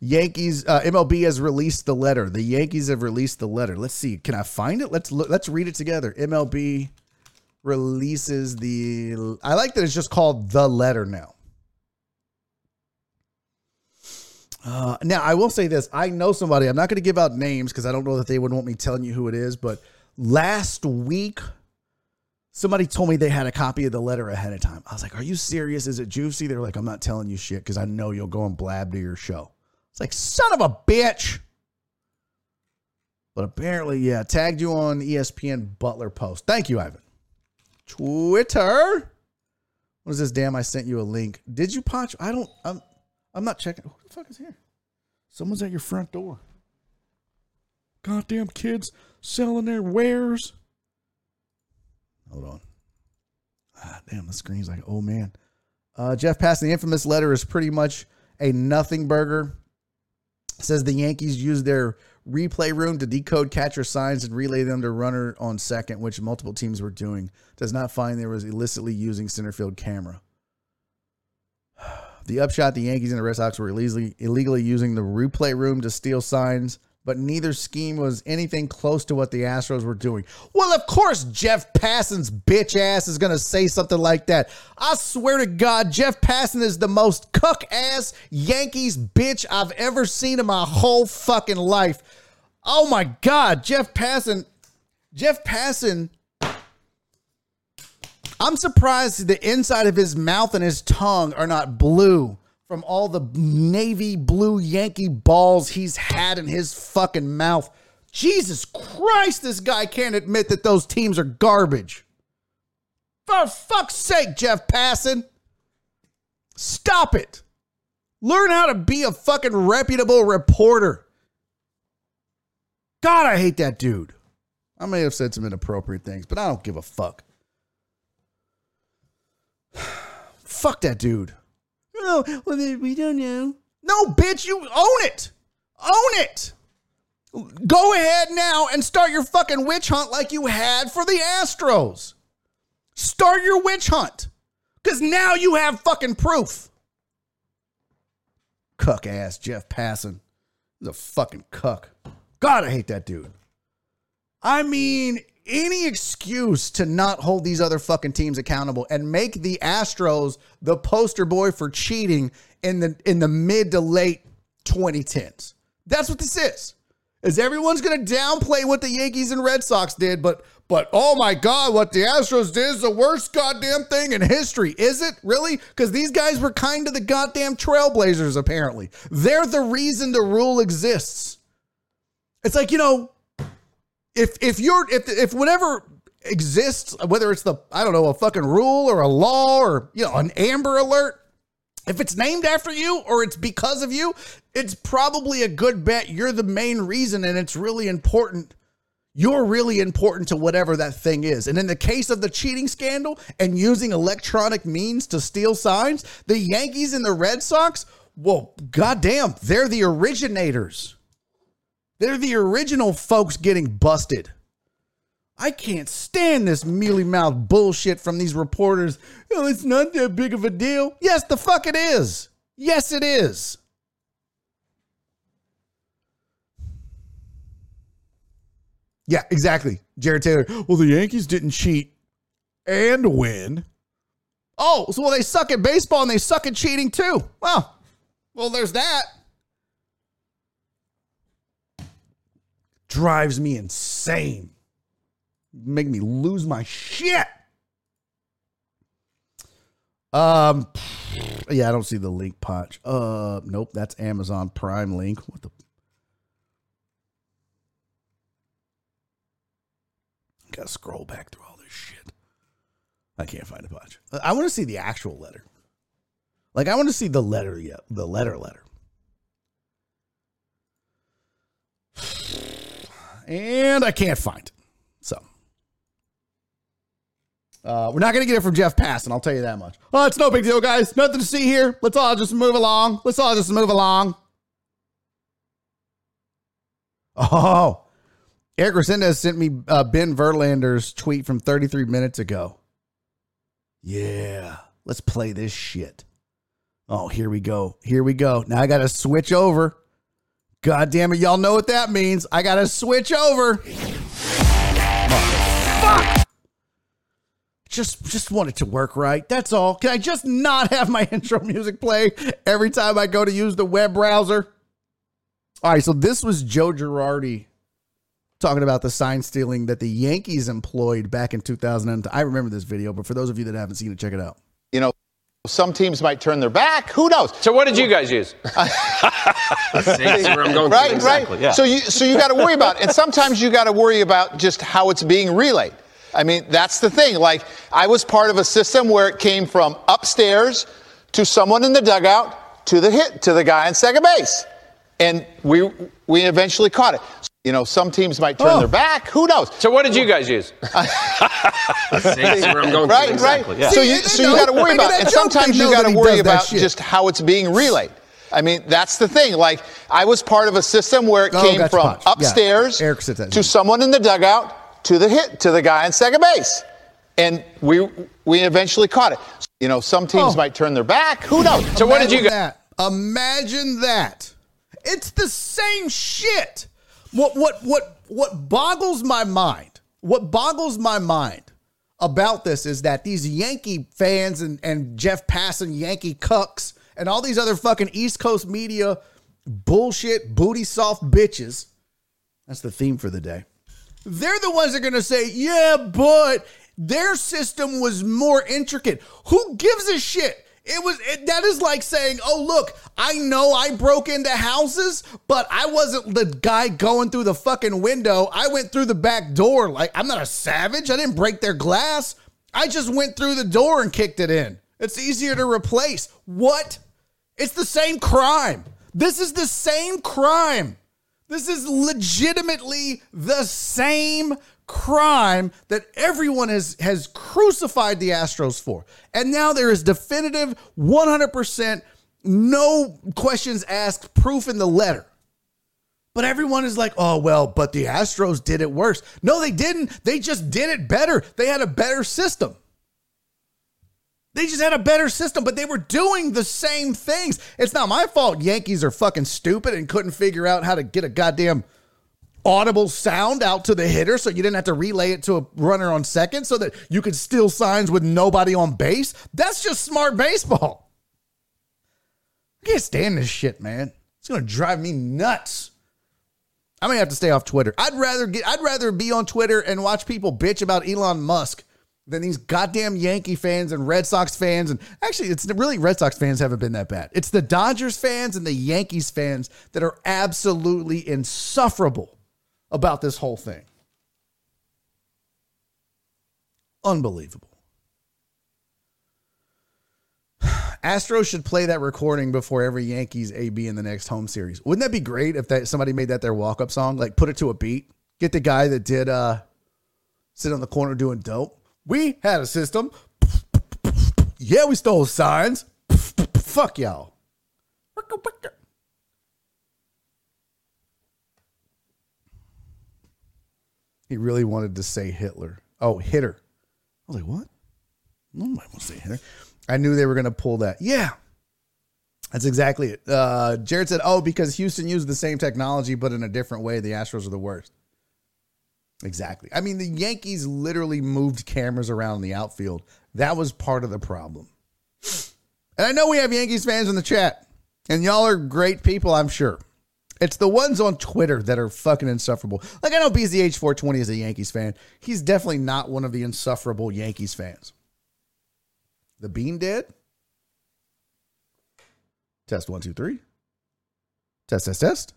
Yankees uh, MLB has released the letter. The Yankees have released the letter. Let's see. Can I find it? Let's look, let's read it together. MLB releases the I like that it's just called the letter now. Uh, now I will say this. I know somebody. I'm not going to give out names because I don't know that they would want me telling you who it is. But last week, somebody told me they had a copy of the letter ahead of time. I was like, "Are you serious? Is it juicy?" They're like, "I'm not telling you shit because I know you'll go and blab to your show." It's like, son of a bitch. But apparently, yeah, tagged you on ESPN Butler post. Thank you, Ivan. Twitter. What is this? Damn, I sent you a link. Did you punch? I don't. I'm. I'm not checking. Who the fuck is here? Someone's at your front door. Goddamn kids selling their wares. Hold on. Ah, damn, the screen's like, oh man. Uh, Jeff Pass, the infamous letter is pretty much a nothing burger. Says the Yankees used their replay room to decode catcher signs and relay them to runner on second, which multiple teams were doing. Does not find there was illicitly using center field camera. The upshot: the Yankees and the Red Sox were illegally, illegally using the replay room to steal signs, but neither scheme was anything close to what the Astros were doing. Well, of course, Jeff Passan's bitch ass is going to say something like that. I swear to God, Jeff Passan is the most cuck ass Yankees bitch I've ever seen in my whole fucking life. Oh my God, Jeff Passan. Jeff Passan. I'm surprised the inside of his mouth and his tongue are not blue from all the navy blue Yankee balls he's had in his fucking mouth. Jesus Christ, this guy can't admit that those teams are garbage. For fuck's sake, Jeff Passan. Stop it. Learn how to be a fucking reputable reporter. God, I hate that dude. I may have said some inappropriate things, but I don't give a fuck. fuck that dude. Oh, well, we don't know. No, bitch, you own it. Own it. Go ahead now and start your fucking witch hunt like you had for the Astros. Start your witch hunt. Because now you have fucking proof. Cuck ass Jeff Passan. He's a fucking cuck. God, I hate that dude. I mean, any excuse to not hold these other fucking teams accountable and make the Astros the poster boy for cheating in the in the mid to late 2010s. That's what this is. Is everyone's going to downplay what the Yankees and Red Sox did, but but oh my god, what the Astros did is the worst goddamn thing in history. Is it really? Cuz these guys were kind of the goddamn trailblazers apparently. They're the reason the rule exists. It's like, you know, if if you're if if whatever exists, whether it's the I don't know a fucking rule or a law or you know an Amber Alert, if it's named after you or it's because of you, it's probably a good bet you're the main reason, and it's really important. You're really important to whatever that thing is. And in the case of the cheating scandal and using electronic means to steal signs, the Yankees and the Red Sox, well, goddamn, they're the originators. They're the original folks getting busted. I can't stand this mealy mouth bullshit from these reporters. Oh, it's not that big of a deal. Yes, the fuck it is. Yes, it is. Yeah, exactly. Jared Taylor. Well, the Yankees didn't cheat and win. Oh, so well, they suck at baseball and they suck at cheating too. Well, well, there's that. Drives me insane. Make me lose my shit. Um yeah, I don't see the link punch. Uh nope, that's Amazon Prime link. What the Gotta scroll back through all this shit. I can't find a punch. I want to see the actual letter. Like I want to see the letter yet. The letter letter. And I can't find it. So uh, we're not going to get it from Jeff Passan. I'll tell you that much. Oh, it's no big deal, guys. Nothing to see here. Let's all just move along. Let's all just move along. Oh, Eric Resendez sent me uh, Ben Verlander's tweet from 33 minutes ago. Yeah, let's play this shit. Oh, here we go. Here we go. Now I got to switch over. God damn it, y'all know what that means. I gotta switch over. Fuck! Just just want it to work right. That's all. Can I just not have my intro music play every time I go to use the web browser? All right, so this was Joe Girardi talking about the sign stealing that the Yankees employed back in 2000. I remember this video, but for those of you that haven't seen it, check it out. You know, Some teams might turn their back. Who knows? So what did you guys use? Where I'm going right, exactly, right. Yeah. So you so you got to worry about, it. and sometimes you got to worry about just how it's being relayed. I mean, that's the thing. Like I was part of a system where it came from upstairs to someone in the dugout to the hit to the guy on second base, and we we eventually caught it. You know, some teams might turn oh. their back. Who knows? So what did you guys use? Where I'm going. Right, exactly, right. Yeah. So you so you got to worry about, and sometimes you got to worry about just how it's being relayed. I mean, that's the thing. Like, I was part of a system where it oh, came from upstairs yeah. to someone in the dugout to the hit to the guy on second base, and we we eventually caught it. You know, some teams oh. might turn their back. Who knows? So Imagine what did you get? That. Imagine that. It's the same shit. What what what what boggles my mind? What boggles my mind about this is that these Yankee fans and, and Jeff Passan Yankee cucks and all these other fucking East Coast media bullshit booty soft bitches. That's the theme for the day. They're the ones that are going to say, yeah, but their system was more intricate. Who gives a shit? It was it, that is like saying, "Oh, look, I know I broke into houses, but I wasn't the guy going through the fucking window. I went through the back door. Like I'm not a savage. I didn't break their glass. I just went through the door and kicked it in. It's easier to replace. What? It's the same crime. This is the same crime. This is legitimately the same crime that everyone has has crucified the Astros for. And now there is definitive 100% no questions asked proof in the letter. But everyone is like, "Oh, well, but the Astros did it worse." No, they didn't. They just did it better. They had a better system. They just had a better system, but they were doing the same things. It's not my fault Yankees are fucking stupid and couldn't figure out how to get a goddamn audible sound out to the hitter so you didn't have to relay it to a runner on second so that you could steal signs with nobody on base. That's just smart baseball. I can't stand this shit, man. It's gonna drive me nuts. I may have to stay off Twitter. I'd rather get I'd rather be on Twitter and watch people bitch about Elon Musk than these goddamn Yankee fans and Red Sox fans. And actually, it's really Red Sox fans haven't been that bad. It's the Dodgers fans and the Yankees fans that are absolutely insufferable about this whole thing. Unbelievable. Astros should play that recording before every Yankees AB in the next home series. Wouldn't that be great if that somebody made that their walk up song? Like put it to a beat. Get the guy that did uh sit on the corner doing dope. We had a system. Yeah, we stole signs. Fuck y'all. He really wanted to say Hitler. Oh, hitter. I was like, what? Nobody wants to say Hitler. I knew they were going to pull that. Yeah. That's exactly it. Uh, Jared said, oh, because Houston used the same technology, but in a different way, the Astros are the worst. Exactly. I mean, the Yankees literally moved cameras around the outfield. That was part of the problem. And I know we have Yankees fans in the chat, and y'all are great people, I'm sure. It's the ones on Twitter that are fucking insufferable. Like I know BZH420 is a Yankees fan. He's definitely not one of the insufferable Yankees fans. The Bean dead? Test one, two, three. Test, test, test.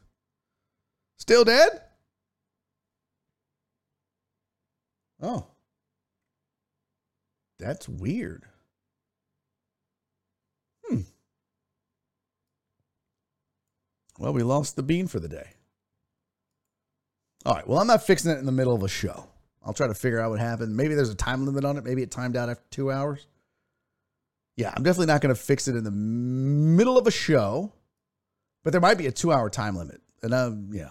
Still dead? Oh. That's weird. Hmm. Well, we lost the bean for the day. All right. Well, I'm not fixing it in the middle of a show. I'll try to figure out what happened. Maybe there's a time limit on it. Maybe it timed out after two hours. Yeah, I'm definitely not going to fix it in the middle of a show, but there might be a two hour time limit. And um, yeah,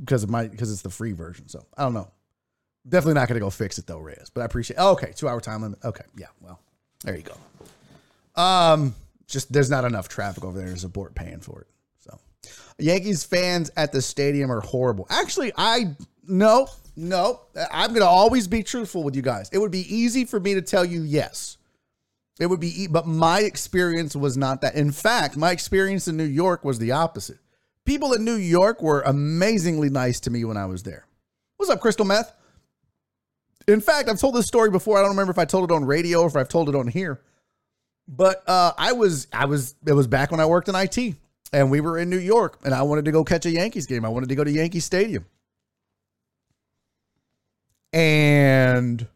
because of my because it's the free version. So I don't know. Definitely not going to go fix it though, Reyes. But I appreciate. Oh, okay, two hour time limit. Okay, yeah. Well, there you go. Um, just there's not enough traffic over there to support paying for it. Yankees fans at the stadium are horrible. Actually, I no no. I'm going to always be truthful with you guys. It would be easy for me to tell you yes. It would be, but my experience was not that. In fact, my experience in New York was the opposite. People in New York were amazingly nice to me when I was there. What's up, Crystal Meth? In fact, I've told this story before. I don't remember if I told it on radio or if I've told it on here. But uh, I was I was it was back when I worked in IT and we were in New York and I wanted to go catch a Yankees game. I wanted to go to Yankee Stadium. And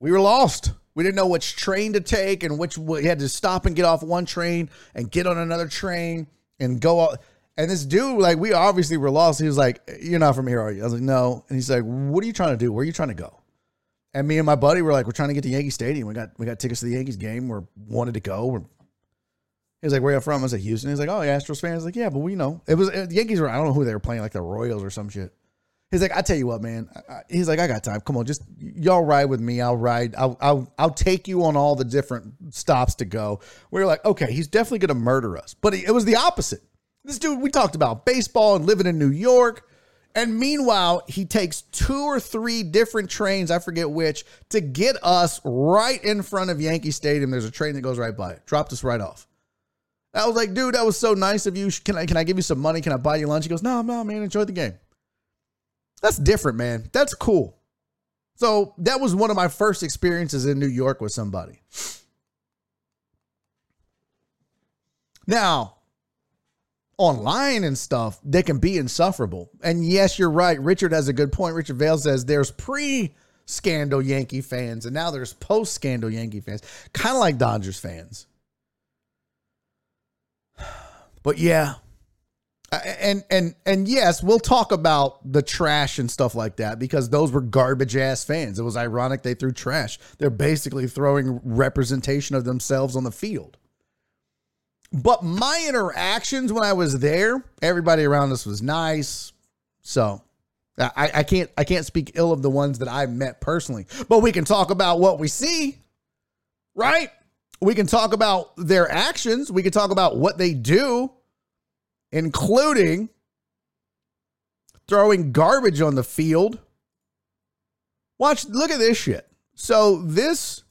we were lost. We didn't know which train to take and which we had to stop and get off one train and get on another train and go out. And this dude, like, we obviously were lost. He was like, You're not from here, are you? I was like, No. And he's like, What are you trying to do? Where are you trying to go? And me and my buddy were like, We're trying to get to Yankee Stadium. We got we got tickets to the Yankees game. We're wanted to go. We're, he was like, Where you from? I was like, Houston. He's like, Oh, Astros fans. I like, Yeah, but we know. It was uh, the Yankees were, I don't know who they were playing, like the Royals or some shit. He's like, I tell you what, man. I, he's like, I got time. Come on, just y'all ride with me. I'll ride. I'll I'll I'll take you on all the different stops to go. We are like, okay, he's definitely gonna murder us. But it was the opposite. This dude, we talked about baseball and living in New York. And meanwhile, he takes two or three different trains, I forget which, to get us right in front of Yankee Stadium. There's a train that goes right by it. Dropped us right off. I was like, dude, that was so nice of you. Can I can I give you some money? Can I buy you lunch? He goes, no, no, man, enjoy the game. That's different, man. That's cool. So that was one of my first experiences in New York with somebody. Now, online and stuff, they can be insufferable. And yes, you're right. Richard has a good point. Richard Vale says there's pre scandal Yankee fans, and now there's post scandal Yankee fans, kind of like Dodgers fans. But yeah, uh, and and and yes, we'll talk about the trash and stuff like that because those were garbage ass fans. It was ironic they threw trash. They're basically throwing representation of themselves on the field. But my interactions when I was there, everybody around us was nice. So I, I can't I can't speak ill of the ones that I met personally. But we can talk about what we see, right? We can talk about their actions. We can talk about what they do including throwing garbage on the field. Watch, look at this shit. So this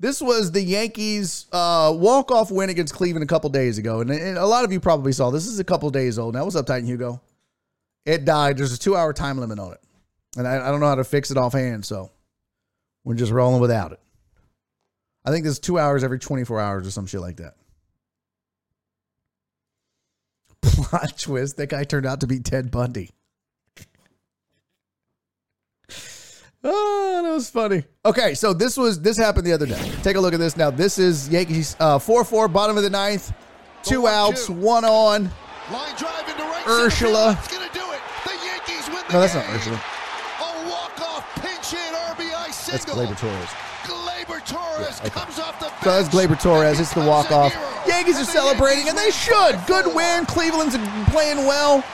this was the Yankees uh, walk off win against Cleveland a couple days ago, and, and, a lot of you probably saw this. Is a couple days old now. What's up, Titan Hugo? It died. There's a two hour time limit on it, and I, I don't know how to fix it offhand, so we're just rolling without it. I think there's two hours every 24 hours or some shit like that. plot twist, that guy turned out to be Ted Bundy. Oh, that was funny. Okay, so this was this happened the other day. Take a look at this now. This is Yankees uh, four four bottom of the ninth, two outs, one on. Line drive into right Ursula. It's gonna do it. The Yankees win the No, that's game. not Ursula. A walk-off pinch hit RBI That's single. Gleyber Torres. Torres okay. comes off the So that's Gleyber Torres. It's the walk off. Yankees are celebrating, and they should. Good win. Cleveland's playing well.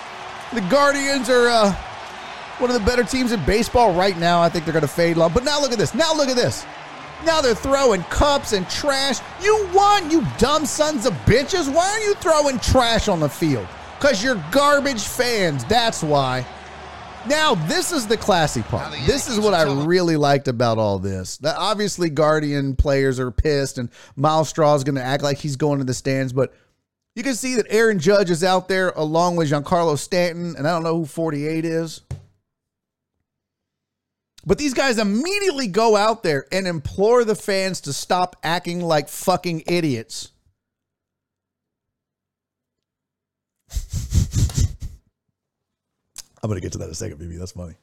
The Guardians are uh, one of the better teams in baseball right now. I think they're going to fade long. But now look at this. Now look at this. Now they're throwing cups and trash. You won, you dumb sons of bitches. Why are you throwing trash on the field? Because you're garbage fans. That's why. Now, this is the classy part. This is what I really liked about all this. That obviously, Guardian players are pissed, and Myles Straw is going to act like he's going to the stands. But you can see that Aaron Judge is out there along with Giancarlo Stanton, and I don't know who 48 is. But these guys immediately go out there and implore the fans to stop acting like fucking idiots. I'm gonna get to that in a second, baby. That's funny.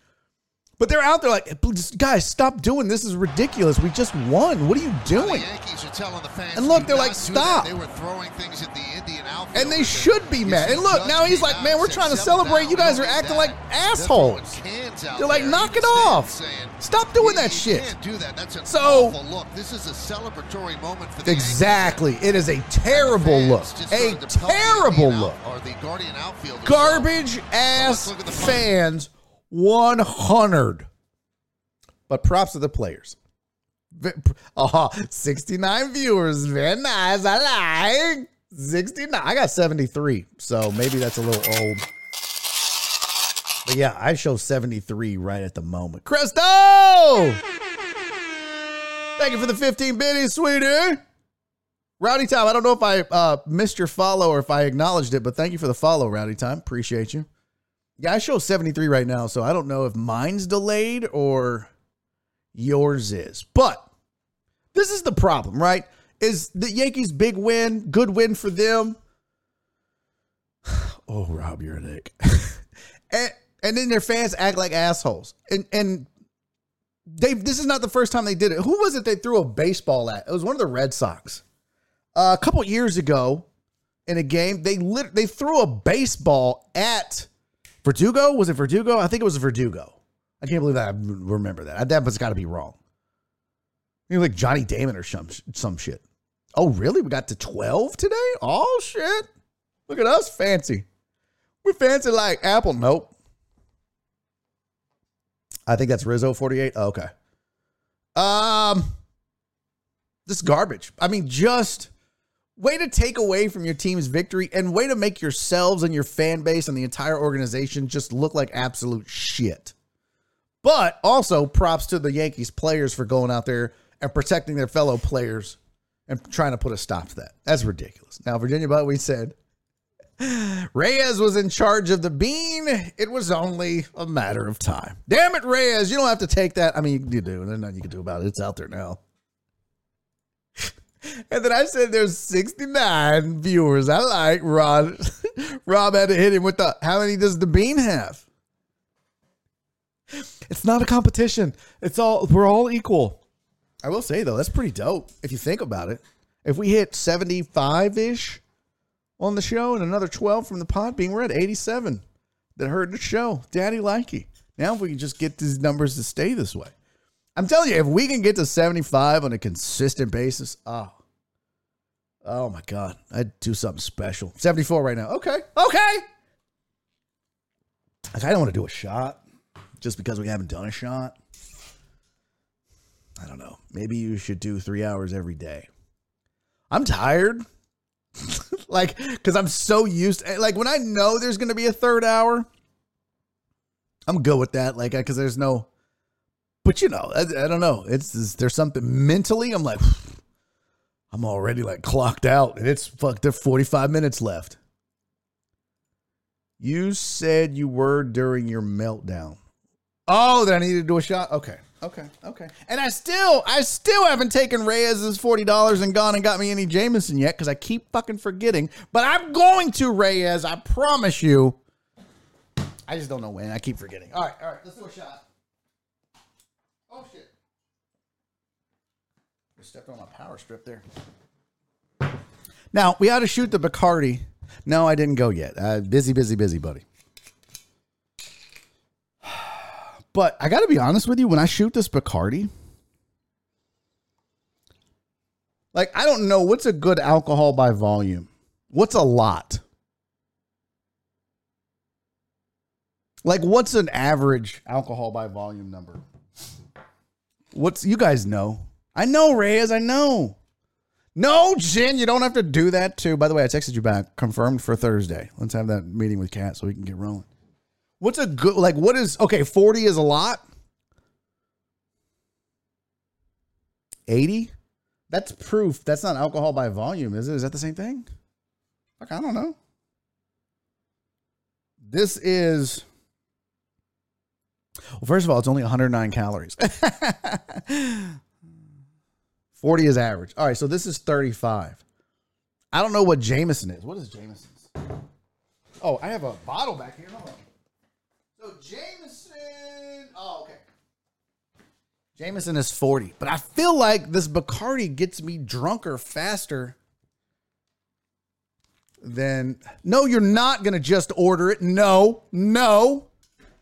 But they're out there like, guys, stop doing this. this is ridiculous. We just won. What are you doing? The Yankees are telling the fans And look, they're like, stop. They were throwing things at the Indian outfield. And they should be mad. And look, now he's like, man, we're trying to celebrate. You guys are acting like assholes. They're like, knock it off. Stop doing that shit. Can't do that. So- awful look. This is a celebratory moment for the Exactly. It is a terrible look. A terrible look. Or the Guardian outfield. Garbage ass fans 100. But props to the players. Oh, 69 viewers. Very nice. I like 69. I got 73. So maybe that's a little old. But yeah, I show 73 right at the moment. Cresto! Thank you for the 15 biddies, sweetie. Rowdy Time, I don't know if I uh, missed your follow or if I acknowledged it, but thank you for the follow, Rowdy Time. Appreciate you. Yeah, I show 73 right now, so I don't know if mine's delayed or yours is. But This is the problem, right? Is the Yankees big win, good win for them? Oh, Rob, you're a dick. and and then their fans act like assholes. And and they this is not the first time they did it. Who was it they threw a baseball at? It was one of the Red Sox. Uh, a couple years ago in a game, they lit, they threw a baseball at Verdugo. Was it Verdugo? I think it was Verdugo. I can't believe that I remember that. That was got to be wrong. Maybe like Johnny Damon or some some shit. Oh, really? We got to 12 today? Oh shit. Look at us fancy. We fancy like Apple. Nope. I think that's Rizzo 48. Oh, okay. Um this garbage. I mean, just way to take away from your team's victory and way to make yourselves and your fan base and the entire organization just look like absolute shit. But also props to the Yankees players for going out there and protecting their fellow players and trying to put a stop to that. That's ridiculous. Now, Virginia but we said Reyes was in charge of the bean. It was only a matter of time. Damn it, Reyes. You don't have to take that. I mean, you do. There's nothing you can do about it. It's out there now. And then I said there's 69 viewers. I like Rob. Rob had to hit him with the how many does the bean have? It's not a competition. It's all we're all equal. I will say though, that's pretty dope if you think about it. If we hit 75 ish on the show and another 12 from the Podbean read, 87 that heard the show. Daddy likey. Now if we can just get these numbers to stay this way. I'm telling you, if we can get to 75 on a consistent basis, oh, oh my God, I'd do something special. 74 right now. Okay, okay. I of want to do a shot just because we haven't done a shot. I don't know. Maybe you should do three hours every day. I'm tired. like, because I'm so used to, like, when I know there's going to be a third hour, I'm good with that. Like, because there's no, but you know, I, I don't know. It's, there's something mentally, I'm like, I'm already like clocked out and it's fucked. There's 45 minutes left. You said you were during your meltdown. Oh, that I needed to do a shot? Okay. Okay, okay. And I still, I still haven't taken Reyes's forty dollars and gone and got me any Jameson yet because I keep fucking forgetting. But I'm going to Reyes. I promise you. I just don't know when. I keep forgetting. All right, all right. Let's do a shot. Oh shit! I stepped on my power strip there. Now we ought to shoot the Bacardi. No, I didn't go yet. Uh, busy, busy, busy, buddy. But I got to be honest with you, when I shoot this Bacardi, like I don't know what's a good alcohol by volume. What's a lot? Like what's an average alcohol by volume number? What's you guys know? I know Reyes, I know. No, Jen, you don't have to do that too. By the way, I texted you back, confirmed for Thursday. Let's have that meeting with Kat so we can get rolling. What's a good like what is okay, 40 is a lot? 80? That's proof. That's not alcohol by volume, is it? Is that the same thing? Fuck, I don't know. This is well, first of all, it's only 109 calories. 40 is average. All right, so this is 35. I don't know what Jameson is. What is Jameson's? Oh, I have a bottle back here. Hold on. So Jameson. Oh, okay. Jameson is 40, but I feel like this Bacardi gets me drunker faster than. No, you're not going to just order it. No, no.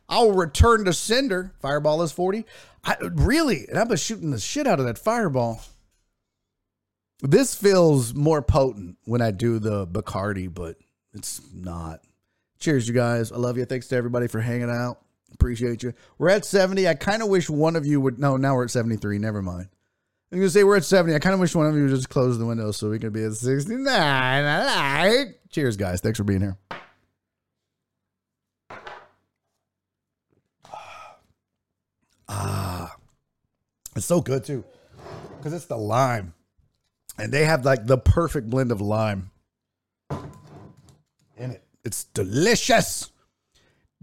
I'll return to sender. Fireball is 40. I, really? And I've been shooting the shit out of that fireball. This feels more potent when I do the Bacardi, but it's not. Cheers, you guys. I love you. Thanks to everybody for hanging out. Appreciate you. We're at 70. I kind of wish one of you would. No, now we're at 73. Never mind. I'm going to say we're at 70. I kind of wish one of you would just close the window so we could be at 69. All right. Cheers, guys. Thanks for being here. Ah, it's so good too because it's the lime, and they have like the perfect blend of lime in it. It's delicious.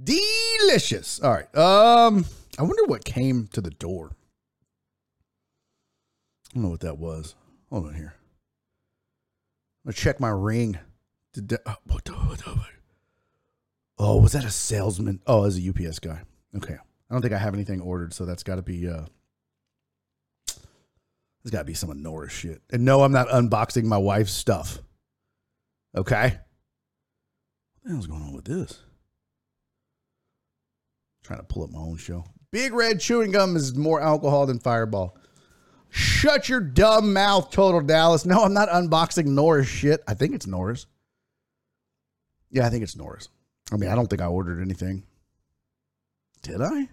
Delicious. All right. Um, I wonder what came to the door. I don't know what that was. Hold on here. I'm gonna check my ring. Did that, oh, what the- what the- oh, was that a salesman? Oh, as a UPS guy. Okay. I don't think I have anything ordered, so that's got to be. uh There's got to be some Norris shit. And no, I'm not unboxing my wife's stuff. Okay. What the hell's going on with this? trying to pull up my own show. Big Red chewing gum is more alcohol than Fireball. Shut your dumb mouth, Total Dallas. No, I'm not unboxing Norris shit. I think it's Norris. Yeah, I think it's Norris. I mean, I don't think I ordered anything. Did I?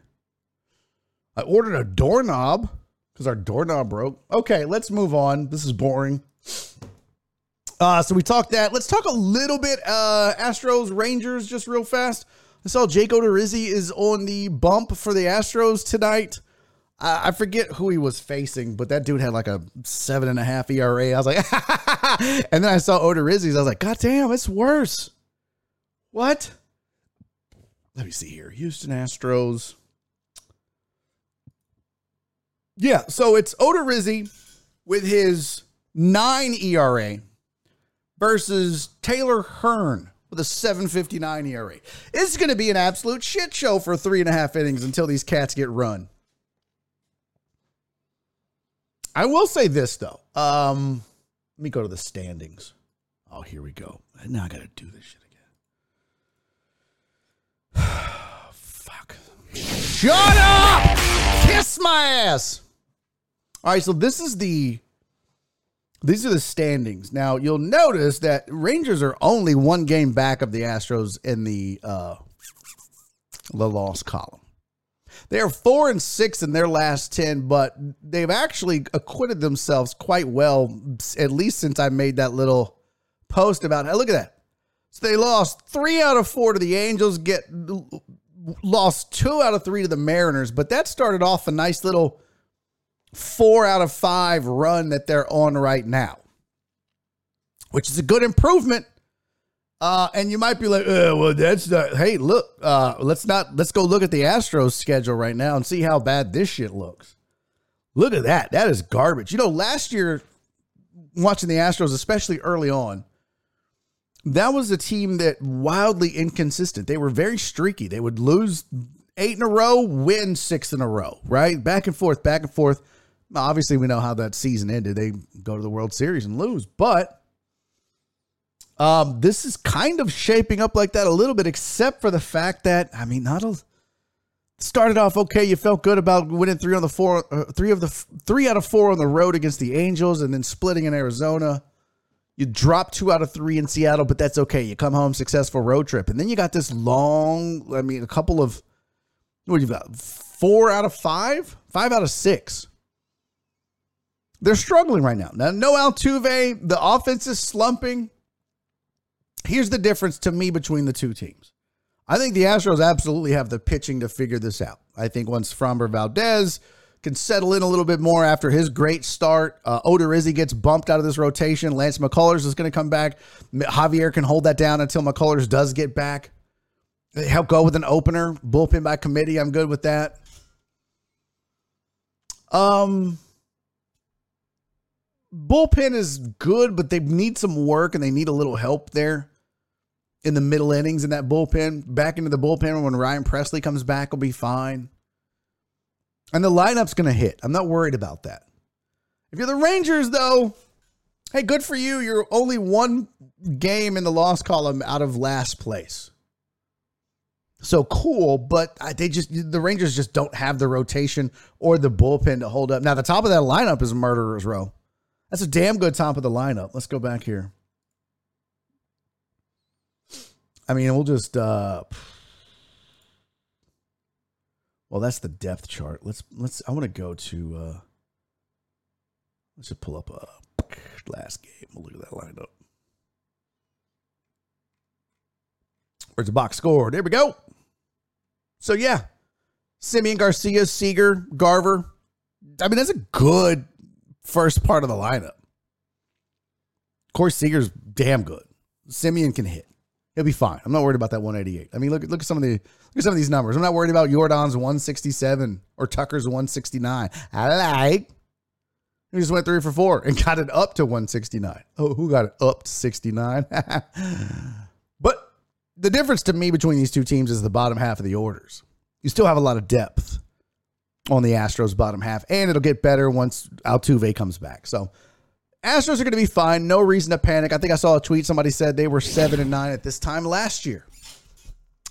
I ordered a doorknob because our doorknob broke. Okay, let's move on. This is boring. Uh, so we talked that. Let's talk a little bit uh, Astros Rangers just real fast. I saw Jake Odorizzi is on the bump for the Astros tonight. I forget who he was facing, but that dude had like a seven and a half ERA. I was like, and then I saw Odorizzi's. I was like, God damn, it's worse. What? Let me see here. Houston Astros. Yeah, so it's Odorizzi with his nine ERA versus Taylor Hearn with a 759 ERA. It's going to be an absolute shit show for three and a half innings until these cats get run. I will say this though. Um, let me go to the standings. Oh, here we go. Now I got to do this shit again. Fuck. Shut up! Kiss my ass. All right, so this is the these are the standings. Now you'll notice that Rangers are only one game back of the Astros in the uh the loss column. They are four and six in their last ten, but they've actually acquitted themselves quite well, at least since I made that little post about. Hey, look at that. So they lost three out of four to the Angels, get lost two out of three to the Mariners, but that started off a nice little four out of five run that they're on right now, which is a good improvement. Uh, and you might be like, oh, well, that's not. Hey, look, uh, let's not. Let's go look at the Astros schedule right now and see how bad this shit looks. Look at that. That is garbage. You know, last year, watching the Astros, especially early on, that was a team that wildly inconsistent. They were very streaky. They would lose eight in a row, win six in a row, right? Back and forth, back and forth. Obviously, we know how that season ended. They go to the World Series and lose, but um, this is kind of shaping up like that a little bit, except for the fact that I mean, not a started off okay. You felt good about winning three on the four, uh, three of the three out of four on the road against the Angels, and then splitting in Arizona. You drop two out of three in Seattle, but that's okay. You come home successful road trip, and then you got this long. I mean, a couple of what you've got four out of five, five out of six. They're struggling right now. Now, no Altuve. The offense is slumping. Here's the difference to me between the two teams. I think the Astros absolutely have the pitching to figure this out. I think once Framber Valdez can settle in a little bit more after his great start, uh, Odorizzi gets bumped out of this rotation. Lance McCullers is going to come back. Javier can hold that down until McCullers does get back. Help go with an opener, bullpen by committee. I'm good with that. Um, bullpen is good, but they need some work and they need a little help there in the middle innings in that bullpen. Back into the bullpen when Ryan Pressly comes back will be fine. And the lineup's going to hit. I'm not worried about that. If you're the Rangers, though, hey, good for you. You're only one game in the loss column out of last place. So cool, but they just the Rangers just don't have the rotation or the bullpen to hold up. Now the top of that lineup is murderers row. That's a damn good top of the lineup. Let's go back here. I mean, we'll just uh well, that's the depth chart. Let's let's I want to go to uh let's just pull up a last game. We'll look at that lineup. Where's the box score? There we go. So yeah. Semien Garcia, Seager, Garver. I mean, that's a good first part of the lineup. Course, Seager's damn good. Semien can hit. He'll be fine. I'm not worried about that 188. I mean, look, look at some of the look at some of these numbers. I'm not worried about Jordan's 167 or Tucker's 169. I like. We just went three for four and got it up to 169. Oh, who got it up to 69? but the difference to me between these two teams is the bottom half of the orders. You still have a lot of depth on the Astros bottom half, and it'll get better once Altuve comes back. So Astros are going to be fine. No reason to panic. I think I saw a tweet. Somebody said they were seven and nine at this time last year.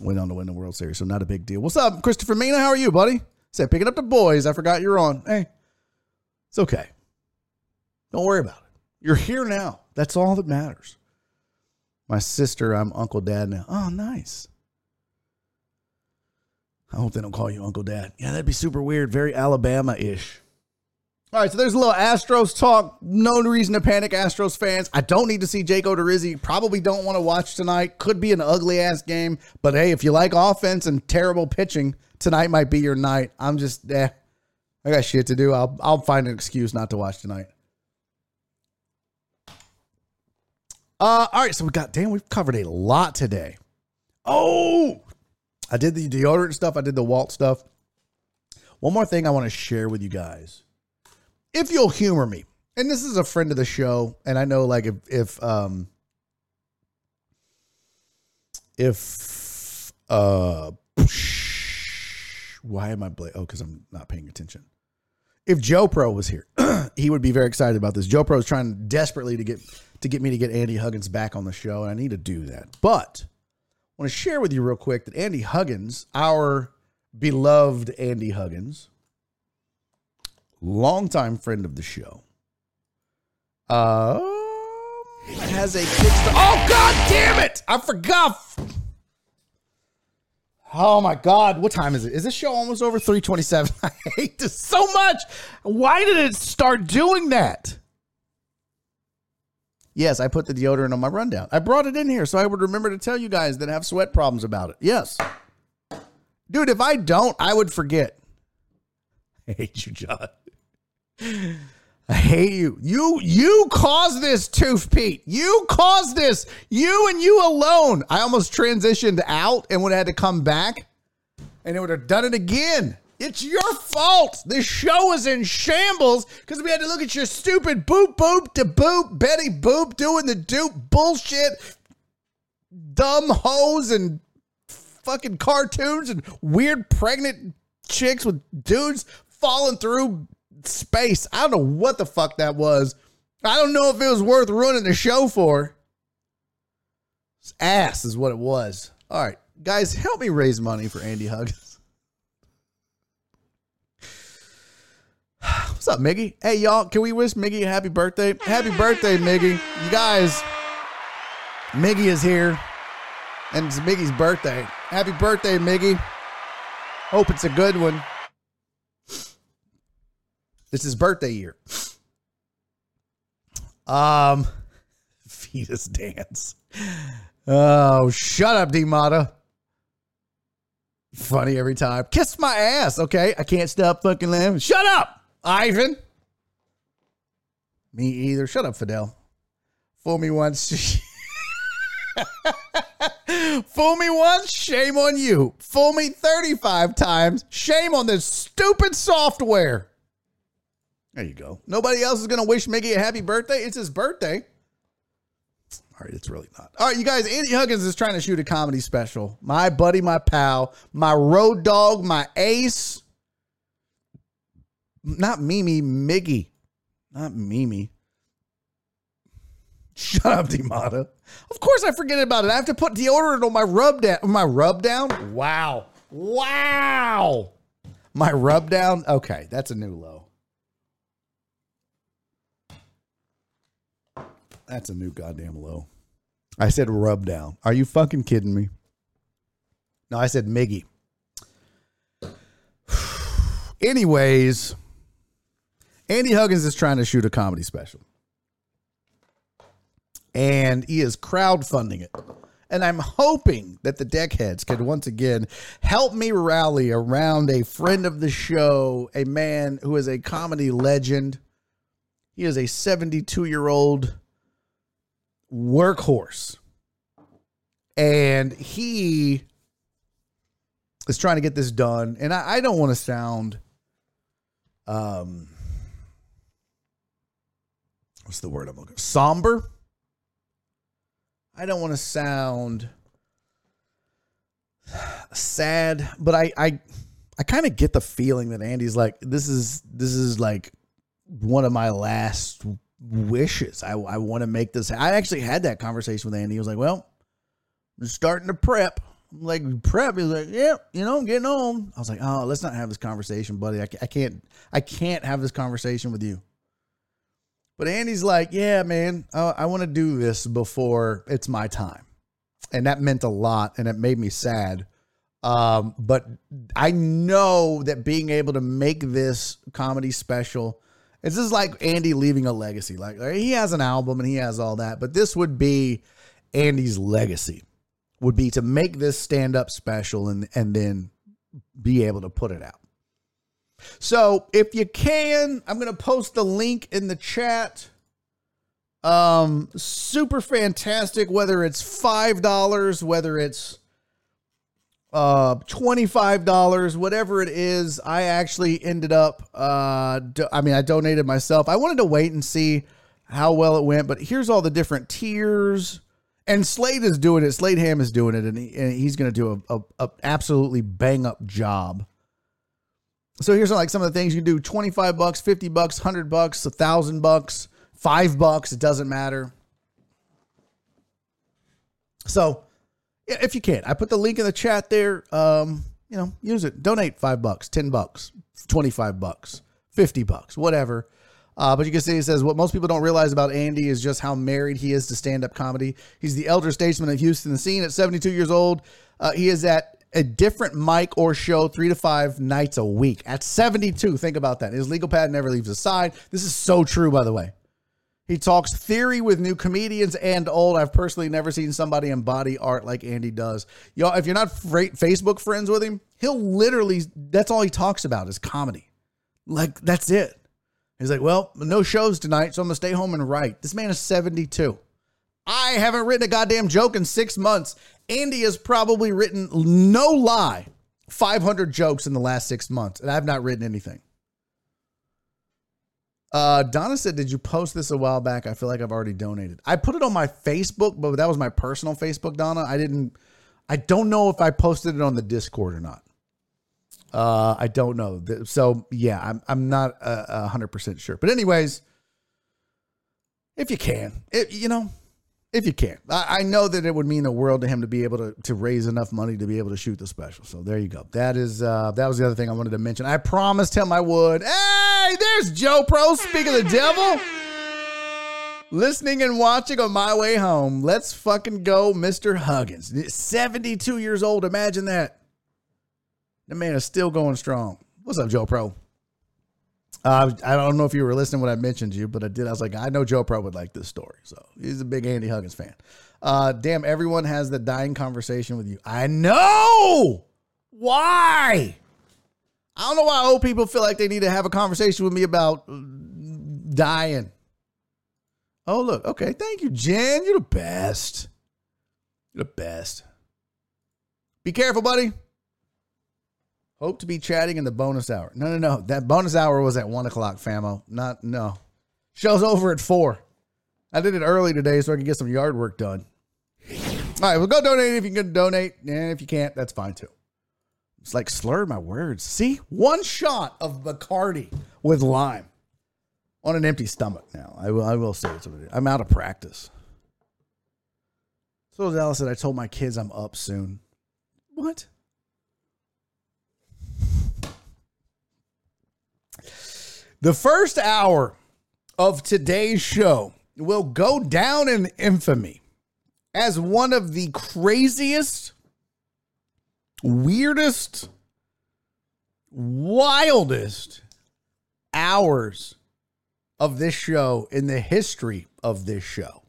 Went on to win the World Series, so not a big deal. What's up, Christopher Mina? How are you, buddy? Said picking up the boys. I forgot you're on. Hey, it's okay. Don't worry about it. You're here now. That's all that matters. My sister, I'm Uncle Dad now. Oh, nice. I hope they don't call you Uncle Dad. Yeah, that'd be super weird. Very Alabama ish. All right, so there's a little Astros talk. No reason to panic, Astros fans. I don't need to see Jake Odorizzi. Probably don't want to watch tonight. Could be an ugly ass game. But hey, if you like offense and terrible pitching, tonight might be your night. I'm just, eh. I got shit to do. I'll, I'll find an excuse not to watch tonight. Uh, all right, so we got, damn, we've covered a lot today. Oh, I did the deodorant stuff. I did the Walt stuff. One more thing I want to share with you guys. If you'll humor me, and this is a friend of the show, and I know like if if um if uh why am I bla- oh because I'm not paying attention. If Joe Pro was here, he would be very excited about this. Joe Pro is trying desperately to get to get me to get Andy Huggins back on the show, and I need to do that. But I want to share with you real quick that Andy Huggins, our beloved Andy Huggins, longtime friend of the show, uh, has a Kickstarter. Oh God damn it! I forgot. Oh my God, what time is it? Is this show almost over? 327. I hate this so much. Why did it start doing that? Yes, I put the deodorant on my rundown. I brought it in here so I would remember to tell you guys that have sweat problems about it. Yes. Dude, if I don't, I would forget. I hate you, John. I hate you. You you caused this, Tooth Pete. You caused this. You and you alone. I almost transitioned out and would have had to come back, and it would have done it again. It's your fault. This show is in shambles because we had to look at your stupid boop boop to boop Betty boop doing the dupe bullshit, dumb hoes and fucking cartoons and weird pregnant chicks with dudes falling through space. I don't know what the fuck that was. I don't know if it was worth ruining the show for. It's ass is what it was. All right, guys, help me raise money for Andy Huggins. What's up, Miggy? Hey, y'all, can we wish Miggy a happy birthday? Happy birthday, Miggy. You guys, Miggy is here, and it's Miggy's birthday. Happy birthday, Miggy. Hope it's a good one. It's his birthday year. Um, fetus dance. Oh, shut up, D Mata. Funny every time. Kiss my ass, okay? I can't stop fucking laughing. Shut up, Ivan. Me either. Shut up, Fidel. Fool me once. Fool me once, shame on you. Fool me 35 times, shame on this stupid software. There you go. Nobody else is going to wish Miggy a happy birthday. It's his birthday. All right, it's really not. All right, you guys, Andy Huggins is trying to shoot a comedy special. My buddy, my pal, my road dog, my ace. Not Mimi, Miggy. Not Mimi. Shut up, Demata. Of course I forget about it. I have to put deodorant on my rub down. My rub down? Wow. Wow. My rub down? Okay, that's a new low. That's a new goddamn low. I said rub down. Are you fucking kidding me? No, I said Miggy. Anyways, Andy Huggins is trying to shoot a comedy special. And he is crowdfunding it. And I'm hoping that the deckheads can once again help me rally around a friend of the show, a man who is a comedy legend. He is a 72 year old workhorse. And he is trying to get this done. And I, I don't want to sound um what's the word I'm looking somber. I don't want to sound sad, but I I I kind of get the feeling that Andy's like this is this is like one of my last wishes. I I want to make this. I actually had that conversation with Andy. He was like, "Well, I'm starting to prep." I'm like prep. He's like, "Yeah, you know, I'm getting on." I was like, "Oh, let's not have this conversation, buddy. I, I can't I can't have this conversation with you." But Andy's like, "Yeah, man, I, I want to do this before it's my time," and that meant a lot, and it made me sad. Um, but I know that being able to make this comedy special, it's just like Andy leaving a legacy. Like he has an album and he has all that, but this would be Andy's legacy. Would be to make this stand up special and and then be able to put it out. So if you can, I'm gonna post the link in the chat. Um, super fantastic. Whether it's five dollars, whether it's uh $25 whatever it is i actually ended up uh do, i mean i donated myself i wanted to wait and see how well it went but here's all the different tiers and slade is doing it slade ham is doing it and, he, and he's going to do a, a, a absolutely bang up job so here's like some of the things you can do 25 bucks 50 bucks 100 bucks a thousand bucks five bucks it doesn't matter so if you can. I put the link in the chat there. Um, you know, use it. Donate five bucks, ten bucks, twenty-five bucks, fifty bucks, whatever. Uh, but you can see it says what most people don't realize about Andy is just how married he is to stand-up comedy. He's the elder statesman of Houston the scene. At 72 years old, uh, he is at a different mic or show three to five nights a week. At 72, think about that. His legal pad never leaves his side. This is so true, by the way. He talks theory with new comedians and old. I've personally never seen somebody embody art like Andy does. Y'all, if you're not Facebook friends with him, he'll literally, that's all he talks about is comedy. Like, that's it. He's like, well, no shows tonight, so I'm going to stay home and write. This man is 72. I haven't written a goddamn joke in six months. Andy has probably written, no lie, 500 jokes in the last six months, and I've not written anything. Uh, Donna said, "Did you post this a while back? I feel like I've already donated. I put it on my Facebook, but that was my personal Facebook, Donna. I didn't. I don't know if I posted it on the Discord or not. Uh, I don't know. So yeah, I'm I'm not hundred percent sure. But anyways, if you can, it, you know, if you can. I, I, know that it would mean the world to him to be able to to raise enough money to be able to shoot the special. So there you go. That is uh, that was the other thing I wanted to mention. I promised him I would. Hey, there's Joe Pro. Speak of the devil. Listening and watching on my way home. Let's fucking go, Mr. Huggins. 72 years old. Imagine that. The man is still going strong. What's up, Joe Pro? Uh, I don't know if you were listening when I mentioned you, but I did. I was like, I know Joe Pro would like this story. So he's a big Andy Huggins fan. Uh, damn, everyone has the dying conversation with you. I know. Why? I don't know why old people feel like they need to have a conversation with me about uh, dying. Oh, look. Okay. Thank you, Jen. You're the best. You're the best. Be careful, buddy. Hope to be chatting in the bonus hour. No, no, no. That bonus hour was at one o'clock, famo. Not no. Show's over at four. I did it early today so I could get some yard work done. All right, well, go donate if you can donate. And if you can't, that's fine too. It's like slurred my words. See? One shot of Bacardi with lime on an empty stomach now. I will I will say it's I'm out of practice. So as Alice said, I told my kids I'm up soon. What? The first hour of today's show will go down in infamy as one of the craziest, weirdest, wildest hours of this show in the history of this show.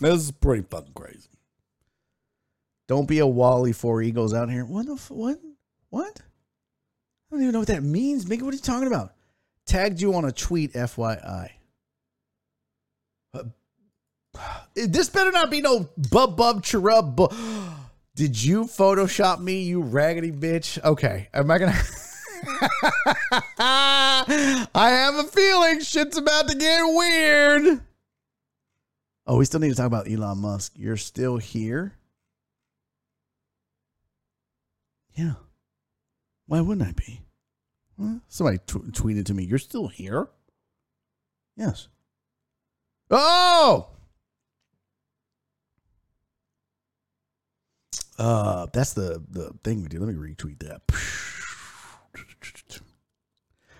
This is pretty fucking crazy. Don't be a Wally for Eagles out here. What the f- what? What? Don't even know what that means. Mickey, what are you talking about? Tagged you on a tweet, FYI. Uh, this better not be no bub bub chirub. Bu- Did you Photoshop me, you raggedy bitch? Okay. Am I gonna I have a feeling shit's about to get weird. Oh, we still need to talk about Elon Musk. You're still here? Yeah. Why wouldn't I be? Somebody t- tweeted to me, You're still here? Yes. Oh! Uh, that's the the thing we do. Let me retweet that.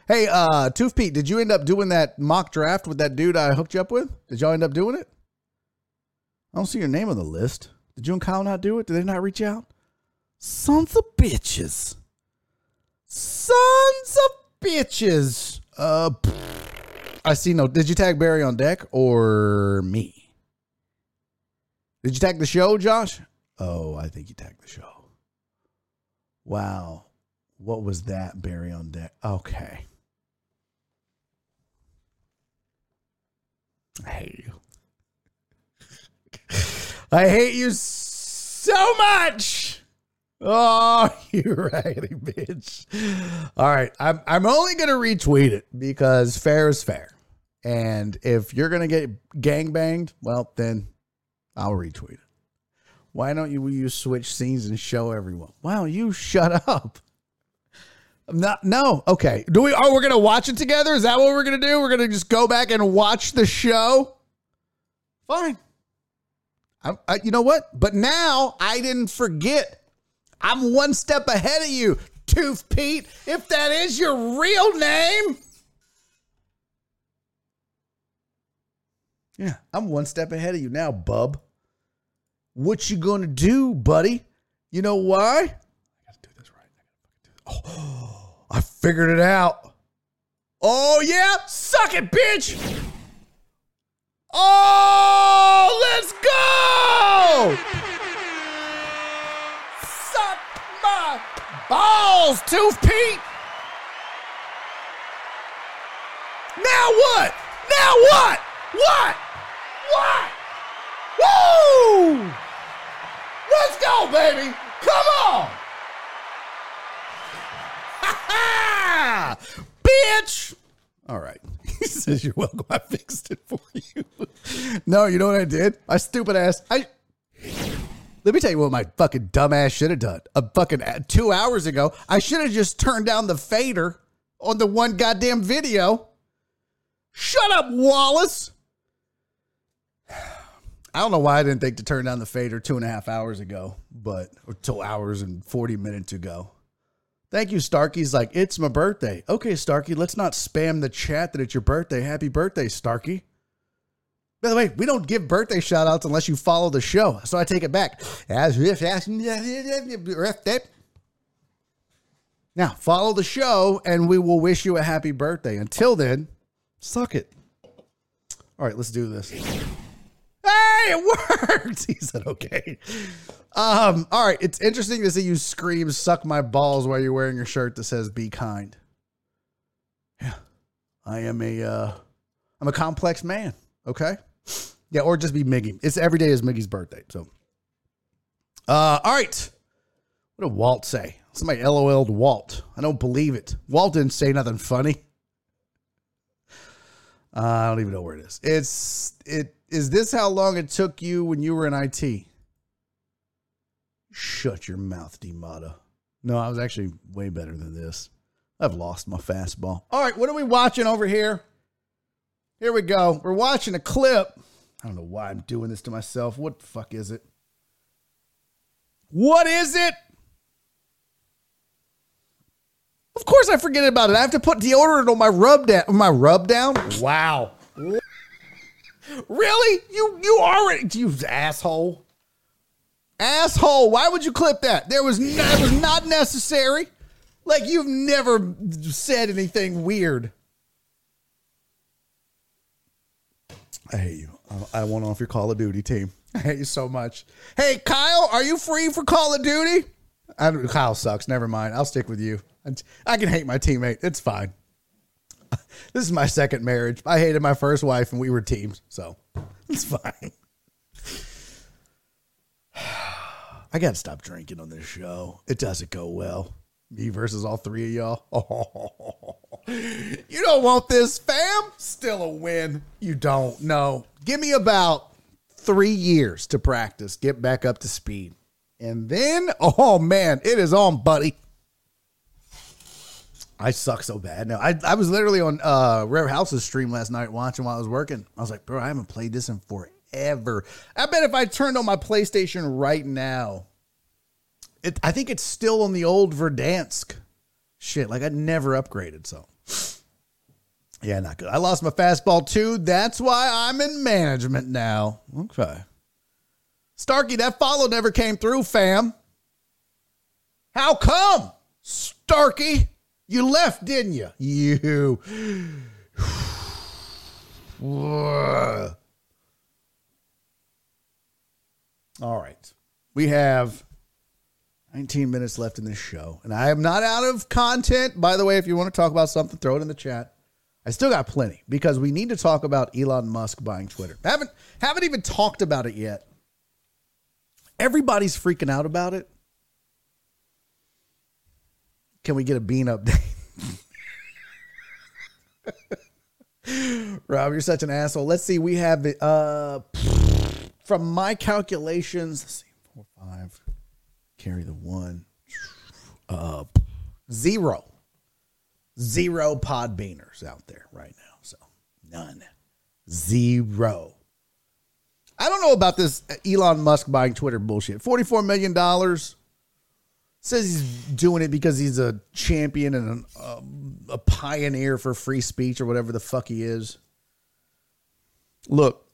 Hey, uh, Tooth Pete, did you end up doing that mock draft with that dude I hooked you up with? Did y'all end up doing it? I don't see your name on the list. Did you and Kyle not do it? Did they not reach out? Sons of bitches. Sons of bitches. Uh, I see no. Did you tag Barry on deck or me? Did you tag the show, Josh? Oh, I think you tagged the show. Wow. What was that, Barry on deck? Okay. I hate you. I hate you so much. Oh, you raggedy bitch. All right. I'm I'm only gonna retweet it because fair is fair. And if you're gonna get gang banged, well then I'll retweet it. Why don't you you switch scenes and show everyone? Wow, you shut up. I'm not no. Okay. Do we oh we're gonna watch it together? Is that what we're gonna do? We're gonna just go back and watch the show? Fine. I, I, you know what? But now I didn't forget. I'm one step ahead of you, Tooth Pete, if that is your real name. Yeah, I'm one step ahead of you now, bub. What you gonna do, buddy? You know why? I gotta do this right. Oh, I figured it out. Oh yeah, suck it, bitch. Oh, let's go! Suck my balls, Tooth Pete. Now what? Now what? What? What? Woo! Let's go, baby. Come on. Ha ha! Bitch! All right. He says, You're welcome. I fixed it for you. no, you know what I did? I stupid ass. I. Let me tell you what my fucking dumbass should have done. A fucking uh, two hours ago, I should have just turned down the fader on the one goddamn video. Shut up, Wallace. I don't know why I didn't think to turn down the fader two and a half hours ago, but or two hours and 40 minutes ago. Thank you, Starkey's like, it's my birthday. Okay, Starkey, let's not spam the chat that it's your birthday. Happy birthday, Starkey. By the way, we don't give birthday shout outs unless you follow the show. So I take it back. As if now follow the show and we will wish you a happy birthday. Until then, suck it. All right, let's do this. Hey, it worked. He said okay. Um, all right. It's interesting to see you scream suck my balls while you're wearing a shirt that says be kind. Yeah. I am a uh I'm a complex man. Okay. Yeah, or just be Miggy. It's every day is Miggy's birthday. So uh all right. What did Walt say? Somebody LOL'd Walt. I don't believe it. Walt didn't say nothing funny. Uh, I don't even know where it is. It's it is this how long it took you when you were in IT? Shut your mouth, Demata. No, I was actually way better than this. I've lost my fastball. All right, what are we watching over here? Here we go. We're watching a clip. I don't know why I'm doing this to myself. What the fuck is it? What is it? Of course I forget about it. I have to put deodorant on my rub down. My rub down? Wow. Really? You you already you asshole. Asshole. Why would you clip that? There was it was not necessary. Like you've never said anything weird. I hate you. I, want off your Call of Duty team. I hate you so much. Hey, Kyle, are you free for Call of Duty? I Kyle sucks. Never mind. I'll stick with you. I can hate my teammate. It's fine. This is my second marriage. I hated my first wife and we were teams, so it's fine. I got to stop drinking on this show. It doesn't go well. Me versus all three of y'all. You don't want this, fam? Still a win. You don't. No. Give me about three years to practice, get back up to speed. And then, oh man, it is on, buddy. I suck so bad now. I, I was literally on uh Rare House's stream last night watching while I was working. I was like, bro, I haven't played this in forever. I bet if I turned on my PlayStation right now, it, I think it's still on the old Verdansk shit. Like I never upgraded, so yeah, not good. I lost my fastball too. That's why I'm in management now. Okay. Starkey, that follow never came through, fam. How come? Starkey, you left, didn't you? You. All right. We have 19 minutes left in this show. And I am not out of content. By the way, if you want to talk about something, throw it in the chat. I still got plenty because we need to talk about Elon Musk buying Twitter. Haven't haven't even talked about it yet. Everybody's freaking out about it. Can we get a bean update? Rob, you're such an asshole. Let's see. We have the uh from my calculations. Let's see, four, five, carry the one. Uh zero. Zero pod beaners out there right now. So none. Zero. I don't know about this Elon Musk buying Twitter bullshit. $44 million. Says he's doing it because he's a champion and a, a, a pioneer for free speech or whatever the fuck he is. Look,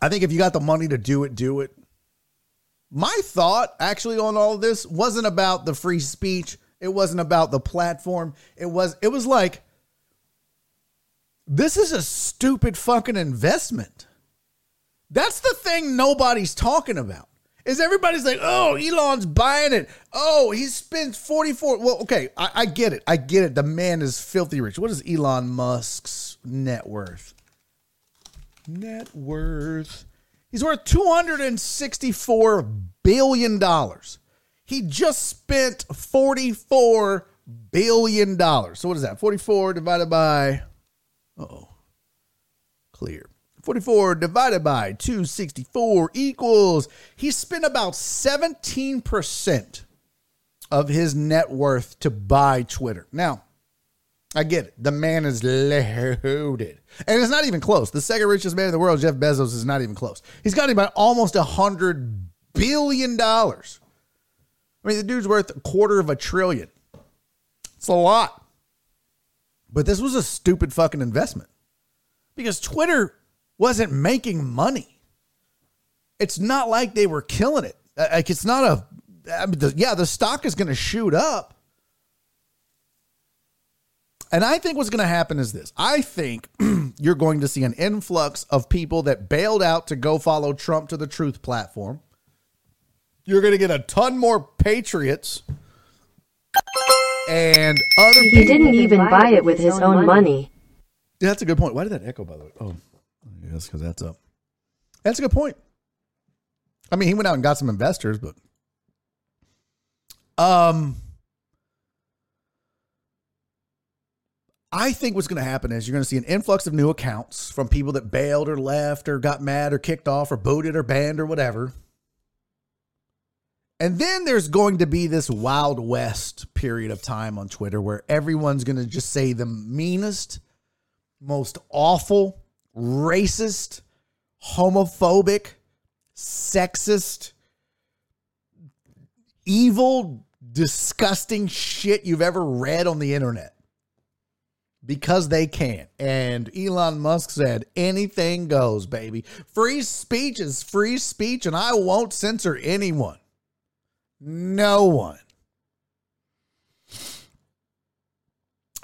I think if you got the money to do it, do it. My thought actually on all of this wasn't about the free speech. It wasn't about the platform. It was it was like this is a stupid fucking investment. That's the thing nobody's talking about. Is everybody's like, oh, Elon's buying it. Oh, he spends 44. Well, okay, I, I get it. I get it. The man is filthy rich. What is Elon Musk's net worth? Net worth. He's worth $264 billion. He just spent $44 billion. So what is that? 44 divided by, oh, clear. 44 divided by 264 equals, he spent about 17% of his net worth to buy Twitter. Now, I get it. The man is loaded. And it's not even close. The second richest man in the world, Jeff Bezos, is not even close. He's got about almost a $100 billion. I mean, the dude's worth a quarter of a trillion. It's a lot. But this was a stupid fucking investment because Twitter wasn't making money. It's not like they were killing it. Like it's not a I mean, the, yeah, the stock is going to shoot up. And I think what's going to happen is this. I think you're going to see an influx of people that bailed out to go follow Trump to the truth platform. You're going to get a ton more patriots and other He people. didn't even buy it with his own money. Yeah, that's a good point. Why did that echo, by the way? Oh, that's because that's up. That's a good point. I mean, he went out and got some investors, but um, I think what's going to happen is you're going to see an influx of new accounts from people that bailed or left or got mad or kicked off or booted or banned or whatever. And then there's going to be this Wild West period of time on Twitter where everyone's going to just say the meanest, most awful, racist, homophobic, sexist, evil, disgusting shit you've ever read on the internet because they can. And Elon Musk said, anything goes, baby. Free speech is free speech, and I won't censor anyone. No one.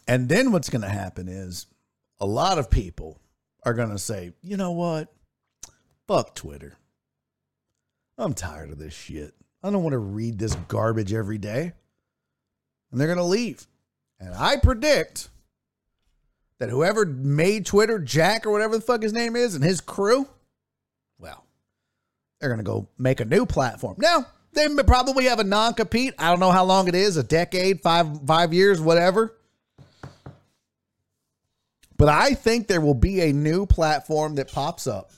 And then what's going to happen is a lot of people are going to say, you know what? Fuck Twitter. I'm tired of this shit. I don't want to read this garbage every day. And they're going to leave. And I predict that whoever made Twitter, Jack or whatever the fuck his name is, and his crew, well, they're going to go make a new platform. Now, They probably have a non compete. I don't know how long it is a decade, five, five years, whatever. But I think there will be a new platform that pops up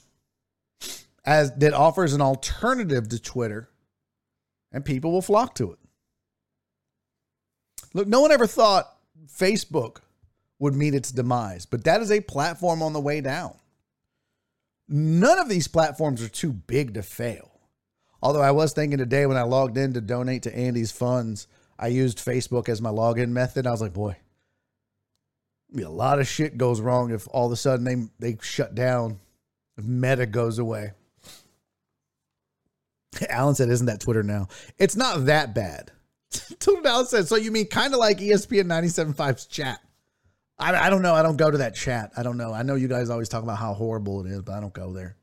as that offers an alternative to Twitter, and people will flock to it. Look, no one ever thought Facebook would meet its demise, but that is a platform on the way down. None of these platforms are too big to fail. Although I was thinking today when I logged in to donate to Andy's funds, I used Facebook as my login method. I was like, boy, a lot of shit goes wrong if all of a sudden they they shut down, if Meta goes away. Alan said, "Isn't that Twitter now? It's not that bad." Total Alan said, "So you mean kind of like ESPN 97.5's chat?" I, I don't know. I don't go to that chat. I don't know. I know you guys always talk about how horrible it is, but I don't go there.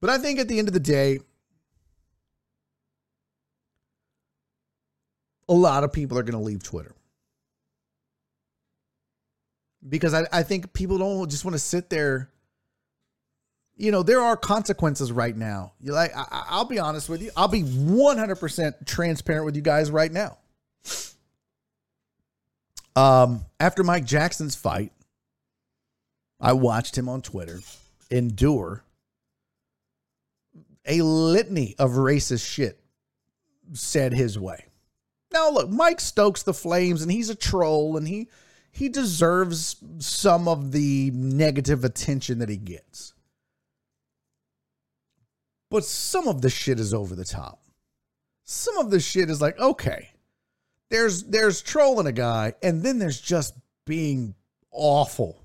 But I think at the end of the day, a lot of people are going to leave Twitter because I, I think people don't just want to sit there. You know, there are consequences right now. You like, I, I'll be honest with you. I'll be 100% transparent with you guys right now. Um, after Mike Jackson's fight, I watched him on Twitter endure a litany of racist shit said his way. Now, look, Mike stokes the flames and he's a troll and he he deserves some of the negative attention that he gets. But some of the shit is over the top. Some of the shit is like, okay, there's there's trolling a guy, and then there's just being awful.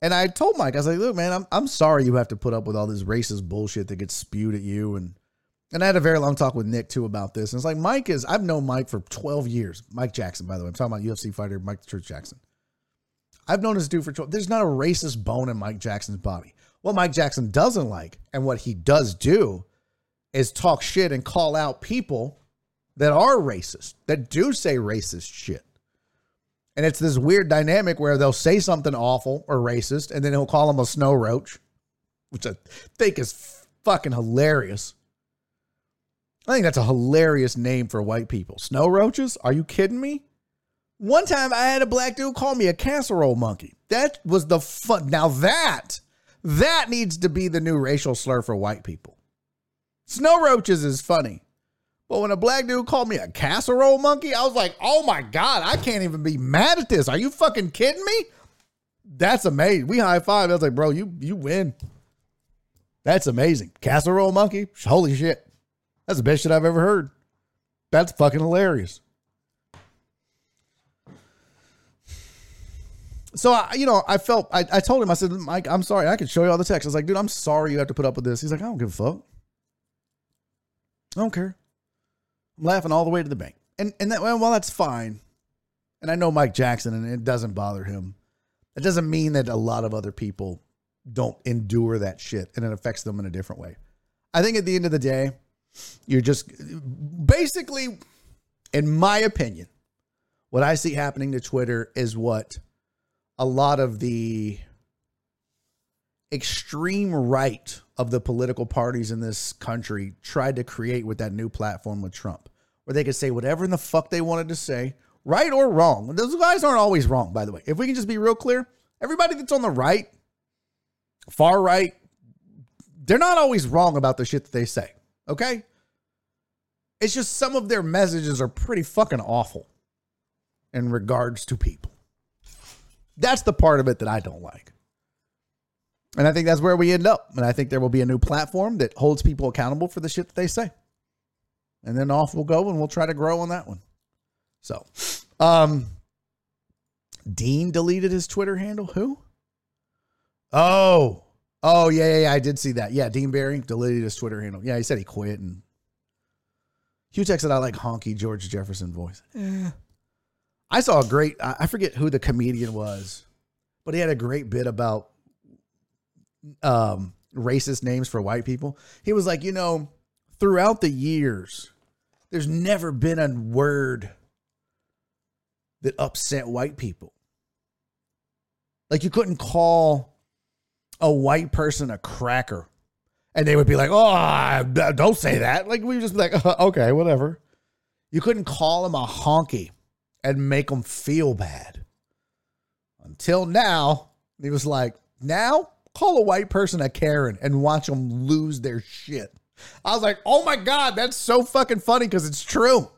And I told Mike, I was like, look, man, I'm I'm sorry you have to put up with all this racist bullshit that gets spewed at you. And and I had a very long talk with Nick too about this. And it's like Mike is I've known Mike for 12 years. Mike Jackson, by the way. I'm talking about UFC fighter Mike Church Jackson. I've known this dude for 12. There's not a racist bone in Mike Jackson's body. What Mike Jackson doesn't like and what he does do is talk shit and call out people that are racist, that do say racist shit. And it's this weird dynamic where they'll say something awful or racist, and then he'll call them a snow roach, which I think is fucking hilarious. I think that's a hilarious name for white people. Snow roaches? Are you kidding me? One time I had a black dude call me a casserole monkey. That was the fun. Now that, that needs to be the new racial slur for white people. Snow roaches is funny. But when a black dude called me a casserole monkey, I was like, oh my God, I can't even be mad at this. Are you fucking kidding me? That's amazing. We high five. I was like, bro, you you win. That's amazing. Casserole monkey? Holy shit. That's the best shit I've ever heard. That's fucking hilarious. So I, you know, I felt I, I told him, I said, Mike, I'm sorry, I can show you all the text. I was like, dude, I'm sorry you have to put up with this. He's like, I don't give a fuck. I don't care. I'm laughing all the way to the bank. And and that well, that's fine. And I know Mike Jackson and it doesn't bother him. It doesn't mean that a lot of other people don't endure that shit and it affects them in a different way. I think at the end of the day, you're just basically, in my opinion, what I see happening to Twitter is what a lot of the extreme right of the political parties in this country tried to create with that new platform with Trump, where they could say whatever in the fuck they wanted to say, right or wrong. Those guys aren't always wrong, by the way. If we can just be real clear, everybody that's on the right, far right, they're not always wrong about the shit that they say. Okay? It's just some of their messages are pretty fucking awful in regards to people. That's the part of it that I don't like. And I think that's where we end up. And I think there will be a new platform that holds people accountable for the shit that they say. And then off we'll go and we'll try to grow on that one. So, um, Dean deleted his Twitter handle. Who? Oh, oh yeah, yeah, yeah, I did see that. Yeah, Dean Barry deleted his Twitter handle. Yeah, he said he quit. And Hugh texted, "I like honky George Jefferson voice." Eh. I saw a great. I I forget who the comedian was, but he had a great bit about um, racist names for white people. He was like, you know, throughout the years, there's never been a word that upset white people. Like you couldn't call a white person a cracker And they would be like, oh, don't say that. Like, we would just be like, okay, whatever. You couldn't call him a honky and make him feel bad. Until now, he was like, now call a white person a Karen and watch them lose their shit. I was like, oh my God, that's so fucking funny because it's true.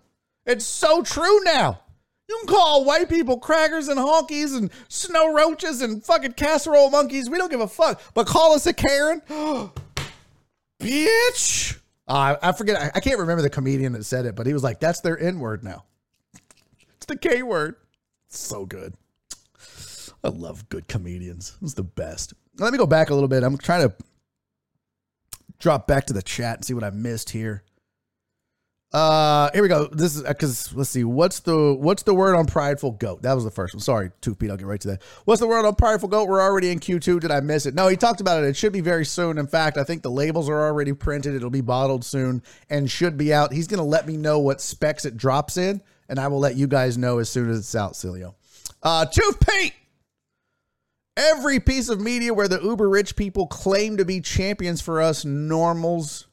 It's so true now. You can call white people crackers and honkies and snow roaches and fucking casserole monkeys. We don't give a fuck. But call us a Karen? Bitch. Uh, I forget. I, I can't remember the comedian that said it, but he was like, that's their N word now. It's the K word. So good. I love good comedians. It's the best. Let me go back a little bit. I'm trying to drop back to the chat and see what I missed here. Uh, here we go. This is because let's see. What's the what's the word on prideful goat? That was the first one. Sorry, Tooth Pete. I'll get right to that. What's the word on prideful goat? We're already in Q2. Did I miss it? No, he talked about it. It should be very soon. In fact, I think the labels are already printed. It'll be bottled soon and should be out. He's gonna let me know what specs it drops in, and I will let you guys know as soon as it's out. Cilio. Uh, Tooth Pete. Every piece of media where the uber rich people claim to be champions for us normals,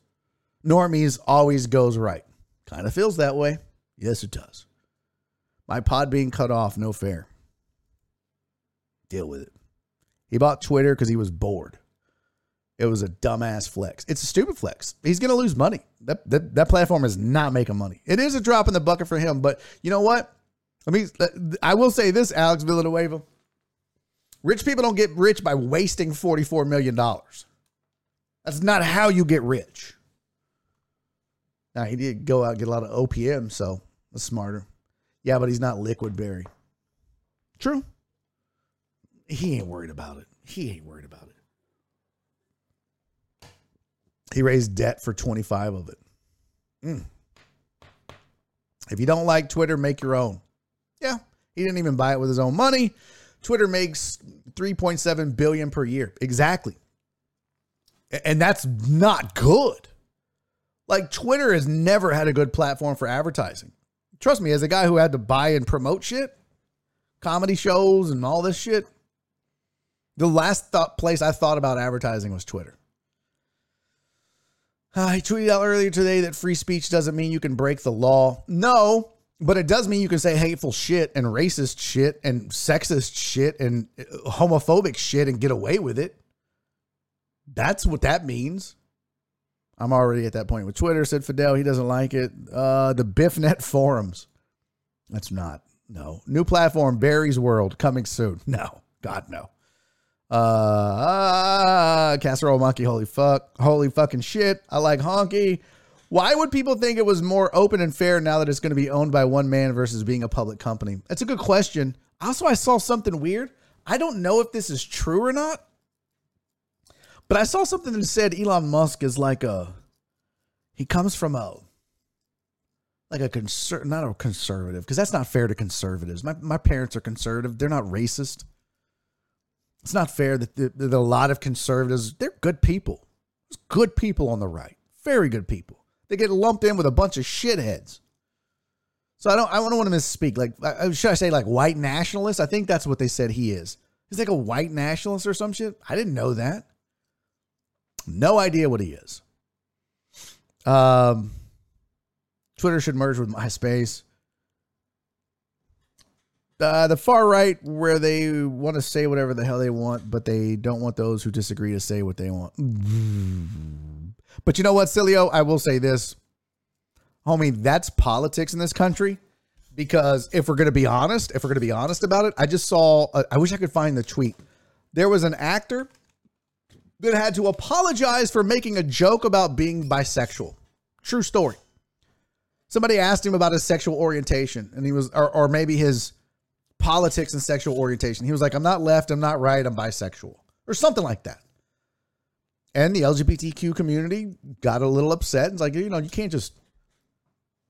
normies always goes right. Kind of feels that way. Yes, it does. My Podbean cut off, no fair. Deal with it. He bought Twitter because he was bored. It was a dumbass flex. It's a stupid flex. He's to lose money. That, that that platform is not making money. It is a drop in the bucket for him, but you know what? I mean, I will say this, Alex Villanueva. Rich people don't get rich by wasting $44 million. That's not how you get rich. Now, he did go out and get a lot of OPM, so that's smarter. Yeah, but he's not liquid Barry. True. He ain't worried about it. He ain't worried about it. He raised debt for 25 of it. Mm. If you don't like Twitter, make your own. Yeah, he didn't even buy it with his own money. Twitter makes 3.7 billion per year. Exactly. And that's not good. Like Twitter has never had a good platform for advertising. Trust me, as a guy who had to buy and promote shit, comedy shows and all this shit, the last thought place I thought about advertising was Twitter. I tweeted out earlier today that free speech doesn't mean you can break the law. No, but it does mean you can say hateful shit and racist shit and sexist shit and homophobic shit and get away with it. That's what that means. I'm already at that point with Twitter, said Fidel. He doesn't like it. Uh, the BiffNet forums. That's not. No. New platform, Barry's World, coming soon. No. God, no. Uh, uh casserole monkey, holy fuck. Holy fucking shit. I like honky. Why would people think it was more open and fair now that it's going to be owned by one man versus being a public company? That's a good question. Also, I saw something weird. I don't know if this is true or not, but I saw something that said Elon Musk is like a he comes from a like a conser not a conservative because that's not fair to conservatives. My my parents are conservative. They're not racist. It's not fair that, that, that a lot of conservatives they're good people. There's good people on the right. Very good people. They get lumped in with a bunch of shitheads. So I don't I don't want to misspeak. Like should I say like white nationalist? I think that's what they said he is. He's like a white nationalist or some shit. I didn't know that. No idea what he is. Um, Twitter should merge with MySpace. Uh, the far right, where they want to say whatever the hell they want, but they don't want those who disagree to say what they want. But you know what, Cilio? I will say this, homie. That's politics in this country. Because if we're going to be honest, if we're going to be honest about it, I just saw. A, I wish I could find the tweet. There was an actor that had to apologize for making a joke about being bisexual. True story. Somebody asked him about his sexual orientation, and he was, or, or maybe his politics and sexual orientation. He was like, I'm not left, I'm not right, I'm bisexual, or something like that. And the LGBTQ community got a little upset. It's like, you know, you can't just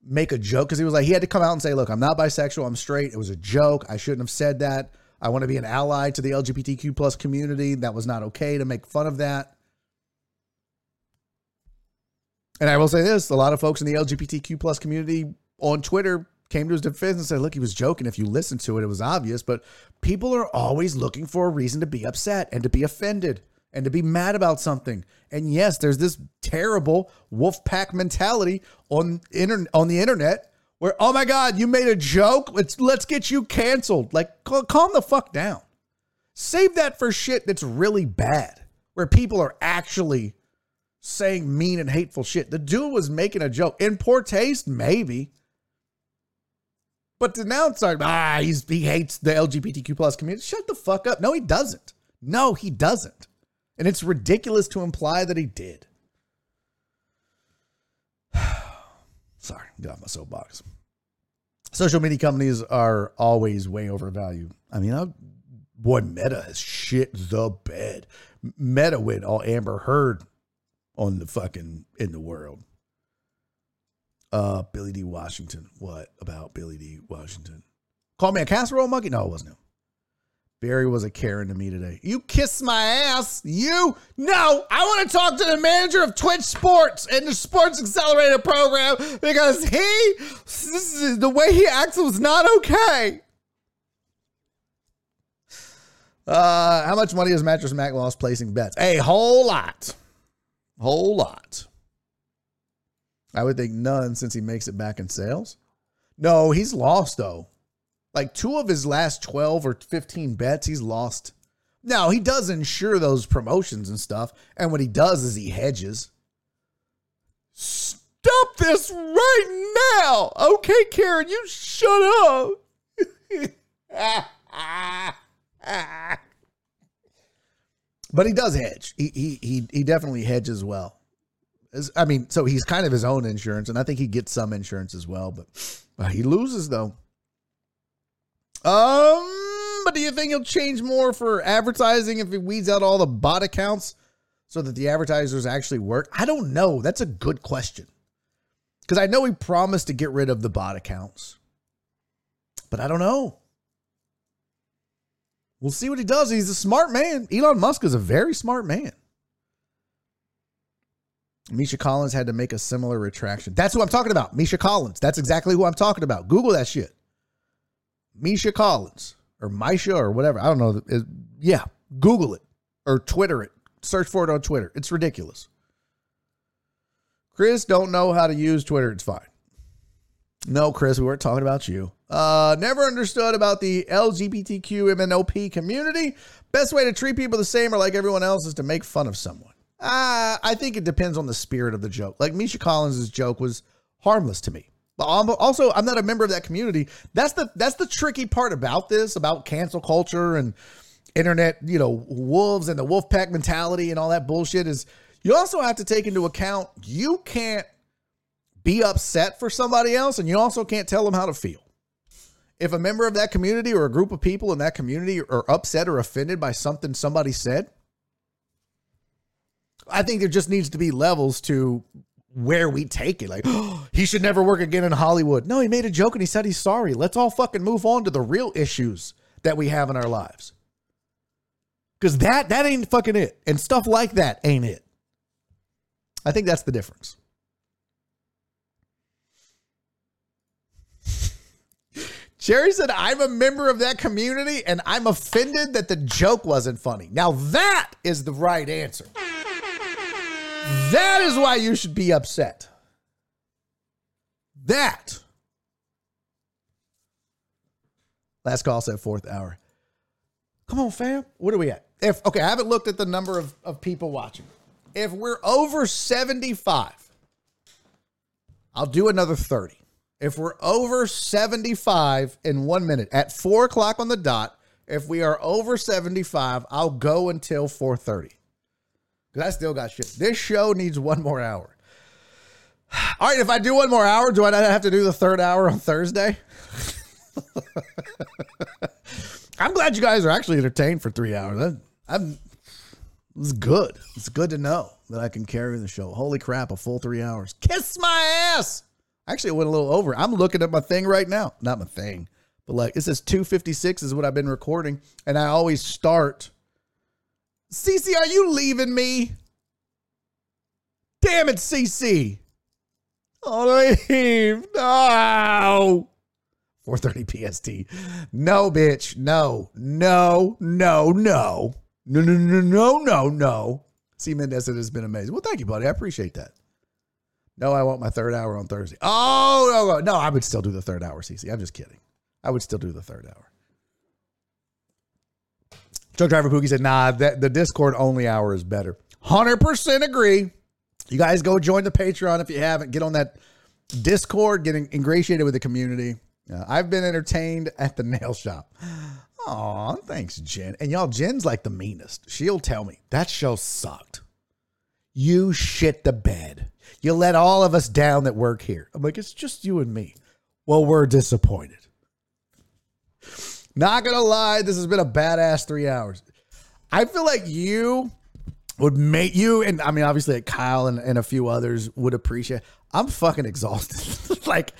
make a joke because he was like, he had to come out and say, look, I'm not bisexual, I'm straight. It was a joke. I shouldn't have said that. I want to be an ally to the LGBTQ plus community. That was not okay to make fun of that. And I will say this: a lot of folks in the LGBTQ plus community on Twitter came to his defense and said, "Look, he was joking. If you listen to it, it was obvious." But people are always looking for a reason to be upset and to be offended. And to be mad about something. And yes, there's this terrible wolf pack mentality on inter- on the internet where oh my god, you made a joke, let's let's get you canceled. Like cal- calm the fuck down. Save that for shit that's really bad, where people are actually saying mean and hateful shit. The dude was making a joke in poor taste, maybe. But to now it's like, ah, he's, he hates the LGBTQ plus community. Shut the fuck up. No, he doesn't. No, he doesn't. And it's ridiculous to imply that he did. Sorry, get off my soapbox. Social media companies are always way overvalued. I mean, I, boy, Meta has shit the bed. Meta went all Amber Heard on the fucking in the world. Uh, Billy D. Washington. What about Billy D. Washington? Call me a casserole monkey? No, it wasn't him. Barry was a Karen to me today. You kiss my ass. You? No, I want to talk to the manager of Twitch Sports and the Sports Accelerator program because he, is, the way he acts was not okay. Uh, how much money has Mattress Mac lost placing bets? A whole lot. Whole lot. I would think none since he makes it back in sales. No, he's lost though. Like two of his last 12 or 15 bets, he's lost. Now, he does insure those promotions and stuff. And what he does is he hedges. Stop this right now. Okay, Karen, you shut up. but he does hedge. He, he, he, he definitely hedges well. I mean, so he's kind of his own insurance, and I think he gets some insurance as well, but, but he loses though. Um, but do you think he'll change more for advertising if he weeds out all the bot accounts so that the advertisers actually work? I don't know. That's a good question. Because I know he promised to get rid of the bot accounts, but I don't know. We'll see what he does. He's a smart man. Elon Musk is a very smart man. Misha Collins had to make a similar retraction. That's who I'm talking about. Misha Collins. That's exactly who I'm talking about. Google that shit. Misha Collins or Misha or whatever. I don't know. It- yeah, Google it or Twitter it. Search for it on Twitter. It's ridiculous. Chris don't know how to use Twitter. It's fine. No, Chris, we weren't talking about you. Uh, never understood about the LGBTQ MNOP community. Best way to treat people the same or like everyone else is to make fun of someone. Uh, I think it depends on the spirit of the joke. Like Misha Collins' joke was harmless to me. Also, I'm not a member of that community. That's the that's the tricky part about this, about cancel culture and internet, you know, wolves and the wolf pack mentality and all that bullshit is you also have to take into account you can't be upset for somebody else and you also can't tell them how to feel. If a member of that community or a group of people in that community are upset or offended by something somebody said, I think there just needs to be levels to where we take it. Like, he should never work again in Hollywood. No, he made a joke and he said he's sorry. Let's all fucking move on to the real issues that we have in our lives. Cause that that ain't fucking it. And stuff like that ain't it. I think that's the difference. Jerry said, I'm a member of that community and I'm offended that the joke wasn't funny. Now, that is the right answer. That is why you should be upset. That. Last call said fourth hour. Come on, fam. What are we at? If okay, I haven't looked at the number of, of people watching. If we're over 75, I'll do another 30. If we're over 75 in one minute at four o'clock on the dot, if we are over 75, I'll go until 4:30. Because I still got shit. This show needs one more hour. All right, if I do one more hour, do I not have to do the third hour on Thursday? I'm glad you guys are actually entertained for three hours. I'm, it's good. It's good to know that I can carry the show. Holy crap, a full three hours. Kiss my ass. Actually, it went a little over. I'm looking at my thing right now. Not my thing, but like it says 256 is what I've been recording. And I always start. CC, are you leaving me? Damn it, CC. Oh, leave. No. 4:30 PST. No, bitch. No. No. No. No. No, no, no, no, no, no. C. Mendez it's been amazing. Well, thank you, buddy. I appreciate that. No, I want my third hour on Thursday. Oh, no, no, no, I would still do the third hour, CC. I'm just kidding. I would still do the third hour. Truck driver Pookie said, nah, that, the Discord only hour is better. 100% agree. You guys go join the Patreon if you haven't. Get on that Discord, getting ingratiated with the community. Uh, I've been entertained at the nail shop. Aw, thanks, Jen. And y'all, Jen's like the meanest. She'll tell me that show sucked. You shit the bed. You let all of us down that work here. I'm like, it's just you and me. Well, we're disappointed. Not gonna lie, this has been a badass three hours. I feel like you would make you, and I mean, obviously, Kyle and, and a few others would appreciate. I'm fucking exhausted. like,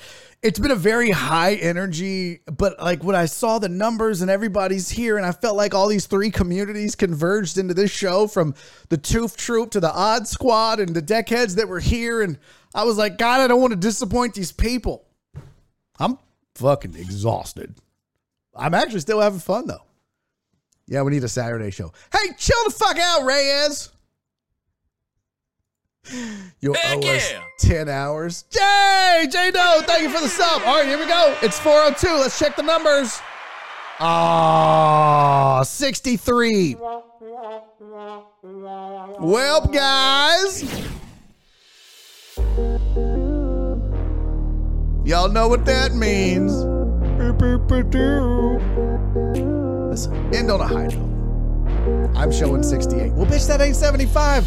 it's been a very high energy, but like when I saw the numbers and everybody's here, and I felt like all these three communities converged into this show from the Tooth Troop to the Odd Squad and the deckheads that were here. And I was like, God, I don't want to disappoint these people. I'm fucking exhausted. I'm actually still having fun though. Yeah, we need a Saturday show. Hey, chill the fuck out, Reyes. You'll owe us 10 hours. Jay, J No, thank you for the sub. All right, here we go. It's 402. Let's check the numbers. Ah, 63. Well, guys. Y'all know what that means. Let's end on a high note. I'm showing 68. Well, bitch, that ain't 75.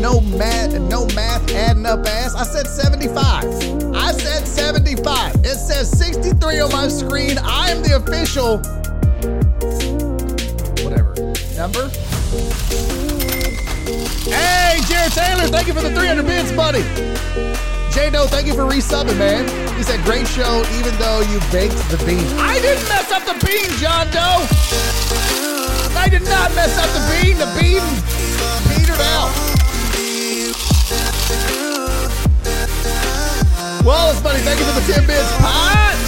No math, no math adding up ass. I said 75. I said 75. It says 63 on my screen. I am the official whatever number. Hey, Jared Taylor, thank you for the 300 bits, buddy. J No, thank you for resubbing, man. He said, great show, even though you baked the bean. I didn't mess up the bean, John Doe. I did not mess up the bean. The bean petered out. Wallace, buddy, thank you for the 10 bits. Punch!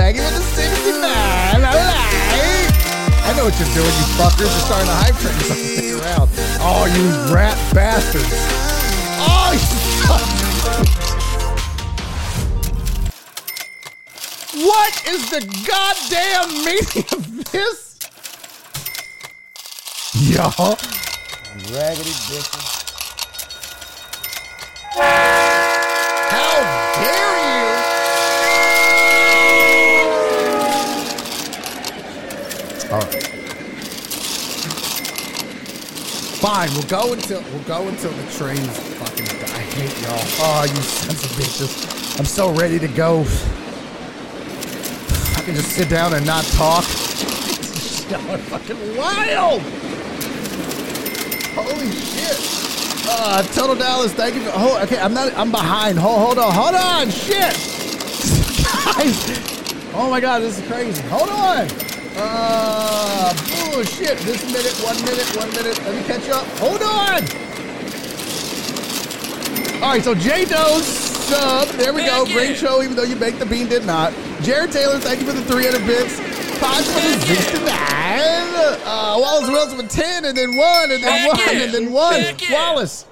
Thank you for the 69. All right. I know what you're doing, you fuckers. You're starting a hype train, so stick around. Oh, you rat bastards. Oh, you What is the goddamn meaning of this? Y'all. Raggedy bitches. How dare you? All right. Fine, we'll go until we'll go until the trains fucking die. I hate y'all. Oh, you sons of bitches. I'm so ready to go. I can just sit down and not talk. Y'all are fucking wild. Holy shit. Uh, Total Dallas, thank you for. Oh, okay, I'm not. I'm behind. Hold, hold on. Hold on. Shit. Guys. Oh my God, this is crazy. Hold on. Uh, bullshit. This minute, one minute, one minute. Let me catch up. Hold on. All right, so J Doe's sub. There we go. Great show, even though you baked the bean, did not. Jared Taylor, thank you for the 300 bits. Podge for the 69. Uh, Wallace Wilson with 10, and then one, and then one, and then one. Wallace,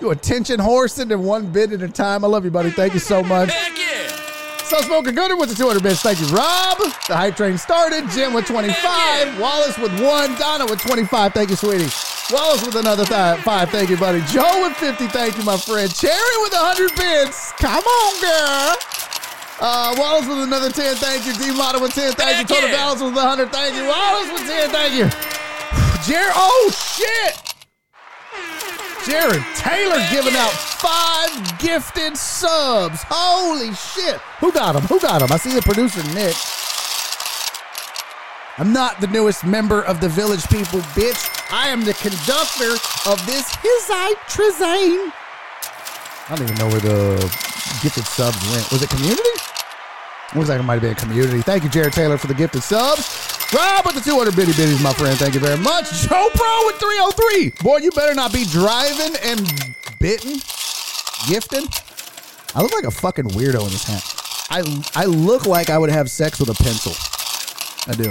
you attention horse, and then one bit at a time. I love you, buddy. Thank you so much. So Smoker Gooder with the 200 bits. Thank you, Rob. The hype train started. Jim with 25. Wallace with one. Donna with 25. Thank you, sweetie. Wallace with another th- five. Thank you, buddy. Joe with 50. Thank you, my friend. Cherry with 100 bits. Come on, girl. Uh, Wallace with another 10. Thank you. D Motto with 10. Thank you. Total Balance with 100. Thank you. Wallace with 10. Thank you. Jared. Oh, shit. Jared Taylor giving out five gifted subs. Holy shit. Who got him? Who got him? I see the producer, Nick. I'm not the newest member of the Village People, bitch. I am the conductor of this Hizite Trizane. I don't even know where the gifted subs went. Was it community? Looks like it might have been community. Thank you, Jared Taylor, for the gifted subs. Rob with the 200 bitty bitties, my friend. Thank you very much. Joe Pro with 303. Boy, you better not be driving and bitten, gifting. I look like a fucking weirdo in this hat. I I look like I would have sex with a pencil. I do.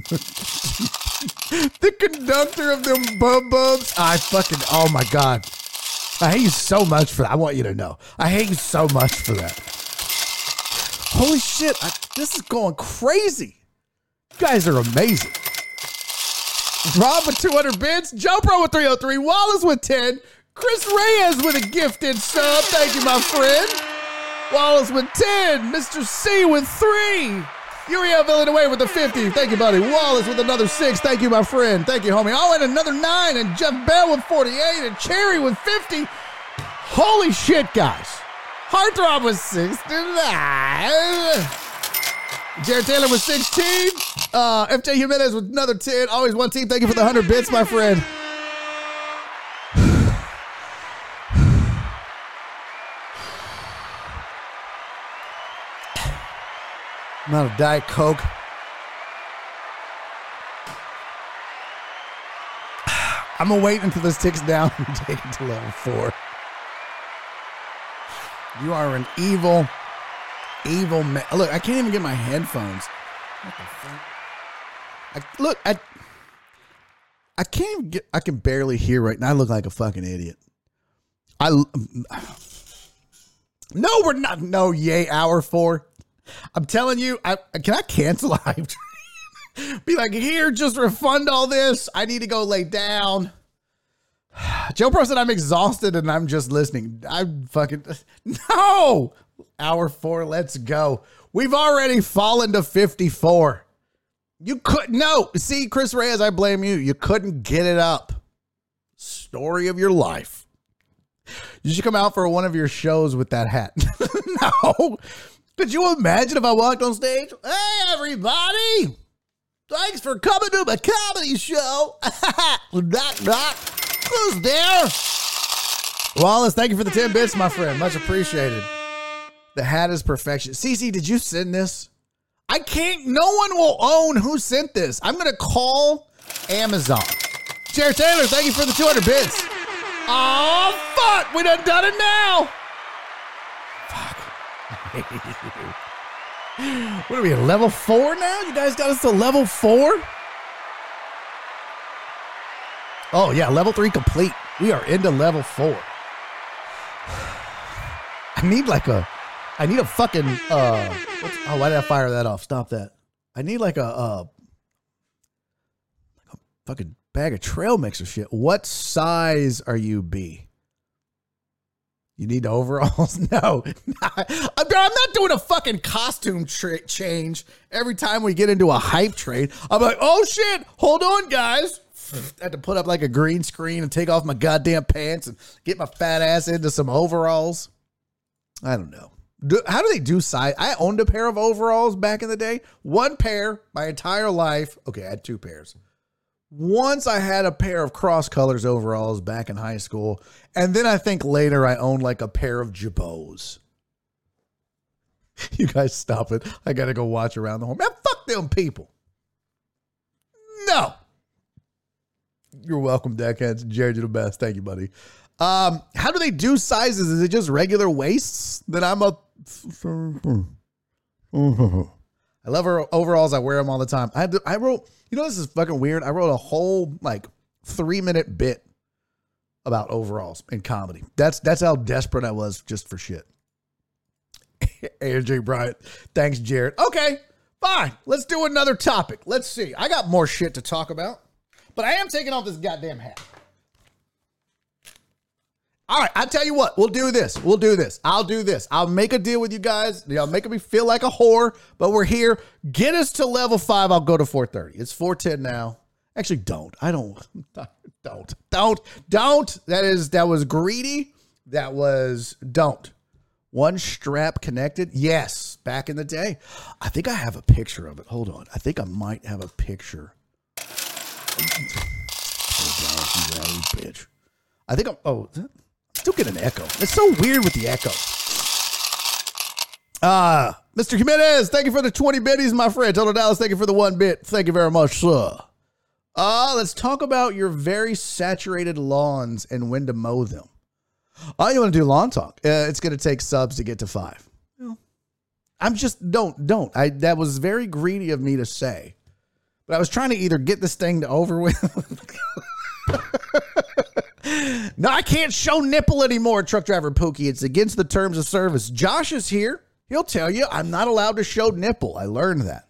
the conductor of them bub bubs. I fucking, oh my God. I hate you so much for that. I want you to know. I hate you so much for that. Holy shit. I, this is going crazy. You guys are amazing. Rob with 200 bits. Joe Pro with 303. Wallace with 10. Chris Reyes with a gifted sub. Thank you, my friend. Wallace with 10. Mr. C with 3. Uriel Villanueva with a 50. Thank you, buddy. Wallace with another 6. Thank you, my friend. Thank you, homie. Oh, and another 9. And Jeff Bell with 48. And Cherry with 50. Holy shit, guys. Heartthrob was 69. Jared Taylor was 16. Uh, FJ Jimenez with another 10. Always one team. Thank you for the 100 bits, my friend. I'm out of Diet Coke. I'm gonna wait until this ticks down and take it to level four. You are an evil, evil man. Look, I can't even get my headphones. What the fuck? I, look, I, I can't get. I can barely hear right now. I look like a fucking idiot. I. No, we're not. No, yay, hour four. I'm telling you, I, can I cancel train? Be like, here, just refund all this. I need to go lay down. Joe Pro said I'm exhausted and I'm just listening. I'm fucking no. Hour four, let's go. We've already fallen to 54. You could no. See, Chris Reyes, I blame you. You couldn't get it up. Story of your life. You should come out for one of your shows with that hat. no. Could you imagine if I walked on stage? Hey, everybody! Thanks for coming to my comedy show. knock, knock. Who's there? Wallace, thank you for the 10 bits, my friend. Much appreciated. The hat is perfection. Cece, did you send this? I can't, no one will own who sent this. I'm going to call Amazon. Jared Taylor, thank you for the 200 bits. Oh, fuck. We done done it now. Fuck. what are we at level four now? You guys got us to level four? Oh, yeah, level three complete. We are into level four. I need like a, I need a fucking, uh, oh, why did I fire that off? Stop that. I need like a, uh, like a fucking bag of trail mix or shit. What size are you, B? You need overalls? No. I'm not doing a fucking costume tra- change every time we get into a hype trade. I'm like, oh shit, hold on, guys. I had to put up like a green screen and take off my goddamn pants and get my fat ass into some overalls. I don't know. Do, how do they do size? I owned a pair of overalls back in the day. One pair my entire life. Okay, I had two pairs. Once I had a pair of cross colors overalls back in high school, and then I think later I owned like a pair of jabots. You guys stop it. I gotta go watch around the home. Man, fuck them people. No. You're welcome, deckheads. Jared, you're the best. Thank you, buddy. Um, how do they do sizes? Is it just regular waists? Then I'm a. I love her overalls. I wear them all the time. I I wrote, you know, this is fucking weird. I wrote a whole like three minute bit about overalls in comedy. That's that's how desperate I was just for shit. AJ Bryant. Thanks, Jared. Okay, fine. Let's do another topic. Let's see. I got more shit to talk about, but I am taking off this goddamn hat. All right, I tell you what, we'll do this. We'll do this. I'll do this. I'll make a deal with you guys. Y'all making me feel like a whore, but we're here. Get us to level five. I'll go to 430. It's 410 now. Actually, don't. I don't. Don't. Don't. Don't. That is that was greedy. That was don't. One strap connected. Yes, back in the day. I think I have a picture of it. Hold on. I think I might have a picture. Bitch. I think I'm. Oh, still get an echo. It's so weird with the echo. Uh, Mr. Jimenez, thank you for the 20 bitties, my friend. Total Dallas, thank you for the one bit. Thank you very much, sir. Uh, let's talk about your very saturated lawns and when to mow them. Oh, you want to do lawn talk? Uh, it's going to take subs to get to five. I'm just don't don't. I that was very greedy of me to say, But I was trying to either get this thing to over with. no, I can't show nipple anymore, truck driver Pookie. It's against the terms of service. Josh is here. He'll tell you I'm not allowed to show nipple. I learned that.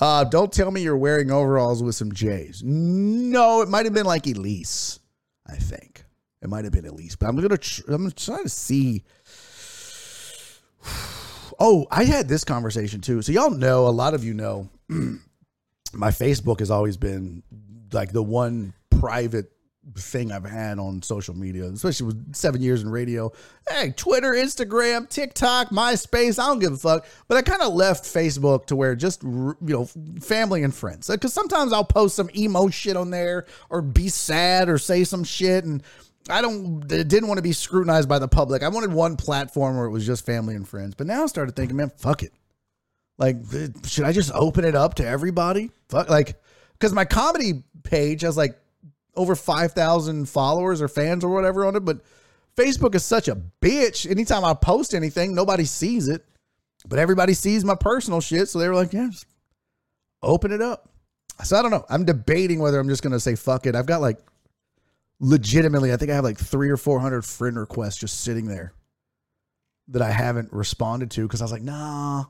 Uh, don't tell me you're wearing overalls with some J's. No, it might have been like Elise. I think it might have been Elise, but I'm gonna tr- I'm gonna try to see. Oh, I had this conversation too. So y'all know, a lot of you know, my Facebook has always been like the one private thing I've had on social media, especially with seven years in radio. Hey, Twitter, Instagram, TikTok, MySpace, I don't give a fuck. But I kind of left Facebook to where just, you know, family and friends. Because sometimes I'll post some emo shit on there or be sad or say some shit. And I don't, didn't want to be scrutinized by the public. I wanted one platform where it was just family and friends. But now I started thinking, man, fuck it. Like, should I just open it up to everybody? Fuck, like, because my comedy page has like over 5,000 followers or fans or whatever on it. But Facebook is such a bitch. Anytime I post anything, nobody sees it, but everybody sees my personal shit. So they were like, yeah, just open it up. So I don't know. I'm debating whether I'm just going to say fuck it. I've got like legitimately, I think I have like three or 400 friend requests just sitting there that I haven't responded to because I was like, nah.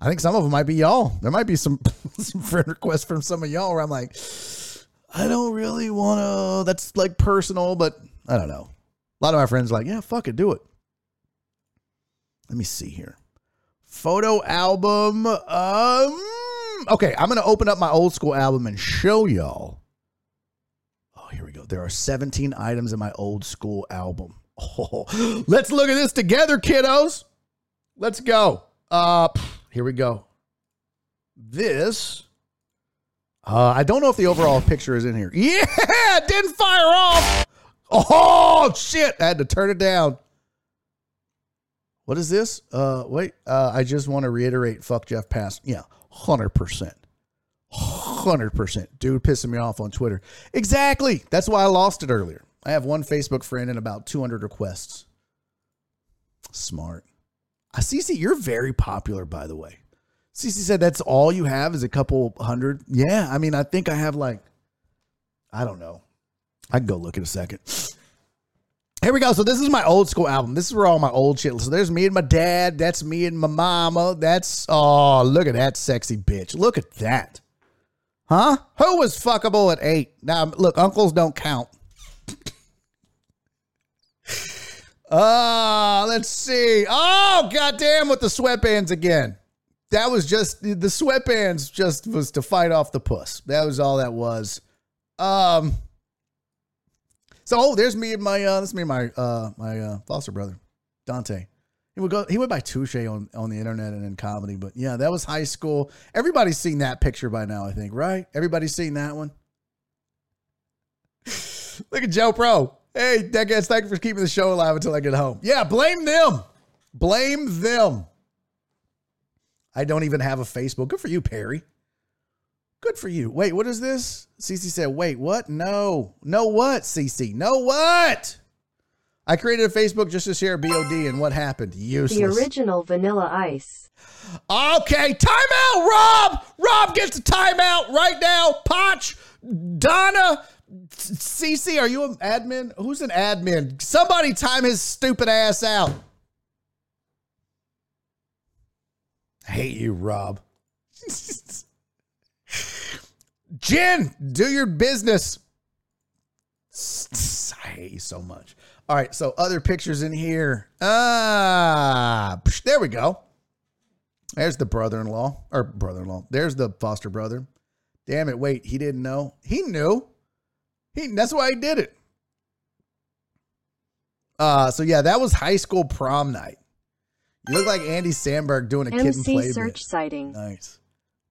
I think some of them might be y'all. There might be some, some friend requests from some of y'all where I'm like, I don't really want to. That's like personal, but I don't know. A lot of my friends like, yeah, fuck it, do it. Let me see here. Photo album. Um. Okay, I'm gonna open up my old school album and show y'all. Oh, here we go. There are 17 items in my old school album. Oh, let's look at this together, kiddos. Let's go. Uh, here we go. This uh, I don't know if the overall picture is in here. Yeah, it didn't fire off. Oh shit! I had to turn it down. What is this? Uh, wait. Uh, I just want to reiterate. Fuck Jeff Pass. Yeah, hundred percent, hundred percent. Dude, pissing me off on Twitter. Exactly. That's why I lost it earlier. I have one Facebook friend and about two hundred requests. Smart. Uh, See. See, you're very popular, by the way. Cece said that's all you have is a couple hundred. Yeah, I mean, I think I have like, I don't know. I can go look in a second. Here we go. So this is my old school album. This is where all my old shit. So there's me and my dad. That's me and my mama. That's oh, look at that sexy bitch. Look at that. Huh? Who was fuckable at eight? Now look, uncles don't count. Uh, let's see. Oh, goddamn with the sweatbands again that was just the sweatbands just was to fight off the puss. That was all that was. Um so oh, there's me and my uh that's me and my uh my uh foster brother, Dante. He would go he would buy touche on, on the internet and in comedy, but yeah, that was high school. Everybody's seen that picture by now, I think, right? Everybody's seen that one. Look at Joe Pro. Hey, decades, thank you for keeping the show alive until I get home. Yeah, blame them. Blame them. I don't even have a Facebook. Good for you, Perry. Good for you. Wait, what is this? CC said, wait, what? No. No what, CC? No what? I created a Facebook just to share BOD, and what happened? Useless. The original Vanilla Ice. Okay, timeout, Rob. Rob gets a timeout right now. Potch, Donna, CC, are you an admin? Who's an admin? Somebody time his stupid ass out. I hate you, Rob. Jen, do your business. I hate you so much. All right, so other pictures in here. Ah, there we go. There's the brother-in-law or brother-in-law. There's the foster brother. Damn it! Wait, he didn't know. He knew. He. That's why he did it. Uh, so yeah, that was high school prom night. You look like Andy Samberg doing a kid and play search bit. sighting. Nice.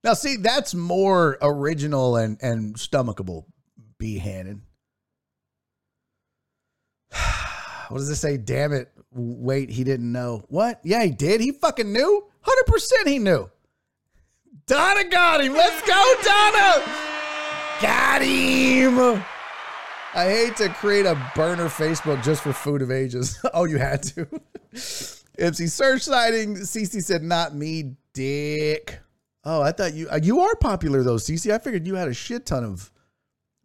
Now, see, that's more original and and stomachable. B Hannon. What does this say? Damn it! Wait, he didn't know. What? Yeah, he did. He fucking knew. Hundred percent, he knew. Donna got him. Let's go, Donna. Got him. I hate to create a burner Facebook just for food of ages. oh, you had to. MC Serch sighting. CC said, not me, dick. Oh, I thought you uh, you are popular though, CC. I figured you had a shit ton of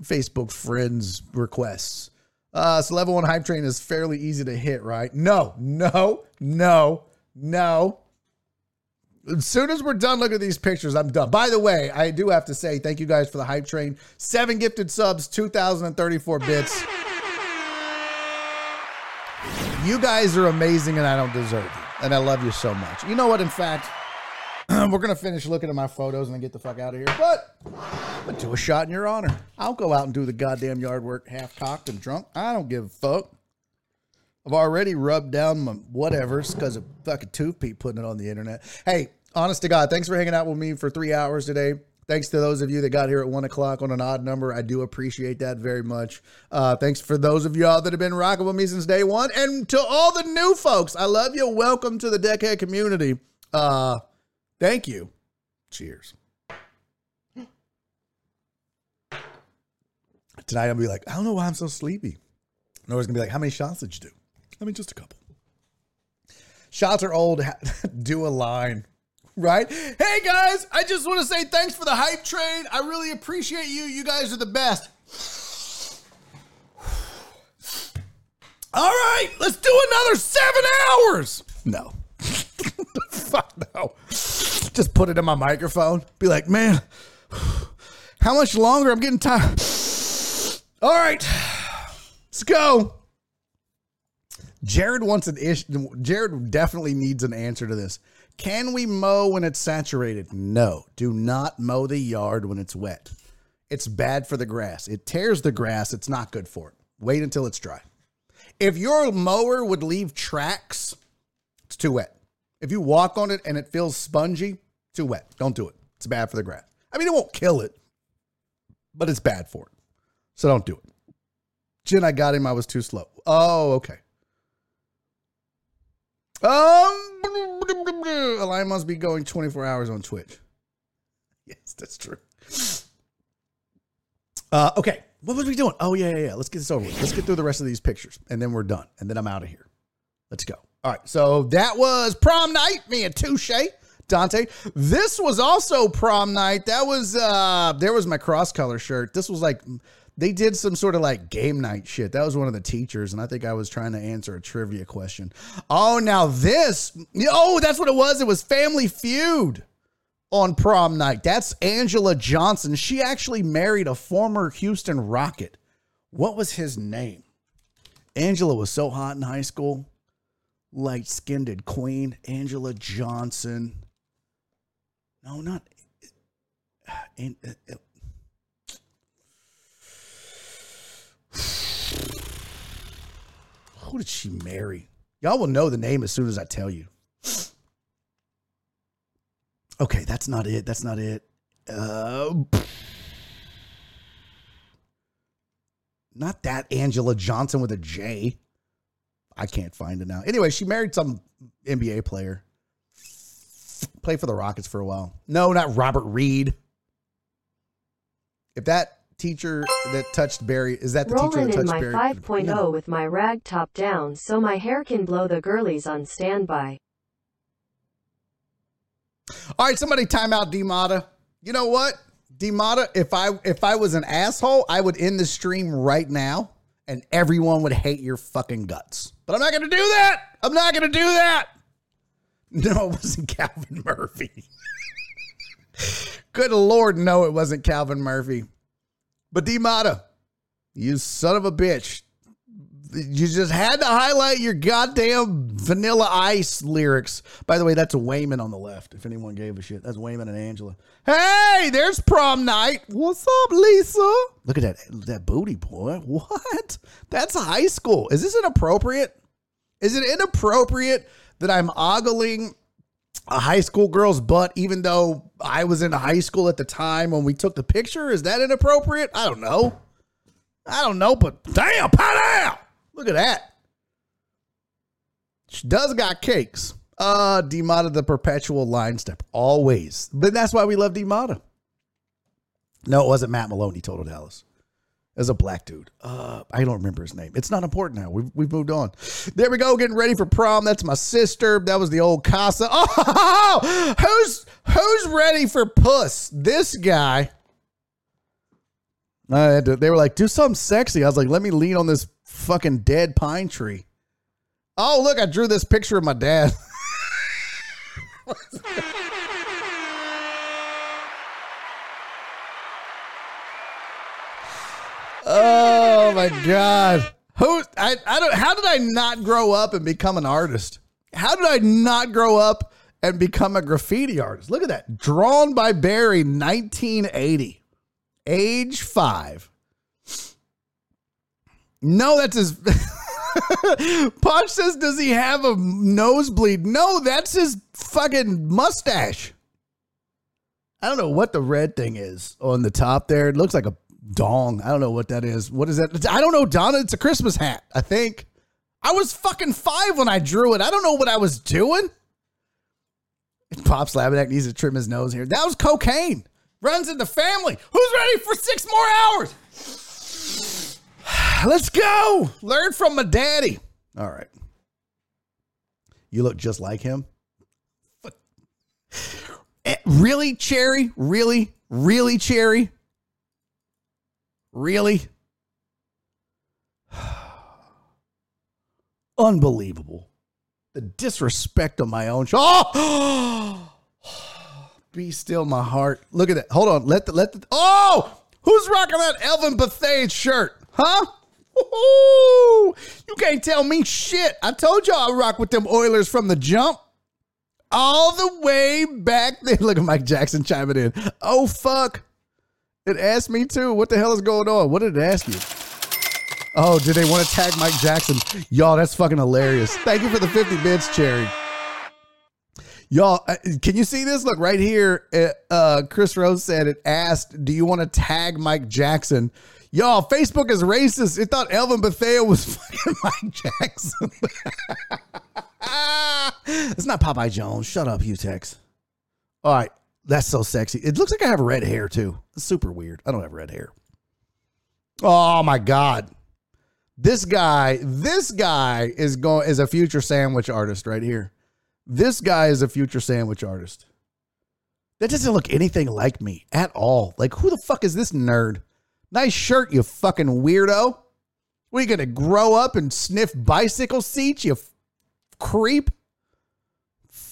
Facebook friends requests. Uh, so level one hype train is fairly easy to hit, right? No, no, no, no. As soon as we're done looking at these pictures, I'm done. By the way, I do have to say thank you guys for the hype train. Seven gifted subs, 2,034 bits. You guys are amazing and I don't deserve you. And I love you so much. You know what? In fact, we're going to finish looking at my photos and then get the fuck out of here. But I'm going to do a shot in your honor. I'll go out and do the goddamn yard work half cocked and drunk. I don't give a fuck. I've already rubbed down my whatevers because of fucking Tooth Pete putting it on the internet. Hey, honest to God, thanks for hanging out with me for three hours today. Thanks to those of you that got here at one o'clock on an odd number. I do appreciate that very much. Uh, thanks for those of y'all that have been rocking with me since day one. And to all the new folks, I love you. Welcome to the Deckhead community. Uh, thank you. Cheers. Tonight, to be like, I don't know why I'm so sleepy. Nora's going to be like, How many shots did you do? I mean, just a couple. Shots are old. do a line right? Hey guys, I just want to say thanks for the hype train. I really appreciate you. You guys are the best. All right, let's do another seven hours. No. Fuck no. Just put it in my microphone. Be like, man, how much longer? I'm getting tired. All right, let's go. Jared wants an ish. Jared definitely needs an answer to this. Can we mow when it's saturated? No. Do not mow the yard when it's wet. It's bad for the grass. It tears the grass. It's not good for it. Wait until it's dry. If your mower would leave tracks, it's too wet. If you walk on it and it feels spongy, too wet. Don't do it. It's bad for the grass. I mean, it won't kill it, but it's bad for it. So don't do it. Jen, I got him. I was too slow. Oh, okay. Um, a line must be going 24 hours on Twitch. Yes, that's true. Uh, okay, what was we doing? Oh yeah, yeah, yeah. Let's get this over with. Let's get through the rest of these pictures, and then we're done, and then I'm out of here. Let's go. All right, so that was prom night. Me and Touche, Dante. This was also prom night. That was uh, there was my cross color shirt. This was like they did some sort of like game night shit. That was one of the teachers, and I think I was trying to answer a trivia question. Oh, now this. Oh, that's what it was. It was Family Feud on prom night. That's Angela Johnson. She actually married a former Houston Rocket. What was his name? Angela was so hot in high school. Light skinned queen. Angela Johnson. No, not. Uh, and, uh, Who did she marry? Y'all will know the name as soon as I tell you. Okay, that's not it. That's not it. Uh, not that Angela Johnson with a J. I can't find it now. Anyway, she married some NBA player. Played for the Rockets for a while. No, not Robert Reed. If that teacher that touched Barry? Is that the Rolling teacher that touched Barry? Rolling in my Barry? 5.0 No. with my rag top down so my hair can blow the girlies on standby. All right, somebody time out Demata. You know what? Demata, if I if I was an asshole, I would end the stream right now and everyone would hate your fucking guts. But I'm not gonna do that. I'm not gonna do that. No, it wasn't Calvin Murphy. Good lord, no, it wasn't Calvin Murphy. But Demata, you son of a bitch. You just had to highlight your goddamn vanilla ice lyrics. By the way, that's a Wayman on the left, if anyone gave a shit. That's Wayman and Angela. Hey, there's prom night. What's up, Lisa? Look at that that booty boy. What? That's high school. Is this inappropriate? Is it inappropriate that I'm ogling a high school girl's butt even though I was in high school at the time when we took the picture? Is that inappropriate? I don't know. I don't know, but damn, pow Look at that. She does got cakes. Uh, Demata the perpetual line step. Always. But that's why we love Demata. No, it wasn't Matt Maloney, Total Dallas. As a black dude. Uh, I don't remember his name. It's not important now. We've, we've moved on. There we go. Getting ready for prom. That's my sister. That was the old Casa. Oh, who's who's ready for puss? This guy. I had to, they were like, do something sexy. I was like, let me lean on this fucking dead pine tree. Oh, look, I drew this picture of my dad. oh my god. Who I, I don't how did I not grow up and become an artist? How did I not grow up and become a graffiti artist? Look at that. Drawn by Barry 1980. Age 5. No, that's his Punch says, does he have a nosebleed? No, that's his fucking mustache. I don't know what the red thing is on the top there. It looks like a dong. I don't know what that is. What is that? I don't know, Donna. It's a Christmas hat, I think. I was fucking five when I drew it. I don't know what I was doing. Pop Slavinak needs to trim his nose here. That was cocaine. Runs in the family. Who's ready for six more hours? Let's go. Learn from my daddy. All right. You look just like him. Eh, really, Cherry? Really? Really, Cherry? Really? Unbelievable. The disrespect of my own show. Oh! Be still my heart. Look at that. Hold on. Let the let the Oh! Who's rocking that Elvin Bethea shirt? Huh? You can't tell me shit. I told y'all I rock with them Oilers from the jump. All the way back there. Look at Mike Jackson chiming in. Oh, fuck. It asked me too. What the hell is going on? What did it ask you? Oh, did they want to tag Mike Jackson? Y'all, that's fucking hilarious. Thank you for the 50 bits, Cherry. Y'all, uh, can you see this? Look right here. Uh, uh Chris Rose said it asked, Do you want to tag Mike Jackson? Y'all, Facebook is racist. It thought Elvin Bethea was fucking Mike Jackson. it's not Popeye Jones. Shut up, you Utex. All right. That's so sexy. It looks like I have red hair too. It's super weird. I don't have red hair. Oh my God. This guy, this guy is going is a future sandwich artist right here. This guy is a future sandwich artist. That doesn't look anything like me at all. Like, who the fuck is this nerd? Nice shirt, you fucking weirdo. Are you gonna grow up and sniff bicycle seats, you f- creep?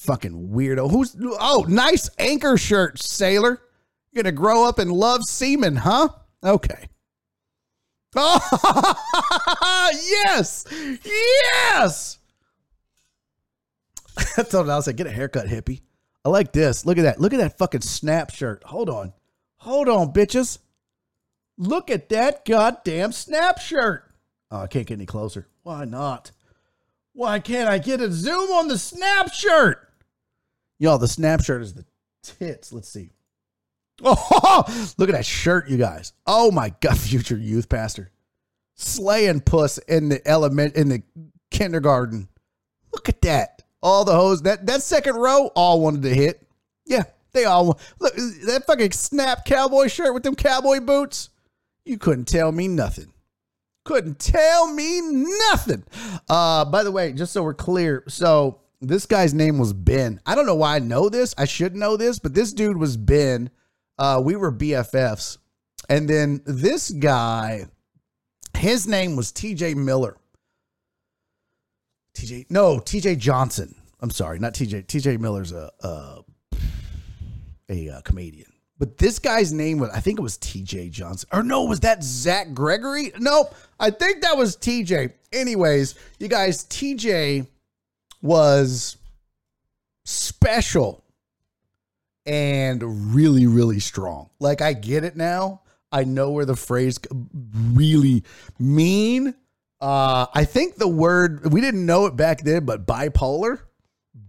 Fucking weirdo. Who's oh, nice anchor shirt, sailor. You're gonna grow up and love semen, huh? Okay. Oh yes! Yes! I told him I was like, get a haircut, hippie. I like this. Look at that. Look at that fucking snap shirt. Hold on. Hold on, bitches. Look at that goddamn snap shirt. Oh, I can't get any closer. Why not? Why can't I get a zoom on the snap shirt? Y'all, the snap shirt is the tits. Let's see. Oh, look at that shirt, you guys. Oh my god, future youth pastor. Slaying puss in the element in the kindergarten. Look at that. All the hoes that that second row all wanted to hit. Yeah, they all look that fucking snap cowboy shirt with them cowboy boots. You couldn't tell me nothing. Couldn't tell me nothing. Uh, by the way, just so we're clear, so this guy's name was Ben. I don't know why I know this. I should know this, but this dude was Ben. Uh, we were BFFs. And then this guy, his name was TJ Miller. TJ, no, TJ Johnson. I'm sorry, not TJ. TJ Miller's a a, a, a comedian. But this guy's name was, I think it was TJ Johnson. Or no, was that Zach Gregory? Nope. I think that was TJ. Anyways, you guys, TJ was special and really, really strong. Like, I get it now. I know where the phrase really mean. Uh, I think the word, we didn't know it back then, but bipolar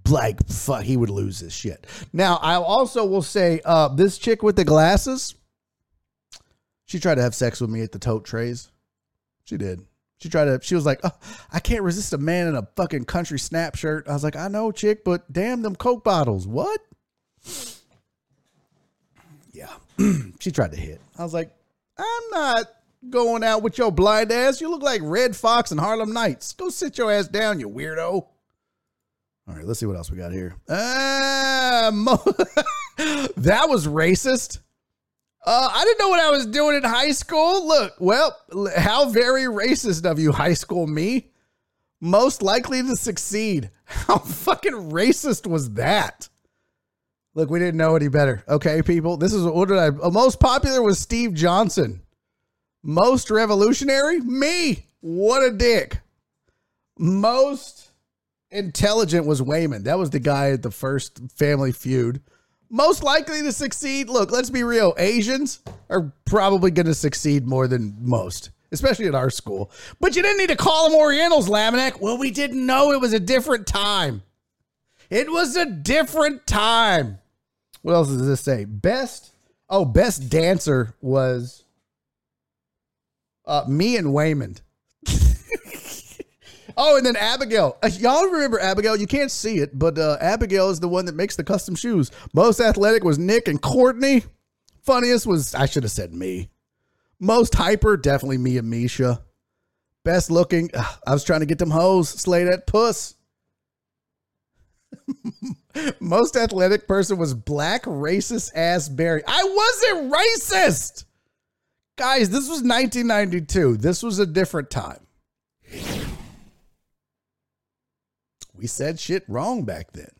like fuck, he would lose his shit. Now, I also will say, uh, this chick with the glasses, she tried to have sex with me at the tote trays. She did. She tried to. She was like, oh, "I can't resist a man in a fucking country snap shirt." I was like, "I know, chick, but damn them Coke bottles, what?" Yeah, she tried to hit. I was like, "I'm not Going out with your blind ass. You look like Redd Foxx and Harlem Nights. Go sit your ass down, you weirdo. All right, let's see what else we got here. Uh, mo- that was racist. Uh, I didn't know what I was doing in high school. Look, well, how very racist of you, high school me. Most likely to succeed. How fucking racist was that? Look, we didn't know any better. Okay, people. This is what did I? Uh, most popular was Steve Johnson. Most revolutionary, me. What a dick. Most intelligent was Wayman. That was the guy at the first Family Feud. Most likely to succeed. Look, let's be real. Asians are probably going to succeed more than most, especially at our school. But you didn't need to call them Orientals, Laminack. Well, we didn't know it was a different time. It was a different time. What else does this say? Best. Oh, best dancer was uh, me and Waymond. Oh, and then Abigail. Uh, y'all remember Abigail? You can't see it, but uh, Abigail is the one that makes the custom shoes. Most athletic was Nick and Courtney. Funniest was I should have said me. Most hyper, definitely me and Misha. Best looking, ugh, I was trying to get them hoes. Slay that puss. Most athletic person was black racist ass Barry. I wasn't racist. Guys, this was 1992. This was a different time. We said shit wrong back then.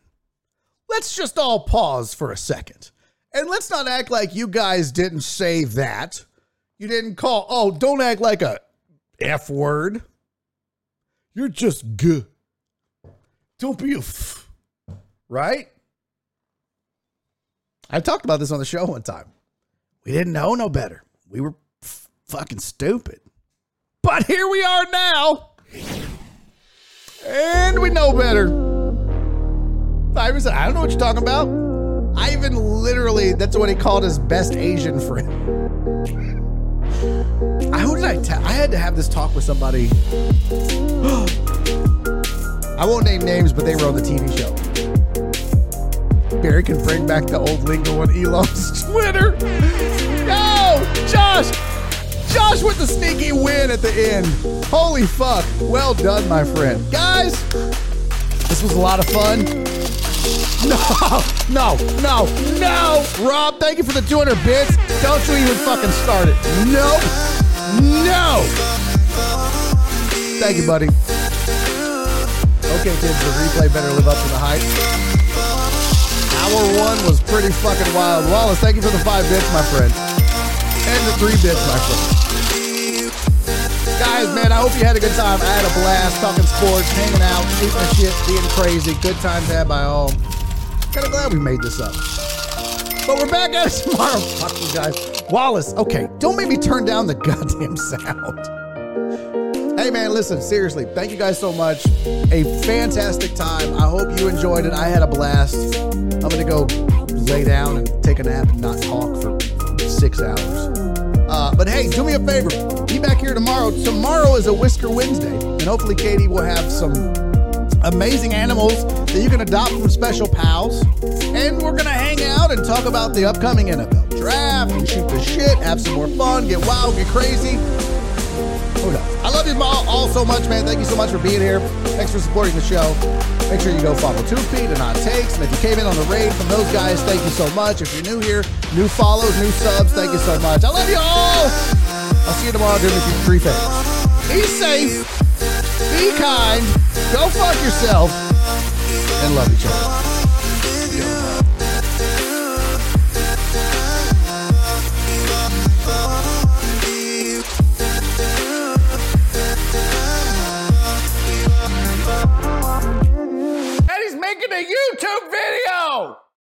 Let's just all pause for a second. And let's not act like you guys didn't say that. You didn't call, oh, don't act like a F word. You're just good. Don't be a f. Right? I talked about this on the show one time. We didn't know no better. We were f- fucking stupid. But here we are now. And we know better. I was I don't know what you're talking about. Ivan literally, that's what he called his best Asian friend. I, who did I tell? I had to have this talk with somebody. I won't name names, but they were on the TV show. Barry can bring back the old lingo on Elon's Twitter. Yo, Josh! Josh with the sneaky win at the end. Holy fuck. Well done, my friend. Guys, this was a lot of fun. No, no, no, no. Rob, thank you for the 200 bits. Don't you even fucking start it. Nope. No. Thank you, buddy. Okay, kids, the replay better live up to the hype. Hour one was pretty fucking wild. Wallace, thank you for the five bits, my friend. And the three bits, my friend. Guys, man, I hope you had a good time. I had a blast talking sports, hanging out, shooting shit, being crazy. Good times had by all. Kind of glad we made this up. But we're back at it tomorrow. Fuck you guys. Wallace, okay, don't make me turn down the goddamn sound. Hey man, listen, seriously, thank you guys so much. A fantastic time. I hope you enjoyed it. I had a blast. I'm gonna go lay down and take a nap and not talk for six hours. Uh, but hey, do me a favor. Be back here tomorrow. Tomorrow is a Whisker Wednesday, and hopefully Katie will have some amazing animals that you can adopt from special pals. And we're gonna hang out and talk about the upcoming NFL draft and shoot the shit, have some more fun, get wild, get crazy. Who knows? I love you all, all so much, man. Thank you so much for being here. Thanks for supporting the show. Make sure you go follow Tooth Pete and On Takes. And if you came in on the raid from those guys, thank you so much. If you're new here, new follows, new subs, thank you so much. I love you all. I'll see you tomorrow during the three phase. Be safe, be kind, go fuck yourself, and love each other. And